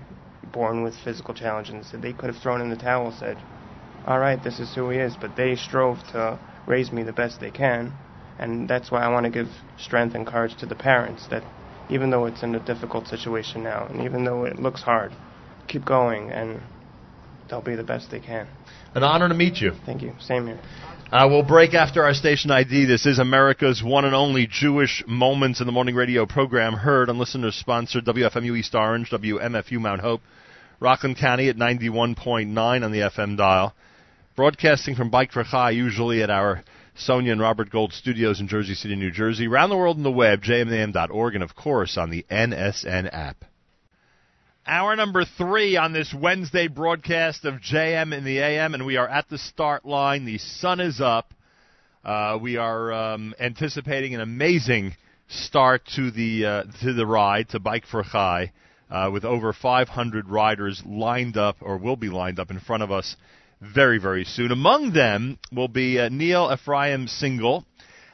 born with physical challenges they could have thrown in the towel, said, "All right, this is who he is," but they strove to raise me the best they can, and that's why I want to give strength and courage to the parents that even though it's in a difficult situation now, and even though it looks hard, keep going and they'll be the best they can. An honor to meet you. Thank you. Same here. Uh, we'll break after our station ID. This is America's one and only Jewish Moments in the Morning radio program, heard on listeners sponsored WFMU East Orange, WMFU Mount Hope, Rockland County at 91.9 on the FM dial. Broadcasting from Bike for Chai, usually at our Sonia and Robert Gold studios in Jersey City, New Jersey. Around the world on the web, jmam.org, and of course on the NSN app. Hour number three on this Wednesday broadcast of JM in the AM, and we are at the start line. The sun is up. Uh, we are um, anticipating an amazing start to the uh, to the ride to Bike for Chai, uh, with over 500 riders lined up or will be lined up in front of us very very soon. Among them will be uh, Neil Ephraim Single,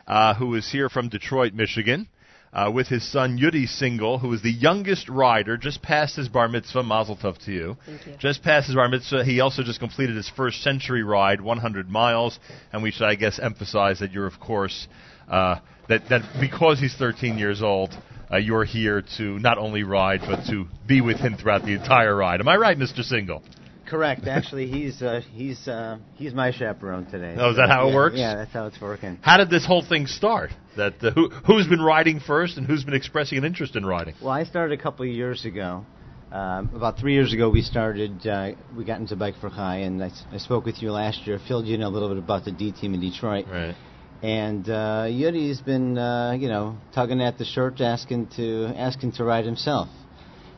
uh, who is here from Detroit, Michigan uh, with his son Yudi Single, who is the youngest rider, just passed his bar mitzvah. Mazel tov to you. Thank you. Just passed his bar mitzvah. He also just completed his first century ride, 100 miles. And we should, I guess, emphasize that you're, of course, uh, that that because he's 13 years old, uh, you're here to not only ride but to be with him throughout the entire ride. Am I right, Mr. Single? Correct. Actually, he's uh, he's uh, he's my chaperone today. Oh, is that how it Yeah, works? Yeah, that's how it's working. How did this whole thing start? That uh, who who's been riding first and who's been expressing an interest in riding? Well, I started a couple of years ago. Um, about three years ago, we started. Uh, we got into Bike for Chai, and I spoke with you last year. Filled you in a little bit about the D team in Detroit. Right. And uh, Yudi's been, uh, you know, tugging at the shirt, asking to asking to ride himself.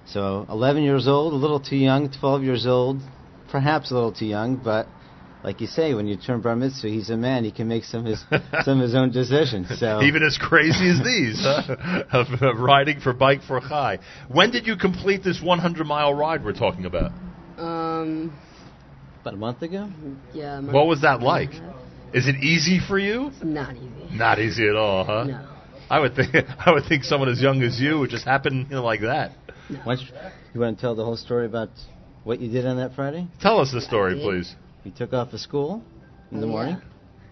So, 11 years old, a little too young. 12 years old, perhaps a little too young, but like you say, when you turn bar mitzvah, he's a man. He can make some of his some of his own decisions. So Even as crazy as these, huh? of, of riding for Bike for Chai. When did you complete this 100 mile ride we're talking about? Um, about a month ago. yeah. a month What was that like? half. Is it easy for you? It's not easy. Not easy at all, huh? No. I would think I would think someone as young as you would just happen, you know, like that. Why don't you, you want to tell the whole story about what you did on that Friday? Tell us the story, please. You took off of school in the Yeah. morning.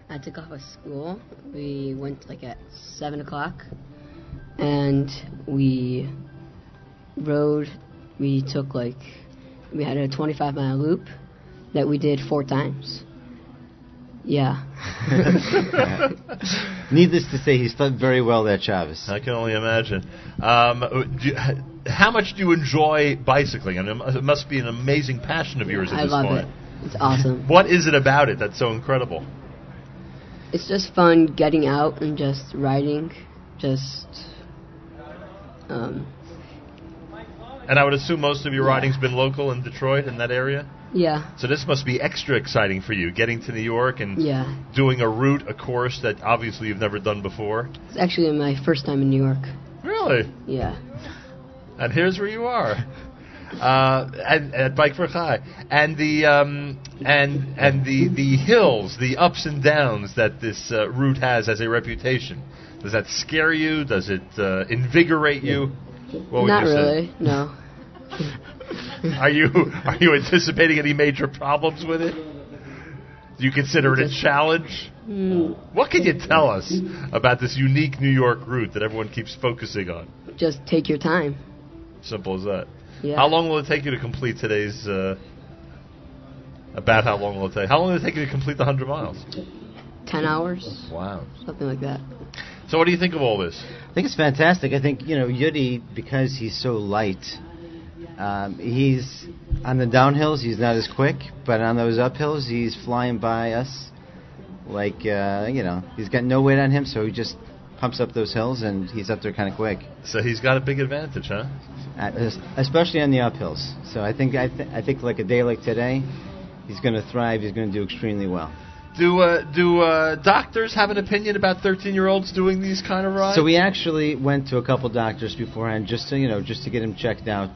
I took off of school. We went like at seven o'clock, and we rode. We took like we had a 25 mile loop that we did four times. Yeah. Needless to say, he's done very well there, Shabbos. I can only imagine. Um, do you, how much do you enjoy bicycling? I mean, it must be an amazing passion of yours at I this love point. it. It's awesome. What is it about it that's so incredible? It's just fun getting out and just riding. Just um, And I would assume most of your riding's been local in Detroit in that area. Yeah, So this must be extra exciting for you, getting to New York and yeah. doing a route, a course that obviously you've never done before. It's actually my first time in New York. Really? Yeah. And here's where you are. Uh, at, at Bike for Chai, and the um, and and the the hills, the ups and downs that this uh, route has as a reputation. Does that scare you? Does it uh, invigorate you? What would Not you say? really. No. Are you are you anticipating any major problems with it? Do you consider it a challenge? Mm, What can you tell us about this unique New York route that everyone keeps focusing on? just take your time. Simple as that. Yeah. How long will it take you to complete today's? Uh, about how long will it take? How long will it take you to complete the hundred miles? Ten hours. Wow. Something like that. So, what do you think of all this? I think it's fantastic. I think you know Yudi because he's so light. Um, he's on the downhills. He's not as quick, but on those uphills, he's flying by us. Like uh, you know, he's got no weight on him, so he just pumps up those hills, and he's up there kind of quick. So he's got a big advantage, huh? Uh, especially on the uphills. So I think I, th- I think like a day like today, he's going to thrive. He's going to do extremely well. Do uh, do uh, doctors have an opinion about thirteen-year-olds doing these kind of rides? So we actually went to a couple doctors beforehand, just to you know, just to get him checked out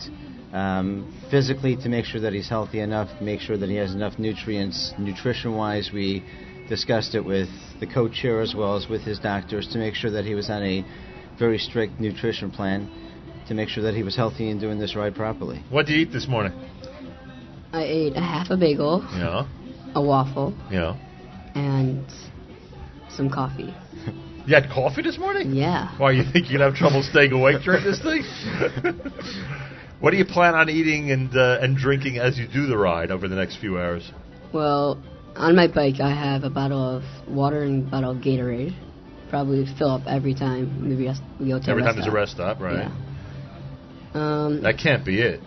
um, physically to make sure that he's healthy enough, make sure that he has enough nutrients, nutrition-wise. We discussed it with the coach here as well as with his doctors to make sure that he was on a very strict nutrition plan to make sure that he was healthy and doing this ride properly. What did you eat this morning? I ate a half a bagel, Yeah, a waffle, yeah. and some coffee. You had coffee this morning? Yeah. Why you think you'd have trouble staying awake during this thing? what do you plan on eating and uh, and drinking as you do the ride over the next few hours? Well, on my bike, I have a bottle of water and a bottle of Gatorade. Probably fill up every time. Maybe us- we go to Every a time rest there's a stop. rest stop, right? Yeah. Um, That can't be it.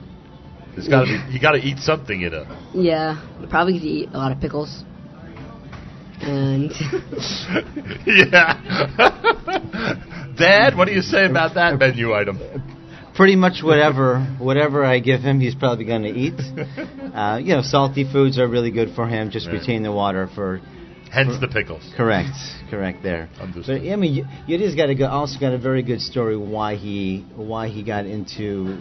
There's got to be. You got to eat something, you know. yeah, probably to eat a lot of pickles. And yeah. Dad, what do you say about that menu item? Pretty much whatever whatever I give him, he's probably going to eat. Uh, you know, salty foods are really good for him. Just Right. retain the water for. Hence for- the pickles. Correct, correct there. Understood. But I mean, Y- Yudi's got a good, also got a very good story why he why he got into.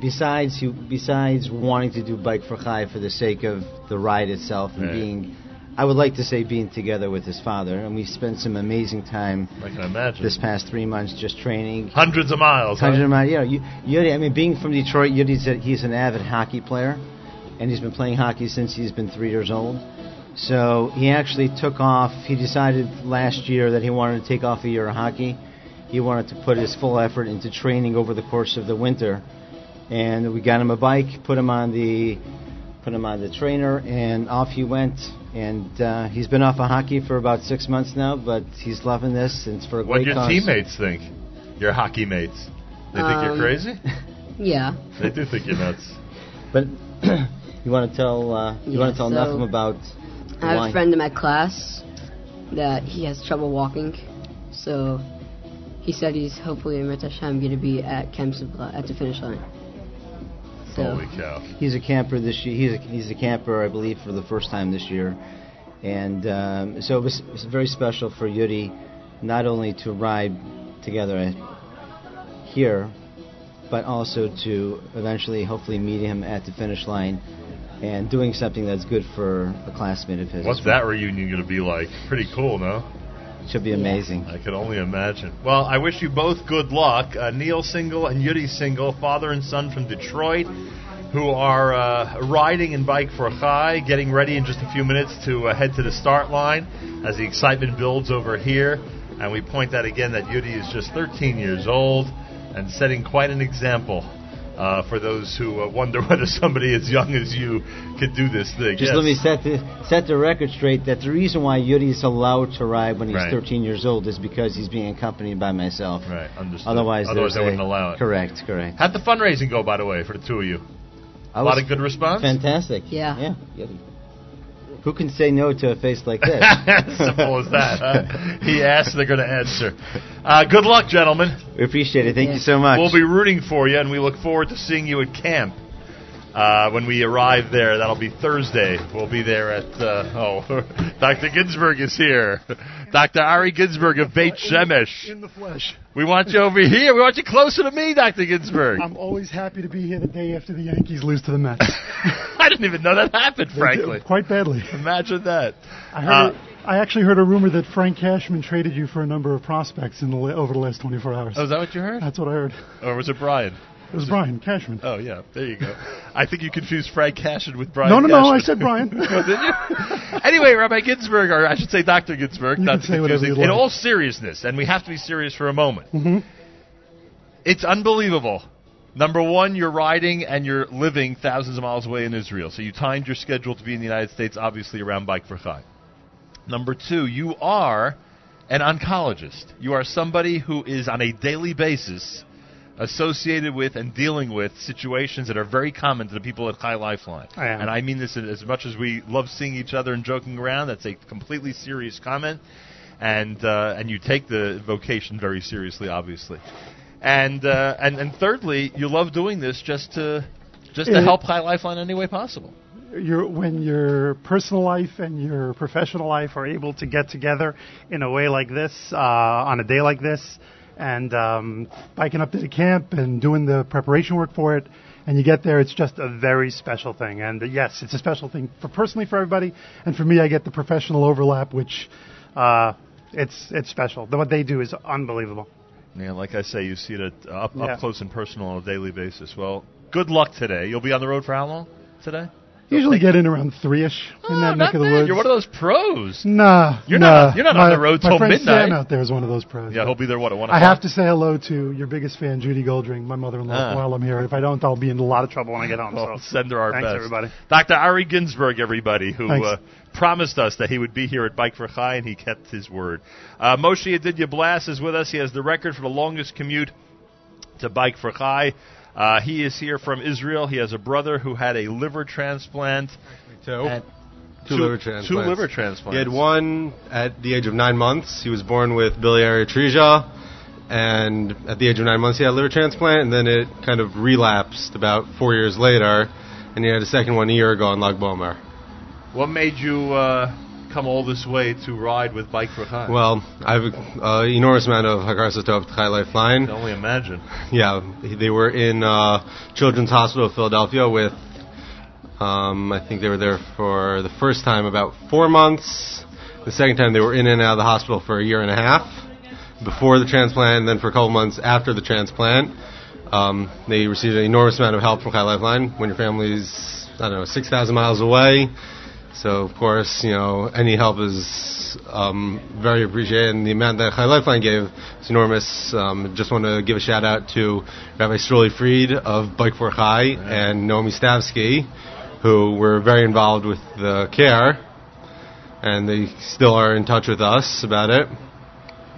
Besides, he, besides wanting to do bike for Chai for the sake of the ride itself and Right. being, I would like to say being together with his father, and we spent some amazing time I can imagine. this past three months just training. Hundreds of miles. huh? Hundred miles. Yeah, you, Yudi. I mean, being from Detroit, Yudi's a, he's an avid hockey player, and he's been playing hockey since he's been three years old. So he actually took off. He decided last year that he wanted to take off a year of hockey. He wanted to put his full effort into training over the course of the winter, and we got him a bike, put him on the put him on the trainer, and off he went. And uh, he's been off of hockey for about six months now, but he's loving this, and it's for a What great do your cause. teammates think? Your hockey mates? They think you're Um, crazy? Yeah. They do think you're nuts. But you want to tell uh, you want to tell so- Nachum about I have why- a friend in my class that he has trouble walking, so he said he's hopefully in Hashem going to be at Camp Simcha at the finish line. So Holy cow. He's a camper this year. He's a, he's a camper, I believe, for the first time this year, and um, so it was, it was very special for Yudi, not only to ride together here, but also to eventually, hopefully, meet him at the finish line, and doing something that's good for a classmate of his. What's that reunion going to be like? Pretty cool, no? Should be amazing. I can only imagine. Well, I wish you both good luck. Uh, Neil Single and Yudi Single, father and son from Detroit, who are uh, riding in Bike for Chai, getting ready in just a few minutes to uh, head to the start line as the excitement builds over here. And we point out again that Yudi is just 13 years old and setting quite an example uh, for those who uh, wonder whether somebody as young as you could do this thing. Just Yes. let me set the set the record straight that the reason why Yudi is allowed to ride when he's Right. 13 years old is because he's being accompanied by myself. Right, understood. Otherwise, Otherwise they wouldn't allow it. Correct, correct. How'd the fundraising go, by the way, for the two of you? I a lot of good response? Fantastic. Yeah. Yeah. Who can say no to a face like this? Simple as that. huh? He asked, they're going to answer. Uh, good luck, gentlemen. We appreciate it. Thank you so much. We'll be rooting for you, and we look forward to seeing you at camp. Uh, when we arrive there, that'll be Thursday. We'll be there at, uh, oh, Dr. Ginsburg is here. Dr. Ari Ginsburg of Beit Shemesh. In the flesh. We want you over here. We want you closer to me, Dr. Ginsburg. I'm always happy to be here the day after the Yankees lose to the Mets. I didn't even know that happened, frankly. quite badly. Imagine that. I heard. Uh, I actually heard a rumor that Frank Cashman traded you for a number of prospects in the over the last 24 hours. Oh, is that what you heard? That's what I heard. Or was it Brian? It was Brian Cashman. Oh yeah, there you go. I think you confused Frank Cashman with Brian. no, no, no. I said Brian. Oh, did you? anyway, Rabbi Ginsburg, or I should say Dr. Ginsburg, You not can say whatever confuse you it. In like. all seriousness, and we have to be serious for a moment, hmm it's unbelievable. Number one, you're riding and you're living thousands of miles away in Israel, so you timed your schedule to be in the United States, obviously around Bike for Chai. Number two, you are an oncologist. You are somebody who is on a daily basis associated with and dealing with situations that are very common to the people at Chai Lifeline. I am. And I mean this as much as we love seeing each other and joking around. That's a completely serious comment, and uh, and you take the vocation very seriously, obviously. And uh, and and thirdly, you love doing this just to just to Yeah. help Chai Lifeline any way possible. your when your personal life and your professional life are able to get together in a way like this uh, on a day like this, and um, biking up to the camp and doing the preparation work for it, and you get there, it's just a very special thing. And uh, yes, it's a special thing for personally for everybody, and for me, I get the professional overlap, which uh, it's it's special. What they do is unbelievable. Yeah, like I say, you see it at, up Yeah. up close and personal on a daily basis. Well, good luck today. You'll be on the road for how long today? Usually get in around three ish in that neck of the bad. woods. You're one of those pros. Nah, You're nah. not- you're not my, on the road my till friend midnight. Sam out there is one of those pros. Yeah, he'll be there. What at one I o'clock? have to say hello to your biggest fan, Judy Goldring, my mother-in-law, Ah. while I'm here. If I don't, I'll be in a lot of trouble when I get home. Well, so send her our thanks, best. everybody. Dr. Ari Ginsburg, everybody, who Thanks. uh, promised us that he would be here at Bike for Chai, and he kept his word. Uh, Moshe Adidya Blas is with us. He has the record for the longest commute to Bike for Chai. Uh, he is here from Israel. He has a brother who had a liver transplant. Two. At- Two, liver transplants. Two liver transplants. He had one at the age of nine months. He was born with biliary atresia, and at the age of nine months, he had a liver transplant, and then it kind of relapsed about four years later, and he had a second one a year ago on Lag Ba'omer. What made you uh, come all this way to ride with Bike for Chai? Well, I have an enormous amount of hakaras hatov Chai Lifeline. I can only imagine. Yeah, they were in uh, Children's Hospital of Philadelphia with, um, I think they were there for the first time about four months. The second time they were in and out of the hospital for a year and a half before the transplant, and then for a couple months after the transplant. Um, they received an enormous amount of help from Chai Lifeline when your family's, I don't know, 6,000 miles away. So, of course, you know, any help is um, very appreciated, and the amount that Chai Lifeline gave is enormous. Um, just want to give a shout out to Rabbi Sruly Fried of Bike for Chai and Naomi Stavsky who were very involved with the care, and they still are in touch with us about it.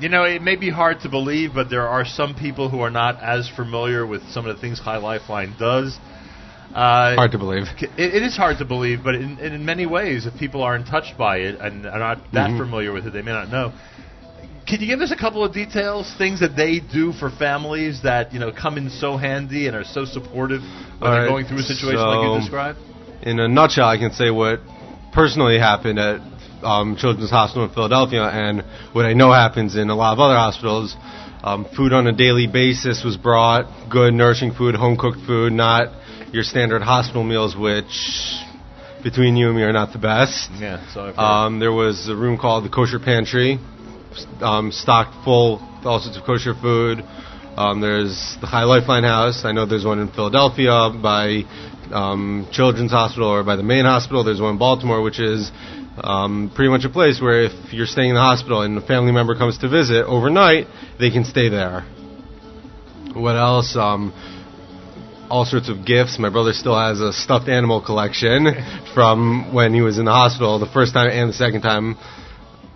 You know, it may be hard to believe, but there are some people who are not as familiar with some of the things Chai Lifeline does. Uh, Hard to believe. It, it is hard to believe, but in, in many ways, if people aren't touched by it and are not that Mhm. familiar with it, they may not know. Can you give us a couple of details, things that they do for families that you know come in so handy and are so supportive when All they're right, going through a situation like you described? In a nutshell, I can say what personally happened at um, Children's Hospital in Philadelphia and what I know happens in a lot of other hospitals. Um, food on a daily basis was brought, good, nourishing food, home cooked food, not your standard hospital meals, which between you and me are not the best. Yeah, so Um, there was a room called the Kosher Pantry, um, stocked full all sorts of kosher food. Um, there's the Chai Lifeline House. I know there's one in Philadelphia by um, Children's Hospital or by the main hospital. There's one in Baltimore, which is um, pretty much a place where if you're staying in the hospital and a family member comes to visit overnight, they can stay there. What else? All sorts of gifts. My brother still has a stuffed animal collection from when he was in the hospital the first time and the second time.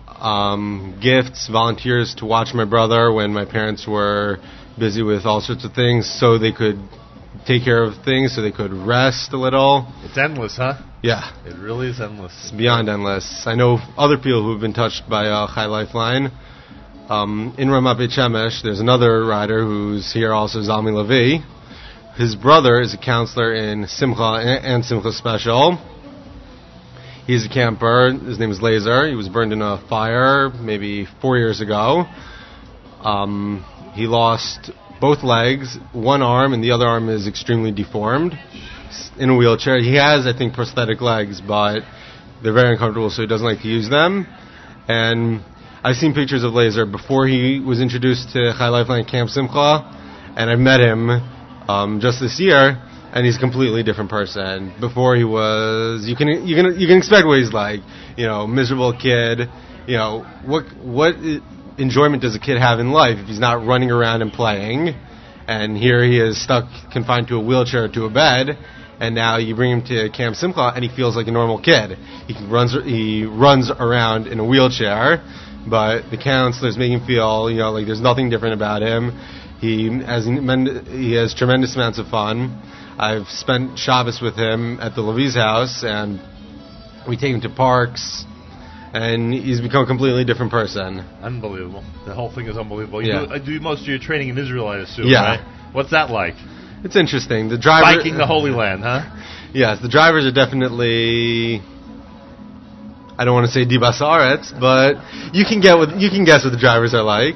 Um, gifts, volunteers to watch my brother when my parents were busy with all sorts of things so they could take care of things, so they could rest a little. It's endless, huh? Yeah. It really is endless. It's beyond endless. I know other people who've been touched by uh, Chai Lifeline. Um, in Ramat Beit Shemesh, there's another rider who's here also, Zalmi Levi. His brother is a counselor in Simcha and, Simcha Special. He's a camper. His name is Laser. He was burned in a fire maybe four years ago. Um, he lost both legs, one arm, and the other arm is extremely deformed. In a wheelchair. He has, I think, prosthetic legs, but they're very uncomfortable, so he doesn't like to use them. And I've seen pictures of Laser before he was introduced to Chai Lifeline Camp Simcha, and I met him um, just this year, and he's a completely different person. Before he was, you can you can you can expect what he's like, you know, miserable kid. You know, what what enjoyment does a kid have in life if he's not running around and playing? And here he is stuck, confined to a wheelchair to a bed. And now you bring him to Camp Simcha, and he feels like a normal kid. He runs he runs around in a wheelchair, but the counselors make him feel, you know, like there's nothing different about him. He has he has tremendous amounts of fun. I've spent Shabbos with him at the Levi's house, and we take him to parks, and he's become a completely different person. Unbelievable. The whole thing is unbelievable. You Yeah. do, uh, do most of your training in Israel, I assume, Yeah. right? What's that like? It's interesting. The driver Biking the Holy Land, huh? Yes, the drivers are definitely. I don't want to say dibas ha'aretz, but you can get what you can guess what the drivers are like.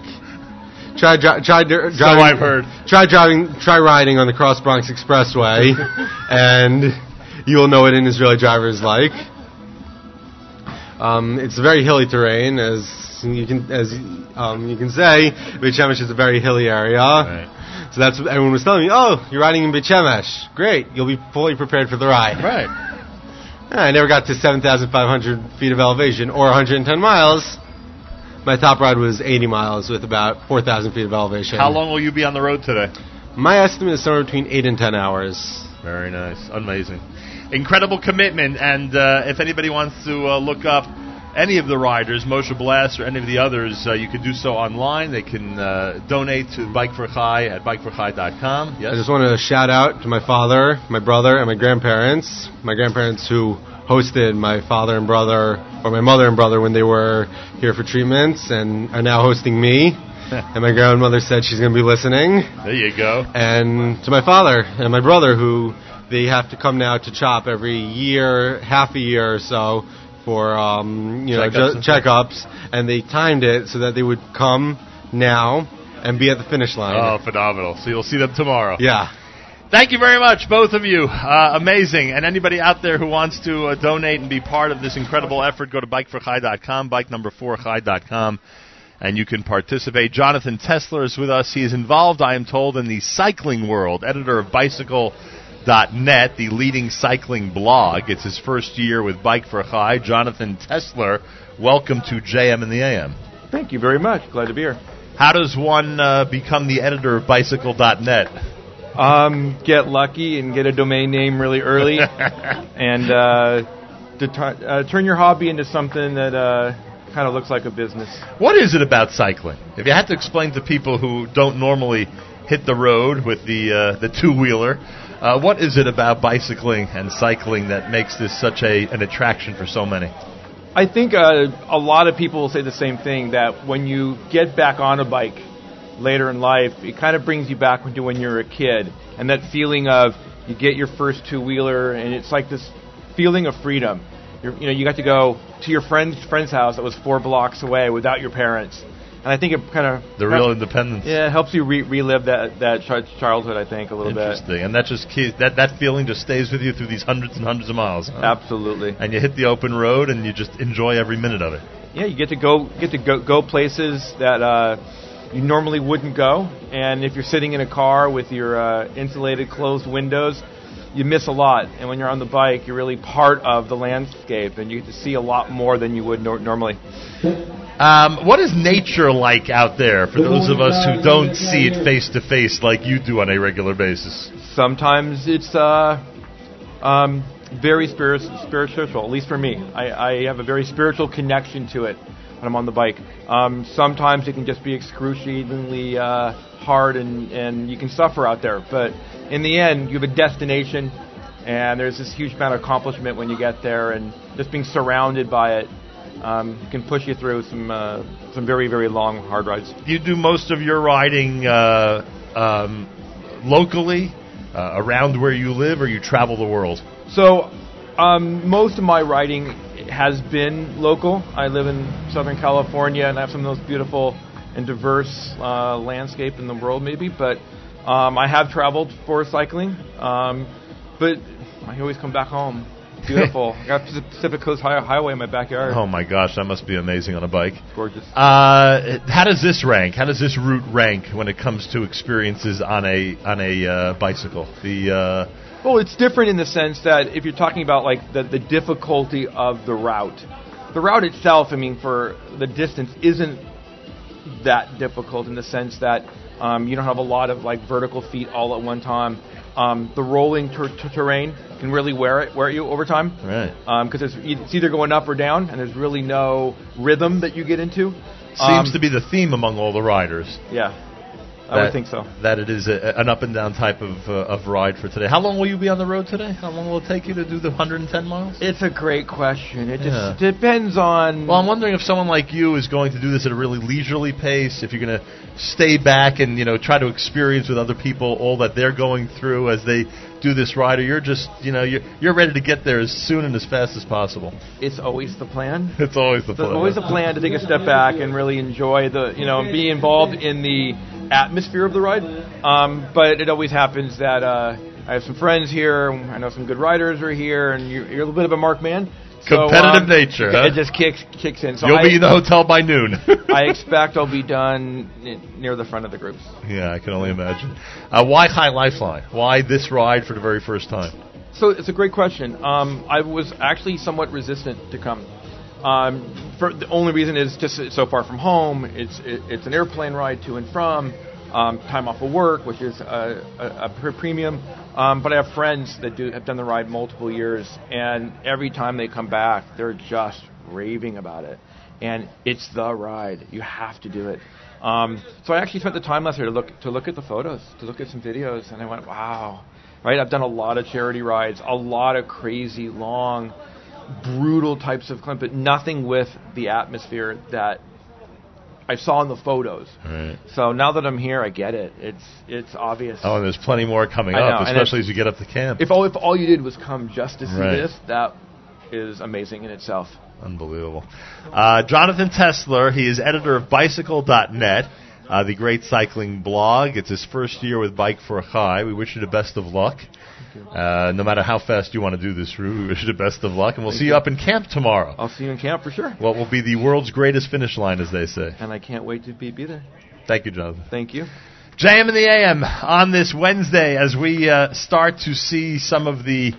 Try dri- try dri- So driving. I've heard. Try driving. Try riding on the Cross Bronx Expressway, and you will know what an Israeli driver is like. Um, it's a very hilly terrain, as you can as um, you can say. Beit Shemesh is a very hilly area. So that's what everyone was telling me. Oh, you're riding in Beit Shemesh. Great, you'll be fully prepared for the ride. Right. I never got to 7,500 feet of elevation or 110 miles. My top ride was 80 miles with about 4,000 feet of elevation. How long will you be on the road today? My estimate is somewhere between 8 and 10 hours. Very nice. Amazing. Incredible commitment. And uh, if anybody wants to uh, look up any of the riders, Moshe Blast or any of the others, uh, you can do so online. They can uh, donate to Bike for Chai at bikeforchai.com. Yes. I just want to shout out to my father, my brother, and my grandparents. My grandparents who hosted my father and brother, or my mother and brother when they were here for treatments, and are now hosting me. and my grandmother said she's going to be listening. There you go. And to my father and my brother, who they have to come now to CHOP every year, half a year or so, for um, you know Checkups ju- and checkups, and they timed it so that they would come now and be at the finish line. Oh, phenomenal. So you'll see them tomorrow. Yeah. Thank you very much, both of you. Uh, amazing. And anybody out there who wants to uh, donate and be part of this incredible effort, go to bikeforchai.com, bike number 4chai.com, and you can participate. Jonathan Tesler is with us. He is involved, I am told, in the cycling world, editor of Bicycle.net, the leading cycling blog. It's his first year with Bike for Chai. Jonathan Tesler, welcome to JM in the AM. Thank you very much. Glad to be here. How does one uh, become the editor of Bicycle.net? Um, get lucky and get a domain name really early, and uh, to uh, turn your hobby into something that uh, kind of looks like a business. What is it about cycling? If you had to explain to people who don't normally hit the road with the uh, the two wheeler, uh, what is it about bicycling and cycling that makes this such a an attraction for so many? I think uh, a lot of people will say the same thing that when you get back on a bike later in life, it kind of brings you back to when you were a kid, and that feeling of you get your first two wheeler, and it's like this feeling of freedom. You're, you know, you got to go to your friend's friend's house that was four blocks away without your parents, and I think it kind of The real independence. yeah it helps you re- relive that that childhood. I think a little bit. Interesting, and that just keeps, that that feeling just stays with you through these hundreds and hundreds of miles. huh? Absolutely. And you hit the open road, and you just enjoy every minute of it. yeah, you get to go get to go, go places that uh, you normally wouldn't go, and if you're sitting in a car with your uh, insulated closed windows, you miss a lot. And when you're on the bike, you're really part of the landscape, and you get to see a lot more than you would nor- normally. Um, what is nature like out there for those of us who don't see it face to face like you do on a regular basis? Sometimes it's uh, um, very spirit- spiritual, at least for me. I, I have a very spiritual connection to it when I'm on the bike. Um, sometimes it can just be excruciatingly uh, hard and, and you can suffer out there. But in the end, you have a destination and there's this huge amount of accomplishment when you get there and just being surrounded by it um, can push you through some uh, some very, very long, hard rides. You do most of your riding uh, um, locally, uh, around where you live, or you travel the world? So, um, most of my writing has been local. I live in Southern California, and I have some of those beautiful and diverse uh, landscape in the world, maybe. But um, I have traveled for cycling. Um, but I always come back home. Beautiful. I got Pacific Coast Hi- Highway in my backyard. Oh my gosh, that must be amazing on a bike. Gorgeous. Uh, how does this rank? How does this route rank when it comes to experiences on a on a uh, bicycle? The uh, Well, it's different in the sense that if you're talking about like the, the difficulty of the route, the route itself, I mean, for the distance isn't that difficult in the sense that um, you don't have a lot of like vertical feet all at one time. Um, the rolling ter- ter- terrain can really wear it wear you over time right. because it's, e- it's either going up or down, and there's really no rhythm that you get into. seems Um, to be the theme among all the riders. Yeah, I would think so. That it is a, an up and down type of uh, of ride for today. How long will you be on the road today? How long will it take you to do the 110 miles? It's a great question. It Yeah. just depends on. Well, I'm wondering if someone like you is going to do this at a really leisurely pace. If you're going to stay back and you know try to experience with other people all that they're going through as they do this ride, or you're just you know you're you're ready to get there as soon and as fast as possible. It's always the plan. It's always the There's plan. always a plan to take a step back and really enjoy the, you know, be involved in the atmosphere of the ride. Um, but it always happens that uh, I have some friends here. I know some good riders are here, and you're, you're a little bit of a mark man. So, Competitive um, nature, It, huh? it just kicks kicks in. So You'll I, be in the hotel by noon. I expect I'll be done near the front of the groups. yeah, I can only imagine. Uh, why Chai Lifeline? Why this ride for the very first time? So it's a great question. Um, I was actually somewhat resistant to come. Um, for the only reason is just so far from home. It's it, it's an airplane ride to and from. Um, time off of work, which is a, a, a premium. Um, but I have friends that do have done the ride multiple years, and every time they come back, they're just raving about it. And it's the ride. You have to do it. Um, so I actually spent the time last year to look to look at the photos, to look at some videos, and I went, wow. Right, I've done a lot of charity rides, a lot of crazy, long, brutal types of climb, but nothing with the atmosphere that I saw in the photos. Right. So now that I'm here, I get it. It's it's obvious. Oh, and there's plenty more coming I up, and especially as you get up to camp. If all if all you did was come just to see Right. this, that is amazing in itself. Unbelievable. Uh, Jonathan Tesler, he is editor of Bicycle.net, uh, the great cycling blog. It's his first year with Bike for a Chai. We wish you the best of luck. Uh, no matter how fast you want to do this route, we wish you the best of luck, and we'll Thank see you you. up in camp tomorrow. I'll see you in camp for sure. What will be the world's greatest finish line, as they say. And I can't wait to be, be there. Thank you, Jonathan. Thank you. JM in the AM on this Wednesday as we uh, start to see some of the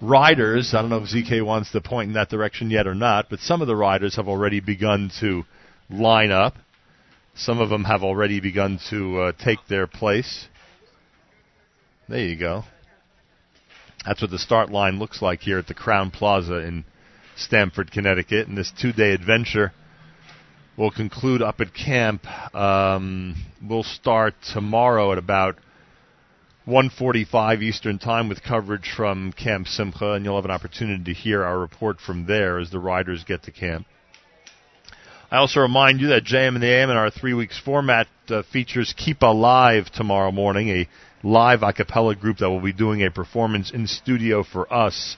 riders. I don't know if ZK wants to point in that direction yet or not, but some of the riders have already begun to line up. Some of them have already begun to uh, take their place. There you go. That's what the start line looks like here at the Crowne Plaza in Stamford, Connecticut. And this two day adventure will conclude up at camp. Um, we'll start tomorrow at about 1:45 Eastern Time with coverage from Camp Simcha, and you'll have an opportunity to hear our report from there as the riders get to camp. I also remind you that JM in the AM in our three weeks format uh, features Kippalive tomorrow morning, a live a cappella group that will be doing a performance in studio for us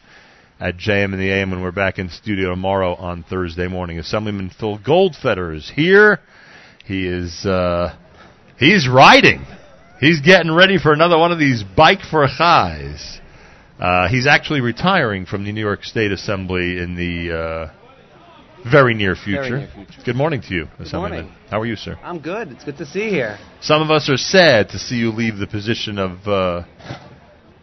at JM in the AM when we're back in studio tomorrow on Thursday morning. Assemblyman Phil Goldfeder is here. He is uh, he's riding. He's getting ready for another one of these bike for Chais. Uh, he's actually retiring from the New York State Assembly in the uh, very near future. Very near future. Good morning to you, Good Assemblyman. morning. How are you, sir? I'm good. It's good to see you here. Some of us are sad to see you leave the position of uh,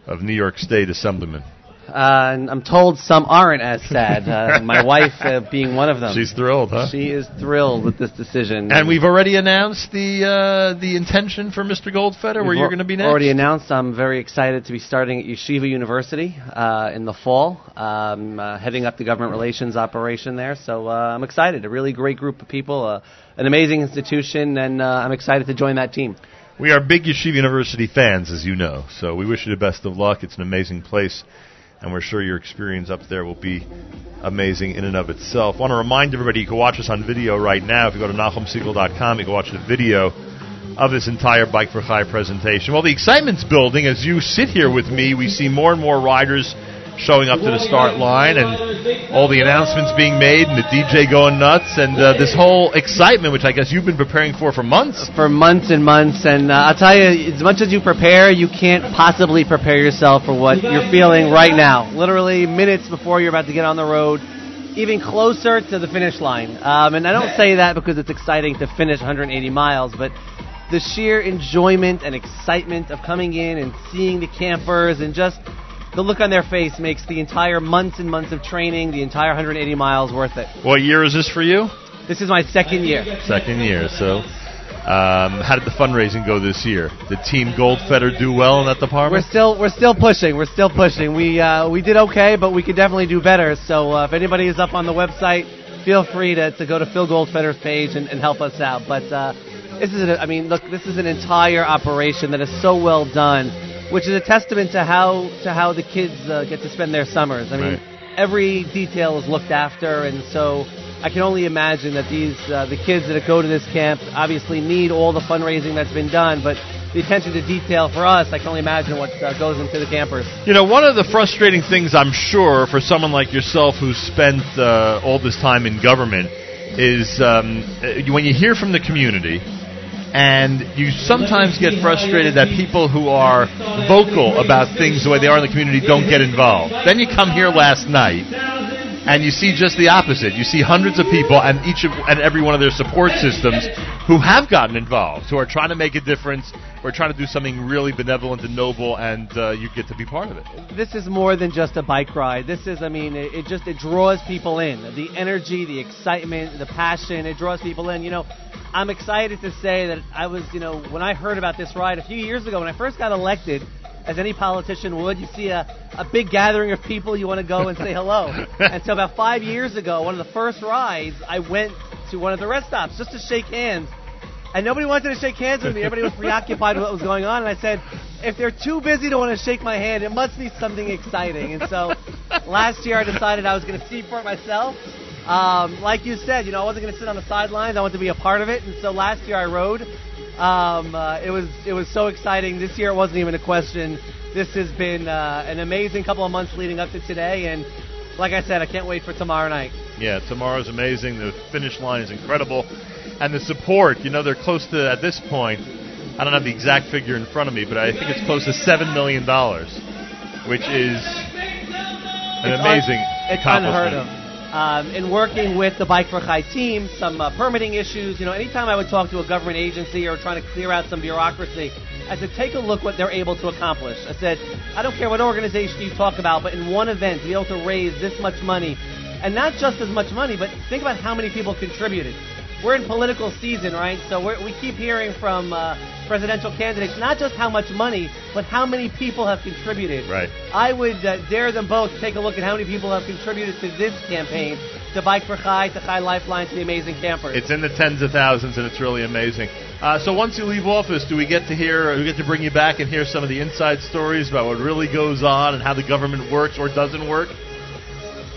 of New York State Assemblyman. Uh, and I'm told some aren't as sad. Uh, my wife uh, being one of them. She's thrilled, huh? She is thrilled with this decision. And we've already announced the uh, the intention for Mr. Goldfeder, where you're going to be next. Already announced. I'm very excited to be starting at Yeshiva University uh, in the fall, um, uh, heading up the government relations operation there. So uh, I'm excited. A really great group of people, uh, an amazing institution, and uh, I'm excited to join that team. We are big Yeshiva University fans, as you know, so we wish you the best of luck. It's an amazing place, and we're sure your experience up there will be amazing in and of itself. I want to remind everybody you can watch us on video right now. If you go to NachumSegal.com, you can watch the video of this entire Bike for Chai presentation. Well, the excitement's building. As you sit here with me, we see more and more riders showing up to the start line and all the announcements being made and the DJ going nuts and uh, this whole excitement, which I guess you've been preparing for for months. For months and months, and uh, I'll tell you, as much as you prepare, you can't possibly prepare yourself for what you're feeling right now. Literally minutes before you're about to get on the road, even closer to the finish line. Um, and I don't say that because it's exciting to finish 180 miles, but the sheer enjoyment and excitement of coming in and seeing the campers and just the look on their face makes the entire months and months of training, the entire 180 miles worth it. What year is this for you? This is my second year. Second year. So, um, how did the fundraising go this year? Did Team Goldfeder do well in that department? We're still we're still pushing. We're still pushing. We uh, we did okay, but we could definitely do better. So uh, if anybody is up on the website, feel free to, to go to Phil Goldfeder's page and, and help us out. But uh, this is a, I mean, look, this is an entire operation that is so well done, which is a testament to how to how the kids uh, get to spend their summers. I mean, every detail is looked after, and so. I can only imagine that these uh, the kids that go to this camp obviously need all the fundraising that's been done, but the attention to detail for us, I can only imagine what uh, goes into the campers. You know, one of the frustrating things I'm sure for someone like yourself who's spent uh, all this time in government is um, when you hear from the community and you sometimes get frustrated that people who are vocal about things the way they are in the community don't get involved. Then you come here last night and you see just the opposite. You see hundreds of people and each of, and every one of their support systems who have gotten involved, who are trying to make a difference, who are trying to do something really benevolent and noble, and uh, you get to be part of it. This is more than just a bike ride. This is, I mean, it, it just it draws people in. The energy, the excitement, the passion, it draws people in. You know, I'm excited to say that I was, you know, when I heard about this ride a few years ago when I first got elected. As any politician would, you see a, a big gathering of people, you want to go and say hello. and so, about five years ago, one of the first rides, I went to one of the rest stops just to shake hands and nobody wanted to shake hands with me. Everybody was preoccupied with what was going on. And I said, if they're too busy to want to shake my hand, it must be something exciting. And so last year I decided I was going to see for it myself. Um, like you said, you know, I wasn't going to sit on the sidelines. I wanted to be a part of it. And so last year I rode. Um, uh, it was it was so exciting. This year it wasn't even a question. This has been uh, an amazing couple of months leading up to today. And like I said, I can't wait for tomorrow night. Yeah, tomorrow's amazing. The finish line is incredible. And the support, you know, they're close to, at this point, I don't have the exact figure in front of me, but I think it's close to $7 million, which is an It's un- amazing it's accomplishment. unheard of. Um, in working with the Bike for Chai team, some uh, permitting issues. You know, anytime I would talk to a government agency or trying to clear out some bureaucracy, I said, take a look what they're able to accomplish. I said, I don't care what organization you talk about, but in one event, to be able to raise this much money, and not just as much money, but think about how many people contributed. We're in political season, right? So we're, we keep hearing from uh, presidential candidates not just how much money, but how many people have contributed. Right. I would uh, dare them both to take a look at how many people have contributed to this campaign, to Bike for Chai, to Chai Lifeline, to the Amazing Campers. It's in the tens of thousands, and it's really amazing. Uh, so once you leave office, do we get to hear, do we get to bring you back and hear some of the inside stories about what really goes on and how the government works or doesn't work?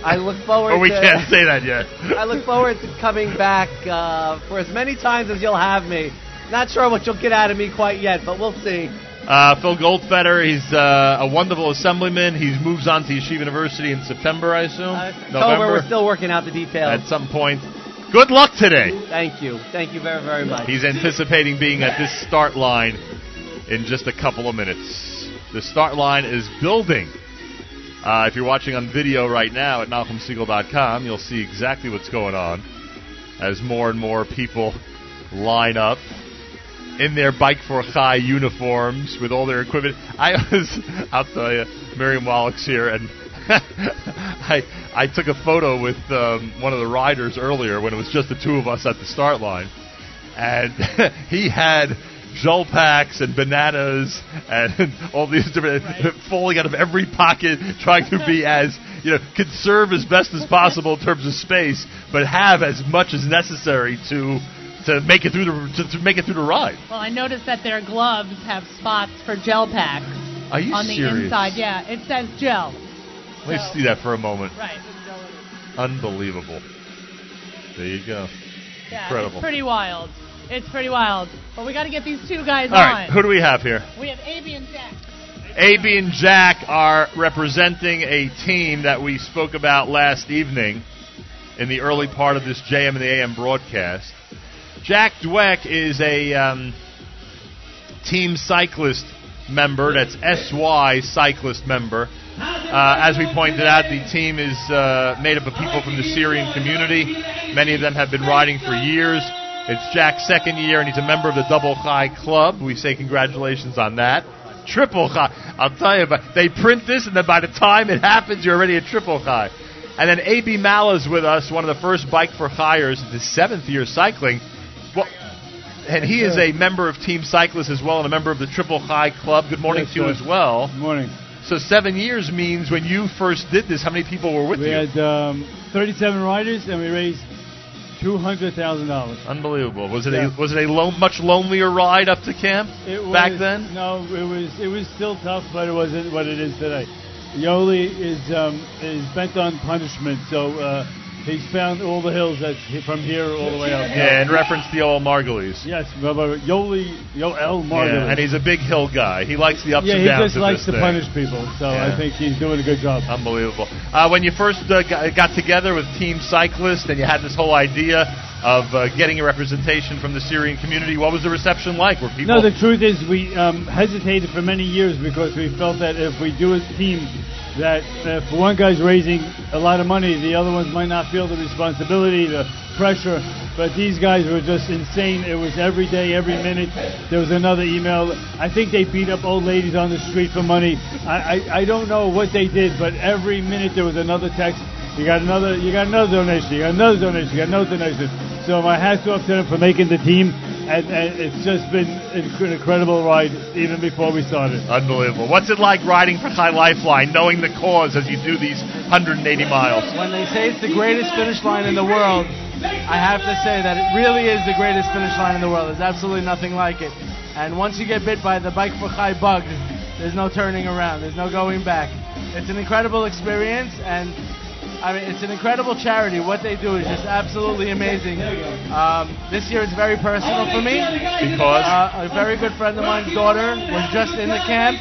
I look forward Or we to. can't say that yet. I look forward to coming back uh, for as many times as you'll have me. Not sure what you'll get out of me quite yet, but we'll see. Uh, Phil Goldfeder, he's uh, a wonderful assemblyman. He moves on to Yeshiva University in September, I assume. October, we're still working out the details. At some point. Good luck today. Thank you. Thank you very, very much. He's anticipating being at this start line in just a couple of minutes. The start line is building. Uh, if you're watching on video right now at NachumSegal.com, you'll see exactly what's going on as more and more people line up in their Bike for Chai uniforms with all their equipment. I was, I'll tell you, Miriam Wallach's here, and I I took a photo with um, one of the riders earlier when it was just the two of us at the start line, and he had gel packs and bananas and all these different falling out of every pocket, trying to be as you know conserve as best as possible in terms of space, but have as much as necessary to to make it through the to, to make it through the ride. Well, I noticed that their gloves have spots for gel packs Are you on the inside. Yeah, it says gel. Let me see that for a moment. Right. Unbelievable. There you go. Yeah, Incredible. Pretty wild. It's pretty wild. But we got to get these two guys All right, on. who do we have here? We have AB and Jack. AB and Jack are representing a team that we spoke about last evening in the early part of this JM in the AM broadcast. Jack Dweck is a um, team cyclist member. That's SY cyclist member. Uh, as we pointed out, the team is uh, made up of people from the Syrian community. Many of them have been riding for years. It's Jack's second year, and he's a member of the Double Chai Club. We say congratulations on that. Triple Chai. I'll tell you, but they print this, and then by the time it happens, you're already a Triple Chai. And then AB Mala's with us, one of the first Bike for Chais, the seventh year cycling. Well, and he is a member of Team Cyclists as well, and a member of the Triple Chai Club. Good morning Yes, to you as well. Good morning. So seven years means when you first did this, how many people were with We you? We had um, 37 riders and we raised $200,000. Unbelievable. Was it Yeah. a was it a lo- much lonelier ride up to camp It was, back then? No, it was it was still tough, but it wasn't what it is today. Yoli is um, is bent on punishment, so uh, he's found all the hills that's from here all the way up. Yeah, in reference to Yoel Margulies. Yes, Rabbi Yoli Yoel Margulies. Yeah, and he's a big hill guy. He likes the ups yeah, and he just likes to thing. punish people, so Yeah. I think he's doing a good job. Unbelievable. Uh, when you first uh, got, got together with Team Cyclist and you had this whole idea of uh, getting a representation from the Syrian community, what was the reception like? Were people No, the truth is we um, hesitated for many years because we felt that if we do a team, that if one guy's raising a lot of money, the other ones might not feel the responsibility, the pressure. But these guys were just insane. It was every day, every minute. There was another email. I think they beat up old ladies on the street for money. I, I, I don't know what they did, but every minute there was another text. You got another. You got another donation. You got another donation. You got another donation. So my hats off to them for making the team, and, and it's just been an incredible ride even before we started. Unbelievable. What's it like riding for Chai Lifeline, knowing the cause as you do these 180 miles? When they say it's the greatest finish line in the world, I have to say that it really is the greatest finish line in the world. There's absolutely nothing like it. And once you get bit by the bike for Chai bug, there's no turning around. There's no going back. It's an incredible experience, and I mean, it's an incredible charity. What they do is just absolutely amazing. Um, this year it's very personal for me Because? uh, a very good friend of mine's daughter was just in the camp.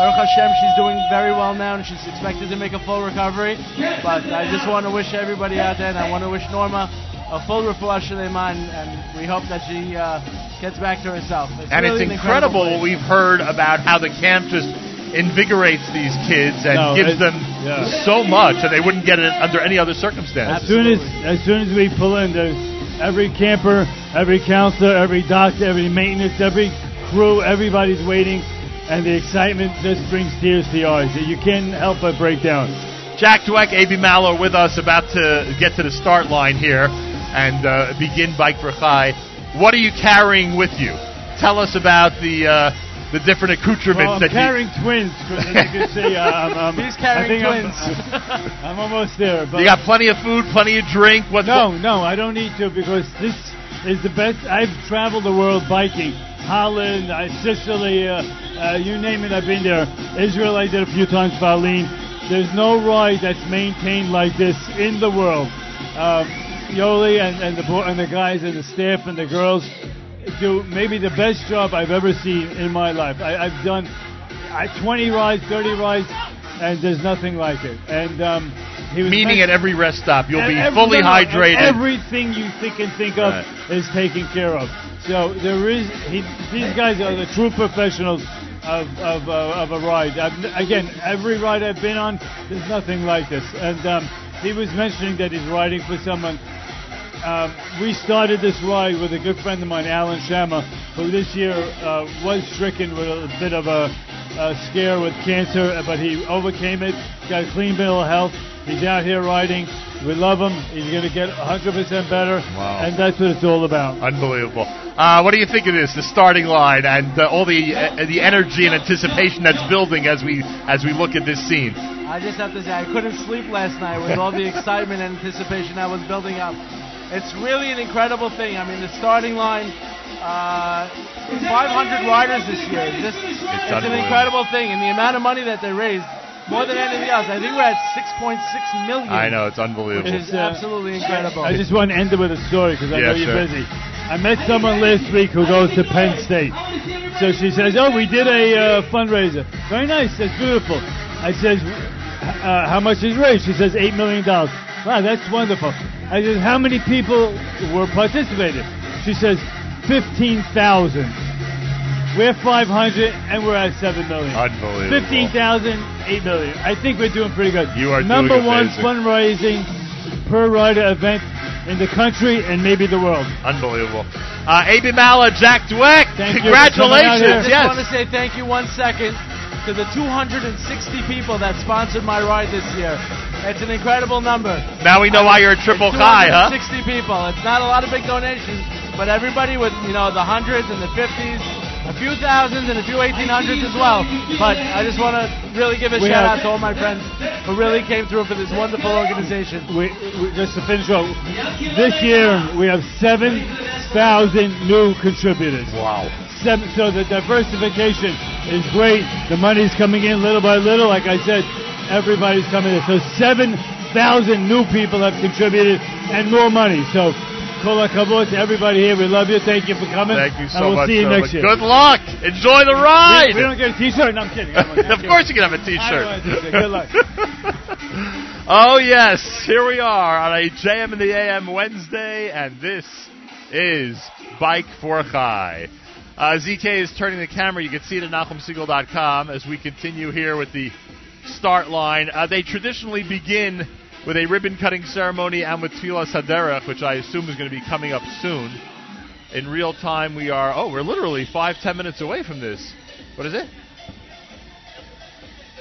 Baruch Hashem, she's doing very well now, and she's expected to make a full recovery. But I just want to wish everybody out there, and I want to wish Norma a full refuah shlema, and, and we hope that she uh, gets back to herself. It's and really it's incredible what we've heard about how the camp just invigorates these kids and No, gives it- them yeah. so much, and they wouldn't get it under any other circumstance. As soon as as soon as we pull in, there's every camper, every counselor, every doctor, every maintenance, every crew, everybody's waiting, and the excitement just brings tears to your eyes. You can't help but break down. Jack Dweck, AB Mallow with us, about to get to the start line here. and uh, begin Bike for Chai. What are you carrying with you? Tell us about the uh, the different accoutrements Well, I'm that carrying twins as you can see, uh, I'm, I'm, He's carrying I think twins. I'm, I'm almost there. But You got plenty of food, plenty of drink. What? no, no, I don't need to because this is the best. I've traveled the world biking. Holland, uh, Sicily, uh, uh, you name it, I've been there. Israel, I did a few times. Berlin. There's no ride that's maintained like this in the world. Um, Yoli and, and the bo- and the guys and the staff and the girls do maybe the best job I've ever seen in my life. I, I've done I, 20 rides, 30 rides, and there's nothing like it. And um, he was Meaning at every rest stop, you'll be fully no, no, hydrated. Everything you think and think of Right. is taken care of. So there is he, these guys are the true professionals of of, uh, of a ride. I've, again, every ride I've been on, there's nothing like this. And um, he was mentioning that he's riding for someone. Um, we started this ride with a good friend of mine, Alan Shama, who this year uh, was stricken with a bit of a, a scare with cancer, but he overcame it, got a clean bill of health. He's out here riding. We love him. He's going to get 100% better, Wow. and that's what it's all about. Unbelievable. Uh, what do you think of this? The starting line and uh, all the uh, the energy and anticipation that's building as we as we look at this scene. I just have to say, I couldn't sleep last night with all the excitement and anticipation that was building up. It's really an incredible thing. I mean, the starting line, uh, 500 riders this year. This, it's an incredible thing. And the amount of money that they raised, more than anything else, I think we're at 6.6 million. I know it's unbelievable. Which is absolutely incredible. I just want to end it with a story because I Yeah, know you're sure. busy. I met someone last week who goes to Penn State. So she says, "Oh, we did a uh, fundraiser. Very nice. That's beautiful." I says, uh, "How much is raised?" She says, eight million dollars. Wow, that's wonderful." I said, "How many people were participated?" She says, 15,000. We're 500 and we're at 7 million. Unbelievable. 15,000, 8 million. I think we're doing pretty good. You are Number doing one amazing. fundraising per rider event in the country and maybe the world. Unbelievable. Uh, Abi Mala, Jack Dweck, Thank you for coming out congratulations. here. I just Yes. want to say thank you one second to the 260 people that sponsored my ride this year. It's an incredible number. Now we know why you're a triple It's Chai, huh? 260 people. It's not a lot of big donations, but everybody with you know the hundreds and the fifties, a few thousands and a few eighteen hundreds as well. But I just want to really give a We shout out to all my friends who really came through for this wonderful organization. We, we, just to finish up, this year we have 7,000 new contributors. Wow. So the diversification is great. The money's coming in little by little. Like I said, everybody's coming in. So 7,000 new people have contributed and more money. So Kol HaKavod to everybody here. We love you. Thank you for coming. Thank you so and we'll much. see you next year. Good luck. Enjoy the ride. We, we don't get a T-shirt. No, I'm kidding. I'm of course you can have a T-shirt. I don't want a T-shirt. Good luck. oh yes, here we are on a JM in the AM Wednesday, and this is Bike for Chai. Uh, ZK is turning the camera. You can see it at NachumSegal.com as we continue here with the start line. Uh, they traditionally begin with a ribbon cutting ceremony and with tefillas haderech, which I assume is going to be coming up soon. In real time, we are, oh, we're literally five, ten minutes away from this. What is it?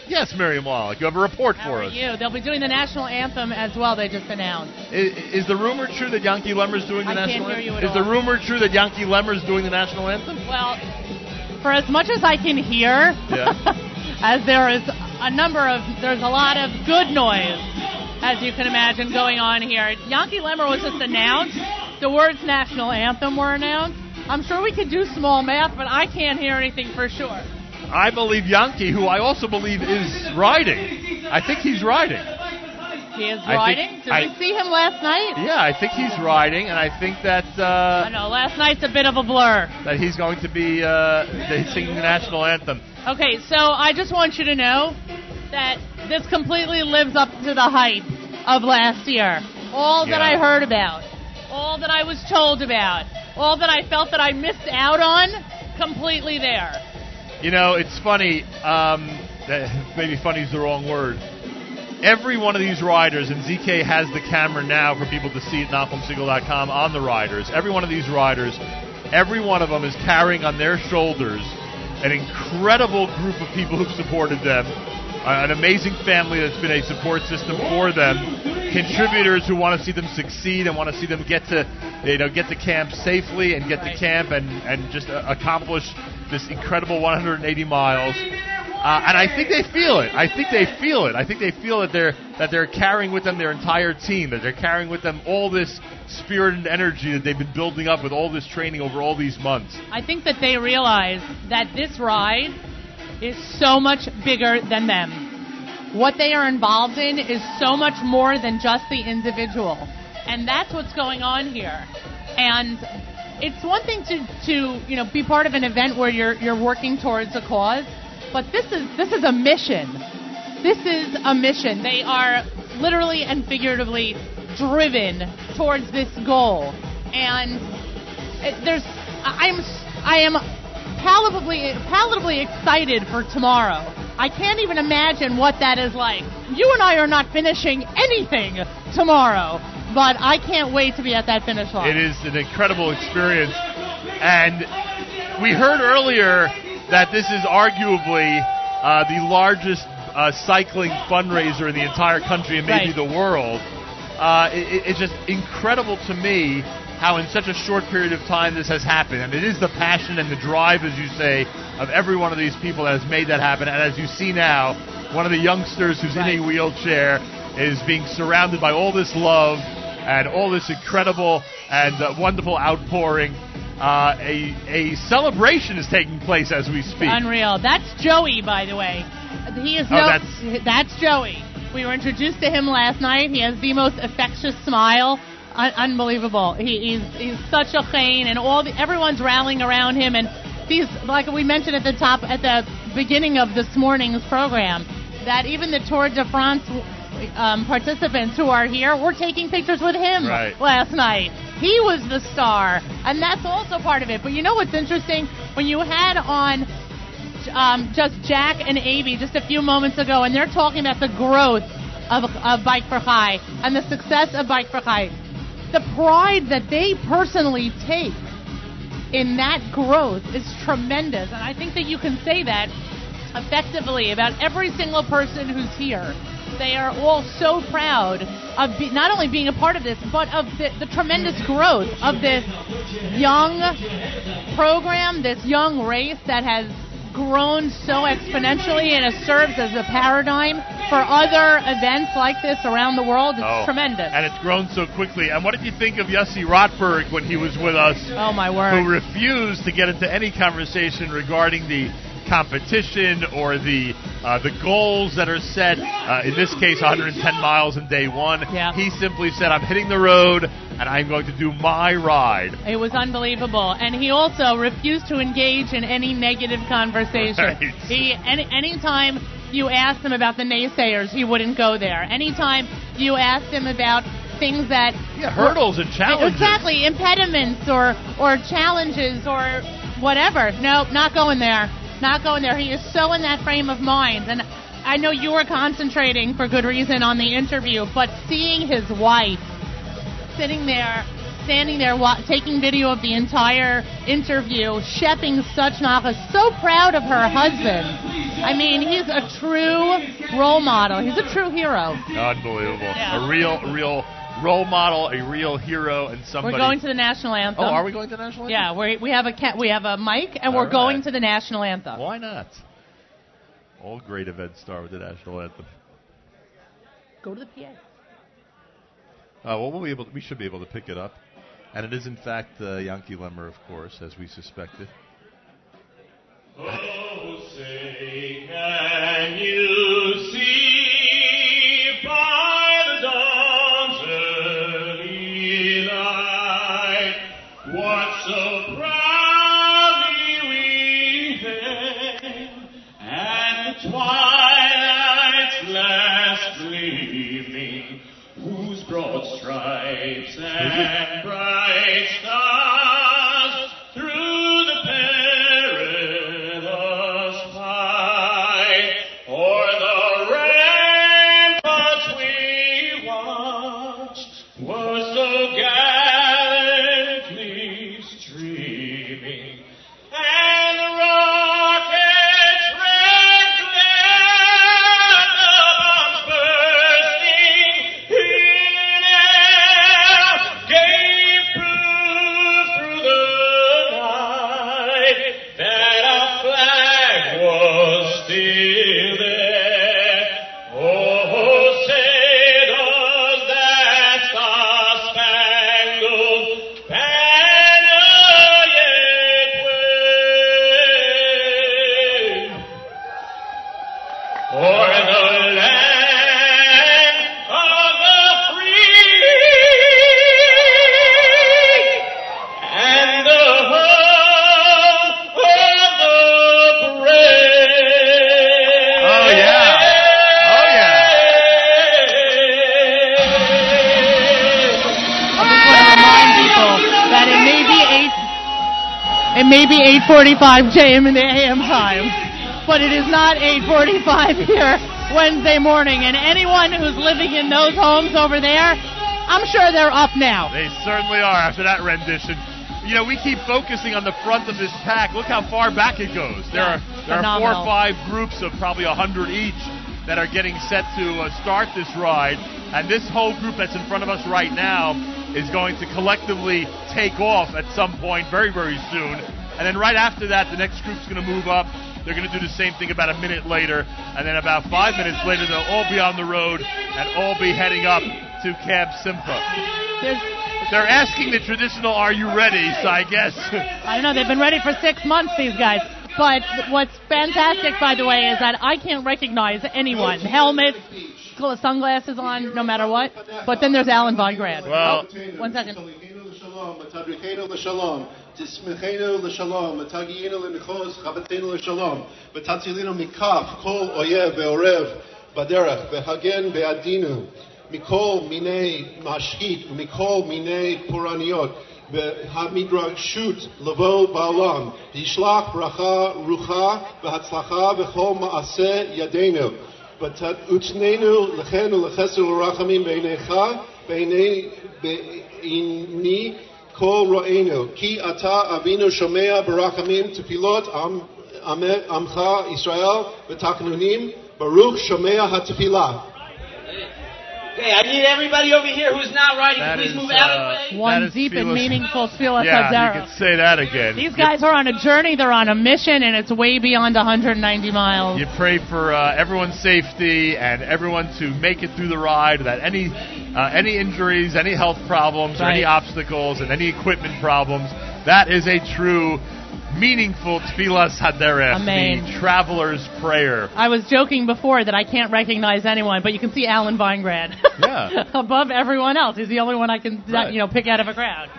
Yes, Miriam Wallach, you have a report How for us. you? They'll be doing the national anthem as well. They just announced. Is, is the rumor true that Yankee Lemmer's doing the I can't national hear anthem? you at is all. the rumor true that Yankee Lemmer's doing the national anthem? Well, for as much as I can hear, Yeah. as there is a number of, there's a lot of good noise, as you can imagine, going on here. Yankee Lemmer was just announced. The words national anthem were announced. I'm sure we could do small math, but I can't hear anything for sure. I believe Yankee, who I also believe is riding. I think he's riding. He is I think- riding. Did I- we see him last night? Yeah, I think he's riding, and I think that uh, I know. Last night's a bit of a blur. that he's going to be uh, singing the national anthem. Okay, so I just want you to know that this completely lives up to the hype of last year. All that Yeah. I heard about, all that I was told about, all that I felt that I missed out on, completely there. You know, it's funny. Um, maybe funny is the wrong word. Every one of these riders, and ZK has the camera now for people to see at NachumSegal.com on the riders. Every one of these riders, every one of them is carrying on their shoulders an incredible group of people who've supported them, an amazing family that's been a support system for them. contributors who want to see them succeed and want to see them get to you know get to camp safely and get to camp and and just uh, accomplish this incredible 180 miles. Uh, and I think they feel it. I think they feel it. I think they feel that they're that they're carrying with them their entire team. That they're carrying with them all this spirit and energy that they've been building up with all this training over all these months. I think that they realize that this ride is so much bigger than them. What they are involved in is so much more than just the individual. And that's what's going on here. And it's one thing to, to you know be part of an event where you're you're working towards a cause, but this is this is a mission. This is a mission. They are literally and figuratively driven towards this goal. And it, there's I'm I am palatably palatably excited for tomorrow. I can't even imagine what that is like. You and I are not finishing anything tomorrow, but I can't wait to be at that finish line. It is an incredible experience. And we heard earlier that this is arguably uh, the largest uh, cycling fundraiser in the entire country and maybe Right. the world. Uh, it, it's just incredible to me how in such a short period of time this has happened. And it is the passion and the drive, as you say, of every one of these people that has made that happen. And as you see now, one of the youngsters who's in a wheelchair is being surrounded by all this love and all this incredible and uh, wonderful outpouring. Uh, a, a celebration is taking place as we speak. Unreal. That's Joey, by the way. He is Oh, no. that's- that's Joey. We were introduced to him last night. He has the most infectious smile. Un- unbelievable. He, he's he's such a chain, and all the, everyone's rallying around him. And these, like we mentioned at the top, at the beginning of this morning's program, that even the Tour de France um, participants who are here, were taking pictures with him Right. last night. He was the star, and that's also part of it. But you know what's interesting? When you had on um, just Jack and Avi just a few moments ago, and they're talking about the growth of, of Bike for Chai and the success of Bike for Chai. The pride that they personally take in that growth is tremendous, and I think that you can say that effectively about every single person who's here. They are all so proud of be, not only being a part of this, but of the, the tremendous growth of this young program, this young race that has grown so exponentially and it serves as a paradigm for other events like this around the world. It's Oh, tremendous. And it's grown so quickly. And what did you think of Yossi Rotberg when he was with us? Oh, my word. Who refused to get into any conversation regarding the competition or the uh, the goals that are set. Uh, in this case, 110 miles in day one. Yeah. He simply said, "I'm hitting the road and I'm going to do my ride." It was unbelievable, and he also refused to engage in any negative conversation. Right. He any anytime you asked him about the naysayers, he wouldn't go there. Anytime you asked him about things that Yeah, hurdles and challenges. exactly impediments or or challenges or whatever. Nope, not going there. Not going there. He is so in that frame of mind, and I know you were concentrating for good reason on the interview, but seeing his wife sitting there, standing there, wa- taking video of the entire interview, shepping such nachas, so proud of her husband. I mean, he's a true role model. He's a true hero. Unbelievable. Yeah. A real, real role model, a real hero, and somebody. We're going to the national anthem. Oh, are we going to the national anthem? Yeah, we we have a ca- we have a mic, and All we're going to the national anthem. Why not? All great events start with the national anthem. Go to the PA. Uh, well, we'll be able. we should be able to pick it up, and it is in fact uh, Yankee Lemmer, of course, as we suspected. Oh, say Can you see so 8:45 j.m. in the a.m. time, but it is not 8:45 here Wednesday morning. And anyone who's living in those homes over there, I'm sure they're up now. They certainly are after that rendition. You know, we keep focusing on the front of this pack. Look how far back it goes. There are there are four or five groups of probably a hundred each that are getting set to uh, start this ride, and this whole group that's in front of us right now is going to collectively take off at some point very very soon. And then right after that, the next group's going to move up. They're going to do the same thing about a minute later, and then about five minutes later, they'll all be on the road and all be heading up to Camp Simcha. They're asking the traditional "Are you ready?" So I guess I don't know. They've been ready for six months, these guys. But what's fantastic, by the way, is that I can't recognize anyone. Helmets, sunglasses on, no matter what. But then there's Alan Veingrad. Well- Oh, one second. תשמחנו לשלום, ותגיענו לנחוז חבטנו לשלום, ותצילנו מכף כל אויב ועורב בדרך, והגן בעדינו מכל מיני משחית ומכל מיני פורעניות, והמדרשות לבוא בעולם, תשלח ברכה, רוחה והצלחה בכל מעשה ידינו. ותעוצננו לכן ולחסר ולרחמים בעיניך, בעיני, בעיני כל רואינו, כי אתה אבינו שומע ברחמים תפילות עם, עמך ישראל ותקנונים, ברוך שומע התפילה. Okay, I need everybody over here who's not riding, That please is, move out of the uh, way. One deep and Tfilas- meaningful Tfilas yeah, Hadera. you could say that again. These guys are on a journey. They're on a mission, and it's way beyond 190 miles. You pray for uh, everyone's safety and everyone to make it through the ride. That any uh, any injuries, any health problems, or any obstacles, and any equipment problems, that is a true, meaningful tefillas haderech, Amen. the traveler's prayer. I was joking before that I can't recognize anyone, but you can see Alan Veingrad Yeah. above everyone else. He's the only one I can, Right. you know, pick out of a crowd.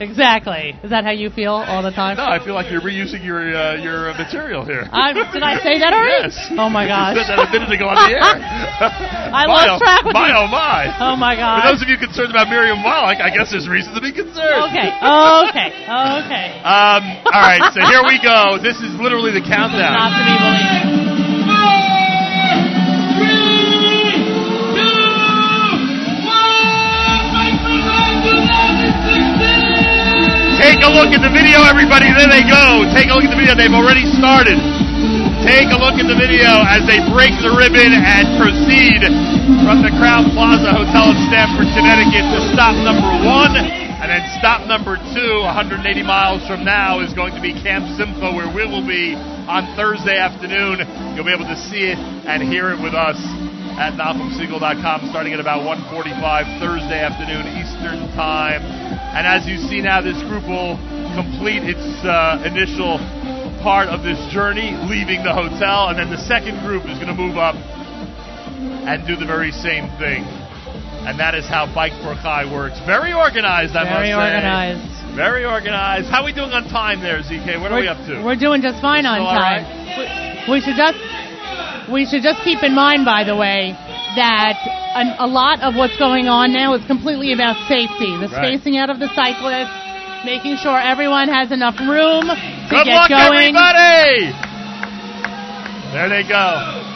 exactly. Is that how you feel all the time? No, I feel like you're reusing your uh, your uh, material here. I, did I say that already? Yes. Oh my gosh. You said that a minute ago on the air. I My lost oh- track with my you. oh my. Oh my For god. those of you concerned about Miriam Wallach, I guess there's reason to be concerned. Okay. Okay. Okay. Um, all right, so here we go. This is literally the countdown. Not to be believed. Take a look at the video, everybody. There they go. Take a look at the video. They've already started. Take a look at the video as they break the ribbon and proceed from the Crowne Plaza Hotel in Stamford, Connecticut to stop number one. And then stop number two, 180 miles from now, is going to be Camp Simcha, where we will be on Thursday afternoon. You'll be able to see it and hear it with us at NachumSegal.com starting at about 1.45 Thursday afternoon Eastern Time. And as you see now, this group will complete its uh, initial part of this journey, leaving the hotel, and then the second group is going to move up and do the very same thing. And that is how Bike for Chai works. Very organized, I Very must say. Very organized. Very organized. How are we doing on time there, ZK? What are we up to? We're doing just fine on Still all time. We, we should just we should just keep in mind, by the way, that an, a lot of what's going on now is completely about safety. The Right. spacing out of the cyclists, making sure everyone has enough room to Good get luck, going. everybody! There they go.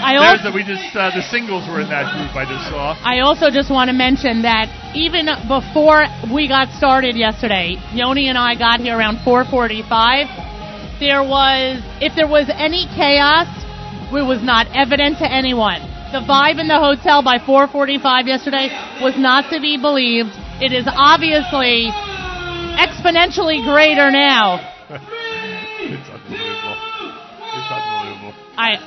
I also we just uh, the singles were in that group I just saw. I also just want to mention that even before we got started yesterday, Yoni and I got here around 4:45. There was, if there was any chaos, it was not evident to anyone. The vibe in the hotel by 4:45 yesterday was not to be believed. It is obviously exponentially greater now. It's unbelievable. It's unbelievable. I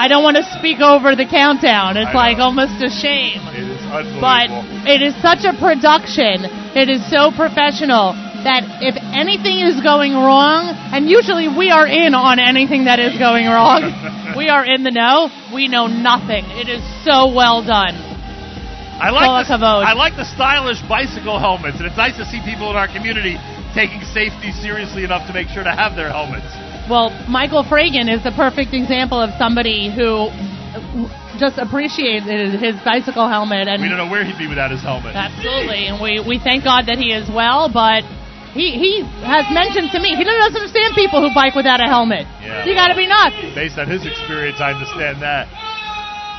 I don't want to speak over the countdown. It's like almost a shame. It is unbelievable. But it is such a production. It is so professional that if anything is going wrong, and usually we are in on anything that is going wrong, we are in the know. We know nothing. It is so well done. I like the, I like the stylish bicycle helmets, and it's nice to see people in our community taking safety seriously enough to make sure to have their helmets. Well, Michael Fragan is the perfect example of somebody who just appreciated his bicycle helmet and We don't know where he'd be without his helmet. Absolutely, and we, we thank God that he is well, but he he has mentioned to me he doesn't understand people who bike without a helmet. Yeah. You got to be nuts. Based on his experience, I understand that.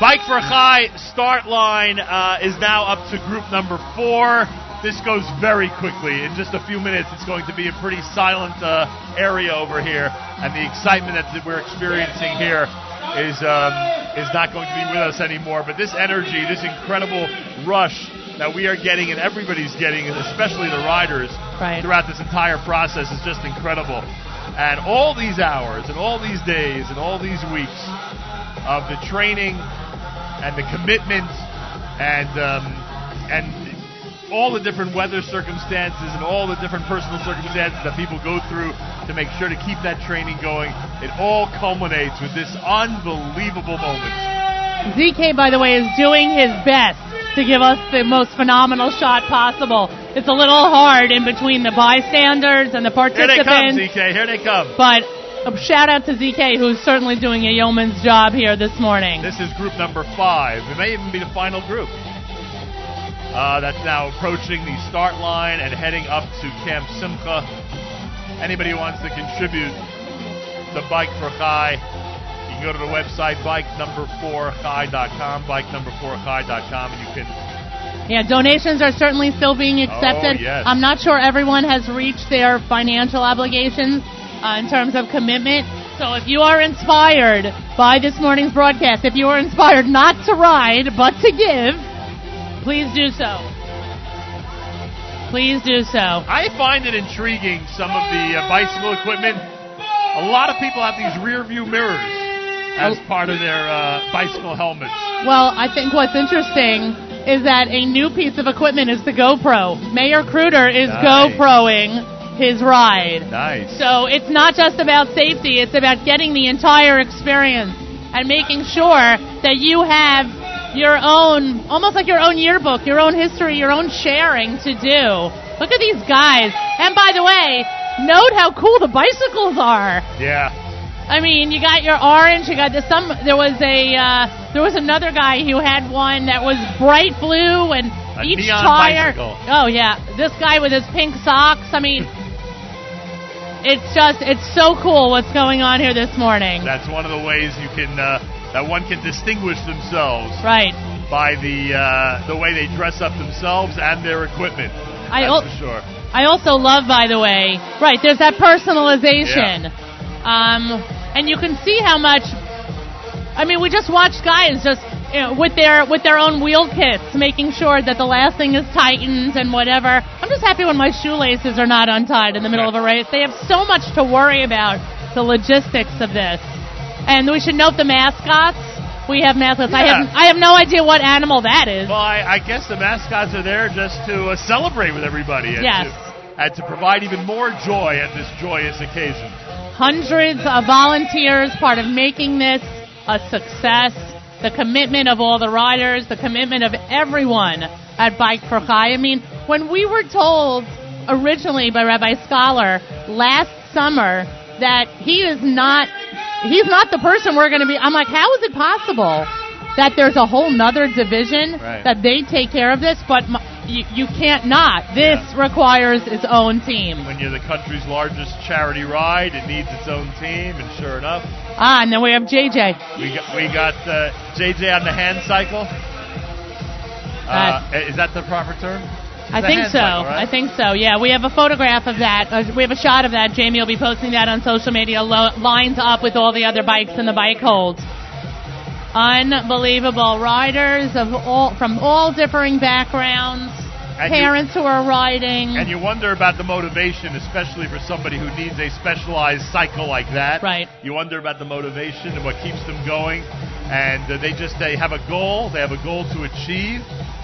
Bike for Chai start line uh, is now up to group number four. This goes very quickly. In just a few minutes, it's going to be a pretty silent uh, area over here, and the excitement that we're experiencing here is um, is not going to be with us anymore. But this energy, this incredible rush that we are getting, and everybody's getting, especially the riders, Right. throughout this entire process is just incredible. And all these hours, and all these days, and all these weeks of the training and the commitment and um, and all the different weather circumstances and all the different personal circumstances that people go through to make sure to keep that training going. It all culminates with this unbelievable moment. ZK, by the way, is doing his best to give us the most phenomenal shot possible. It's a little hard in between the bystanders and the participants. Here they come. ZK. Here they come. But a shout out to ZK, who's certainly doing a yeoman's job here this morning. This is group number five. It may even be the final group. Uh, that's now approaching the start line and heading up to Camp Simcha. Anybody who wants to contribute to Bike for Chai, you can go to the website bike number four chai.com, bike number four chai.com, and you can Yeah, donations are certainly still being accepted. Oh, yes. I'm not sure everyone has reached their financial obligations uh, in terms of commitment. So if you are inspired by this morning's broadcast, if you are inspired not to ride but to give, please do so. Please do so. I find it intriguing some of the uh, bicycle equipment. A lot of people have these rear view mirrors as part of their uh, bicycle helmets. Well, I think what's interesting is that a new piece of equipment is the GoPro. Mayor Kruder is Nice. GoProing his ride. Nice. So it's not just about safety, it's about getting the entire experience and making sure that you have your own, almost like your own yearbook, your own history, your own sharing to do. Look at these guys. And by the way, note how cool the bicycles are. Yeah. I mean, you got your orange. You got the, some. There was a uh, there was another guy who had one that was bright blue and A each neon tire. bicycle. Oh yeah, this guy with his pink socks. I mean, it's just it's so cool what's going on here this morning. That's one of the ways you can uh, that one can distinguish themselves Right. by the uh, the way they dress up themselves and their equipment. I That's al- for sure. I also love, by the way, right? There's that personalization, um, and you can see how much. I mean, we just watched guys just you know, with their with their own wheel kits, making sure that the last thing is tightened and whatever. I'm just happy when my shoelaces are not untied in the middle of a race. They have so much to worry about the logistics of this, and we should note the mascots. We have mascots. I have I have no idea what animal that is. Well, I, I guess the mascots are there just to uh, celebrate with everybody and, Yes. to, and to provide even more joy at this joyous occasion. hundreds of volunteers part of making this a success. The commitment of all the riders, the commitment of everyone at Bike for Chai. I mean, when we were told originally by Rabbi Scholar last summer that he is not, he's not the person we're going to be. I'm like, how is it possible that there's a whole nother division Right. that they take care of this, but m- you, you can't not. This requires its own team. When you're the country's largest charity ride, it needs its own team, and sure enough, Ah, and then we have JJ. we got we got uh, JJ on the hand cycle. Uh, is that the proper term? I think so. right? I think so. Yeah, we have a photograph of that. Uh, we have a shot of that. Jamie will be posting that on social media. Lo- lines up with all the other bikes in the bike holds. Unbelievable riders of all from all differing backgrounds. And you- parents who are riding. And you wonder about the motivation, especially for somebody who needs a specialized cycle like that. Right. You wonder about the motivation and what keeps them going. And uh, they just they have a goal. They have a goal to achieve,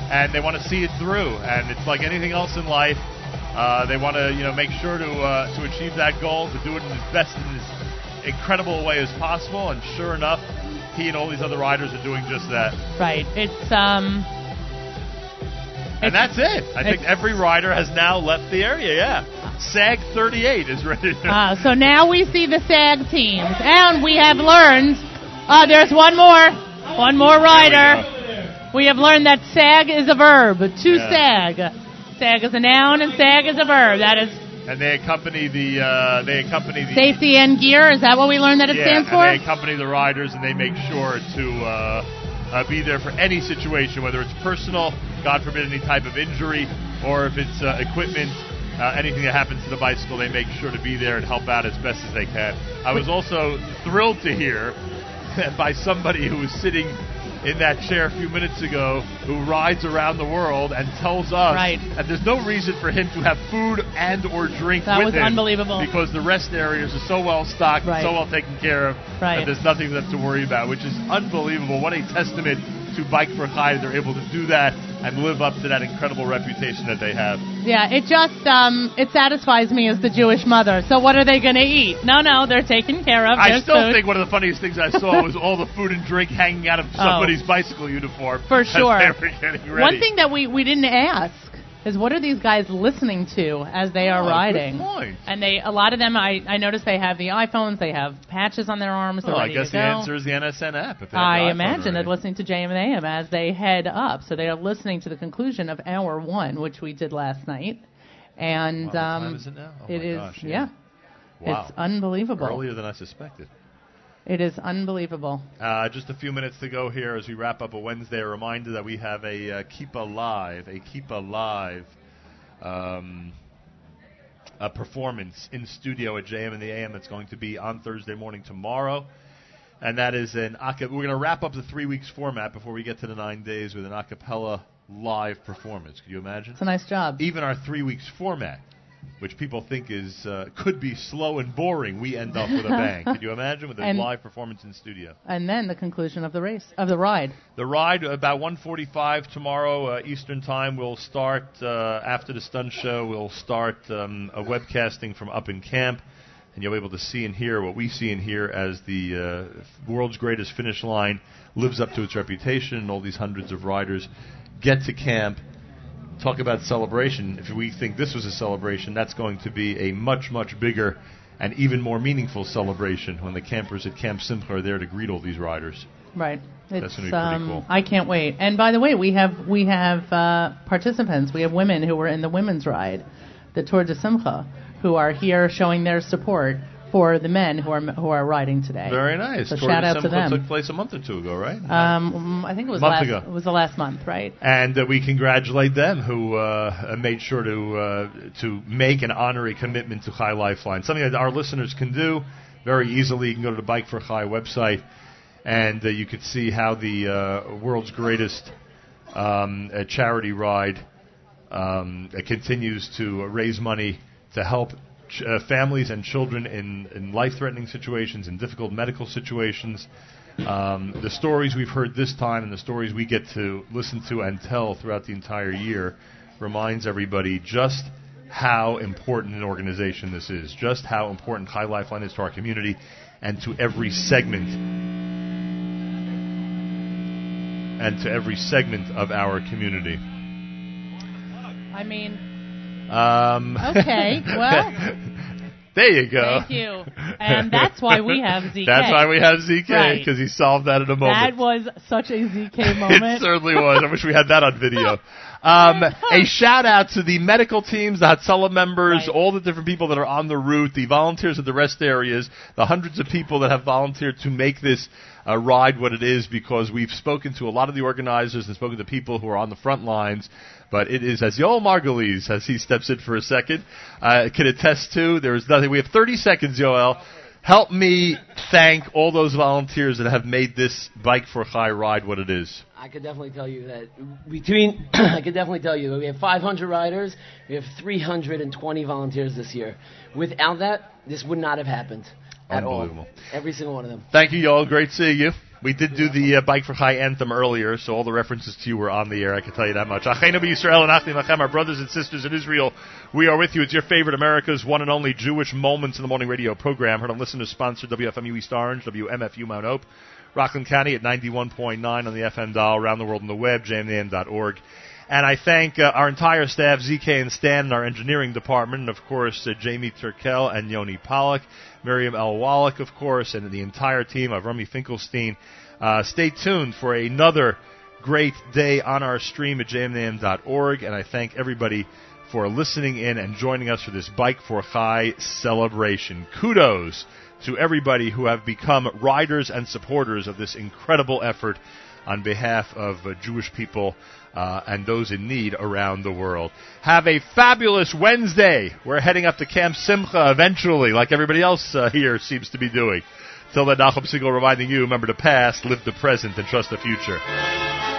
and they want to see it through. And it's like anything else in life. Uh, they want to you know make sure to uh, to achieve that goal, to do it in as best in as incredible way as possible. And sure enough, he and all these other riders are doing just that. right. It's um. And that's it. I think every rider has now left the area. Yeah. SAG 38 is ready. to- Uh, so now we see the SAG teams, and we have learned. Uh, there's one more, one more rider. We, have learned that SAG is a verb. To Yeah. SAG. SAG is a noun, and SAG is a verb. That is And they accompany the uh, they accompany the Safety and gear. Is that what we learned that it yeah, stands and for? they accompany the riders and they make sure to uh, uh, be there for any situation, whether it's personal, God forbid any type of injury, or if it's uh, equipment, uh, anything that happens to the bicycle, they make sure to be there and help out as best as they can. I was also thrilled to hear by somebody who was sitting in that chair a few minutes ago who rides around the world and tells us Right. that there's no reason for him to have food and or drink That with was him unbelievable. because the rest areas are so well stocked Right. and so well taken care of Right. that there's nothing left to worry about, which is unbelievable. What a testament to Bike for Chai. They're able to do that and live up to that incredible reputation that they have. Yeah, it just um, it satisfies me as the Jewish mother. So what are they going to eat? No, no, they're taken care of. I still food. think one of the funniest things I saw was all the food and drink hanging out of somebody's bicycle uniform. Oh. For sure. They were getting ready. One thing that we, we didn't ask is what are these guys listening to as they are Oh, riding? And they a lot of them I, I noticed they have the iPhones, they have patches on their arms. Well, I guess the answer is the NSN app. If they I imagine already. they're listening to JM and AM as they head up. So they are listening to the conclusion of hour one, which we did last night. And Wow, what time um, is it now? Oh it my is- gosh, yeah. yeah. Wow. It's unbelievable. Earlier than I suspected. It is unbelievable. Uh, just a few minutes to go here as we wrap up a Wednesday. A reminder that we have a uh, Kippalive, a Kippalive um, a performance in studio at JM in the AM that's going to be on Thursday morning tomorrow. And that is an aca- we're going to wrap up the three weeks format before we get to the nine days with an a cappella live performance. Could you imagine? It's a nice job. Even our three weeks format, which people think is uh, could be slow and boring, we end up with a bang. Could you imagine with a And- live performance in studio? And then the conclusion of the race of the ride. The ride about 1:45 tomorrow uh, Eastern Time. We'll start uh, after the stunt show. We'll start um, a webcasting from up in camp, and you'll be able to see and hear what we see and hear as the uh, world's greatest finish line lives up to its reputation, and all these hundreds of riders get to camp. Talk about celebration. If we think this was a celebration, that's going to be a much, much bigger and even more meaningful celebration when the campers at Camp Simcha are there to greet all these riders. Right. That's It's, gonna be pretty um, cool. I can't wait. And by the way, we have we have uh, participants. We have women who were in the women's ride, the Tour de Simcha, who are here showing their support for the men who are who are riding today. Very nice. So Tour shout out to them. took place a month or two ago, right? Um, I think it was Month last ago. it was the last month, right? and uh, we congratulate them who uh, made sure to uh, to make an honor a commitment to Chai Lifeline. Something that our listeners can do very easily. You can go to the Bike for Chai website, and uh, you can see how the uh, world's greatest um, uh, charity ride um, uh, continues to raise money to help ch- uh, families and children in, in life-threatening situations, in difficult medical situations. Um, the stories we've heard this time and the stories we get to listen to and tell throughout the entire year reminds everybody just how important an organization this is, just how important Chai Lifeline is to our community and to every segment and to every segment of our community. I mean, Um, Okay, well. there you go. Thank you. And that's why we have ZK. That's why we have ZK Right. because he solved that in a moment. that was such a ZK moment. It certainly was. I wish we had that on video. Um, a shout out to the medical teams, the Hatzalah members, all the different people that are on the route, the volunteers at the rest areas, the hundreds of people that have volunteered to make this uh, ride what it is because we've spoken to a lot of the organizers and spoken to people who are on the front lines. But it is, as Yoel Margulies, as he steps in for a second, uh, can attest to, there is nothing. We have 30 seconds, Yoel. Help me thank all those volunteers that have made this Bike for Chai ride what it is. I could definitely tell you that between I could definitely tell you that we have 500 riders, we have 320 volunteers this year. Without that, this would not have happened at all. Unbelievable. Every single one of them. Thank you, y'all. Great seeing you. We did do the uh, Bike for Chai anthem earlier, so all the references to you were on the air. I can tell you that much. Achenu b'Yisrael and Achim Lachem, our brothers and sisters in Israel. We are with you. It's your favorite America's one and only Jewish Moments in the Morning radio program. Heard on listeners sponsored WFMU East Orange, WMFU Mount Hope, Rockland County at 91.9 on the FM dial, around the world on the web, jmnam.org. And I thank uh, our entire staff, ZK and Stan, and our engineering department, and of course, uh, Jamie Turkel and Yoni Pollock, Miriam L. Wallach, of course, and the entire team of Rummy Finkelstein. Uh, stay tuned for another great day on our stream at jmnam.org, and I thank everybody for listening in and joining us for this Bike for Chai celebration. Kudos to everybody who have become riders and supporters of this incredible effort on behalf of uh, Jewish people uh, and those in need around the world. Have a fabulous Wednesday. We're heading up to Camp Simcha eventually, like everybody else uh, here seems to be doing. Till then, Nachum Segal reminding you, remember the past, live the present, and trust the future.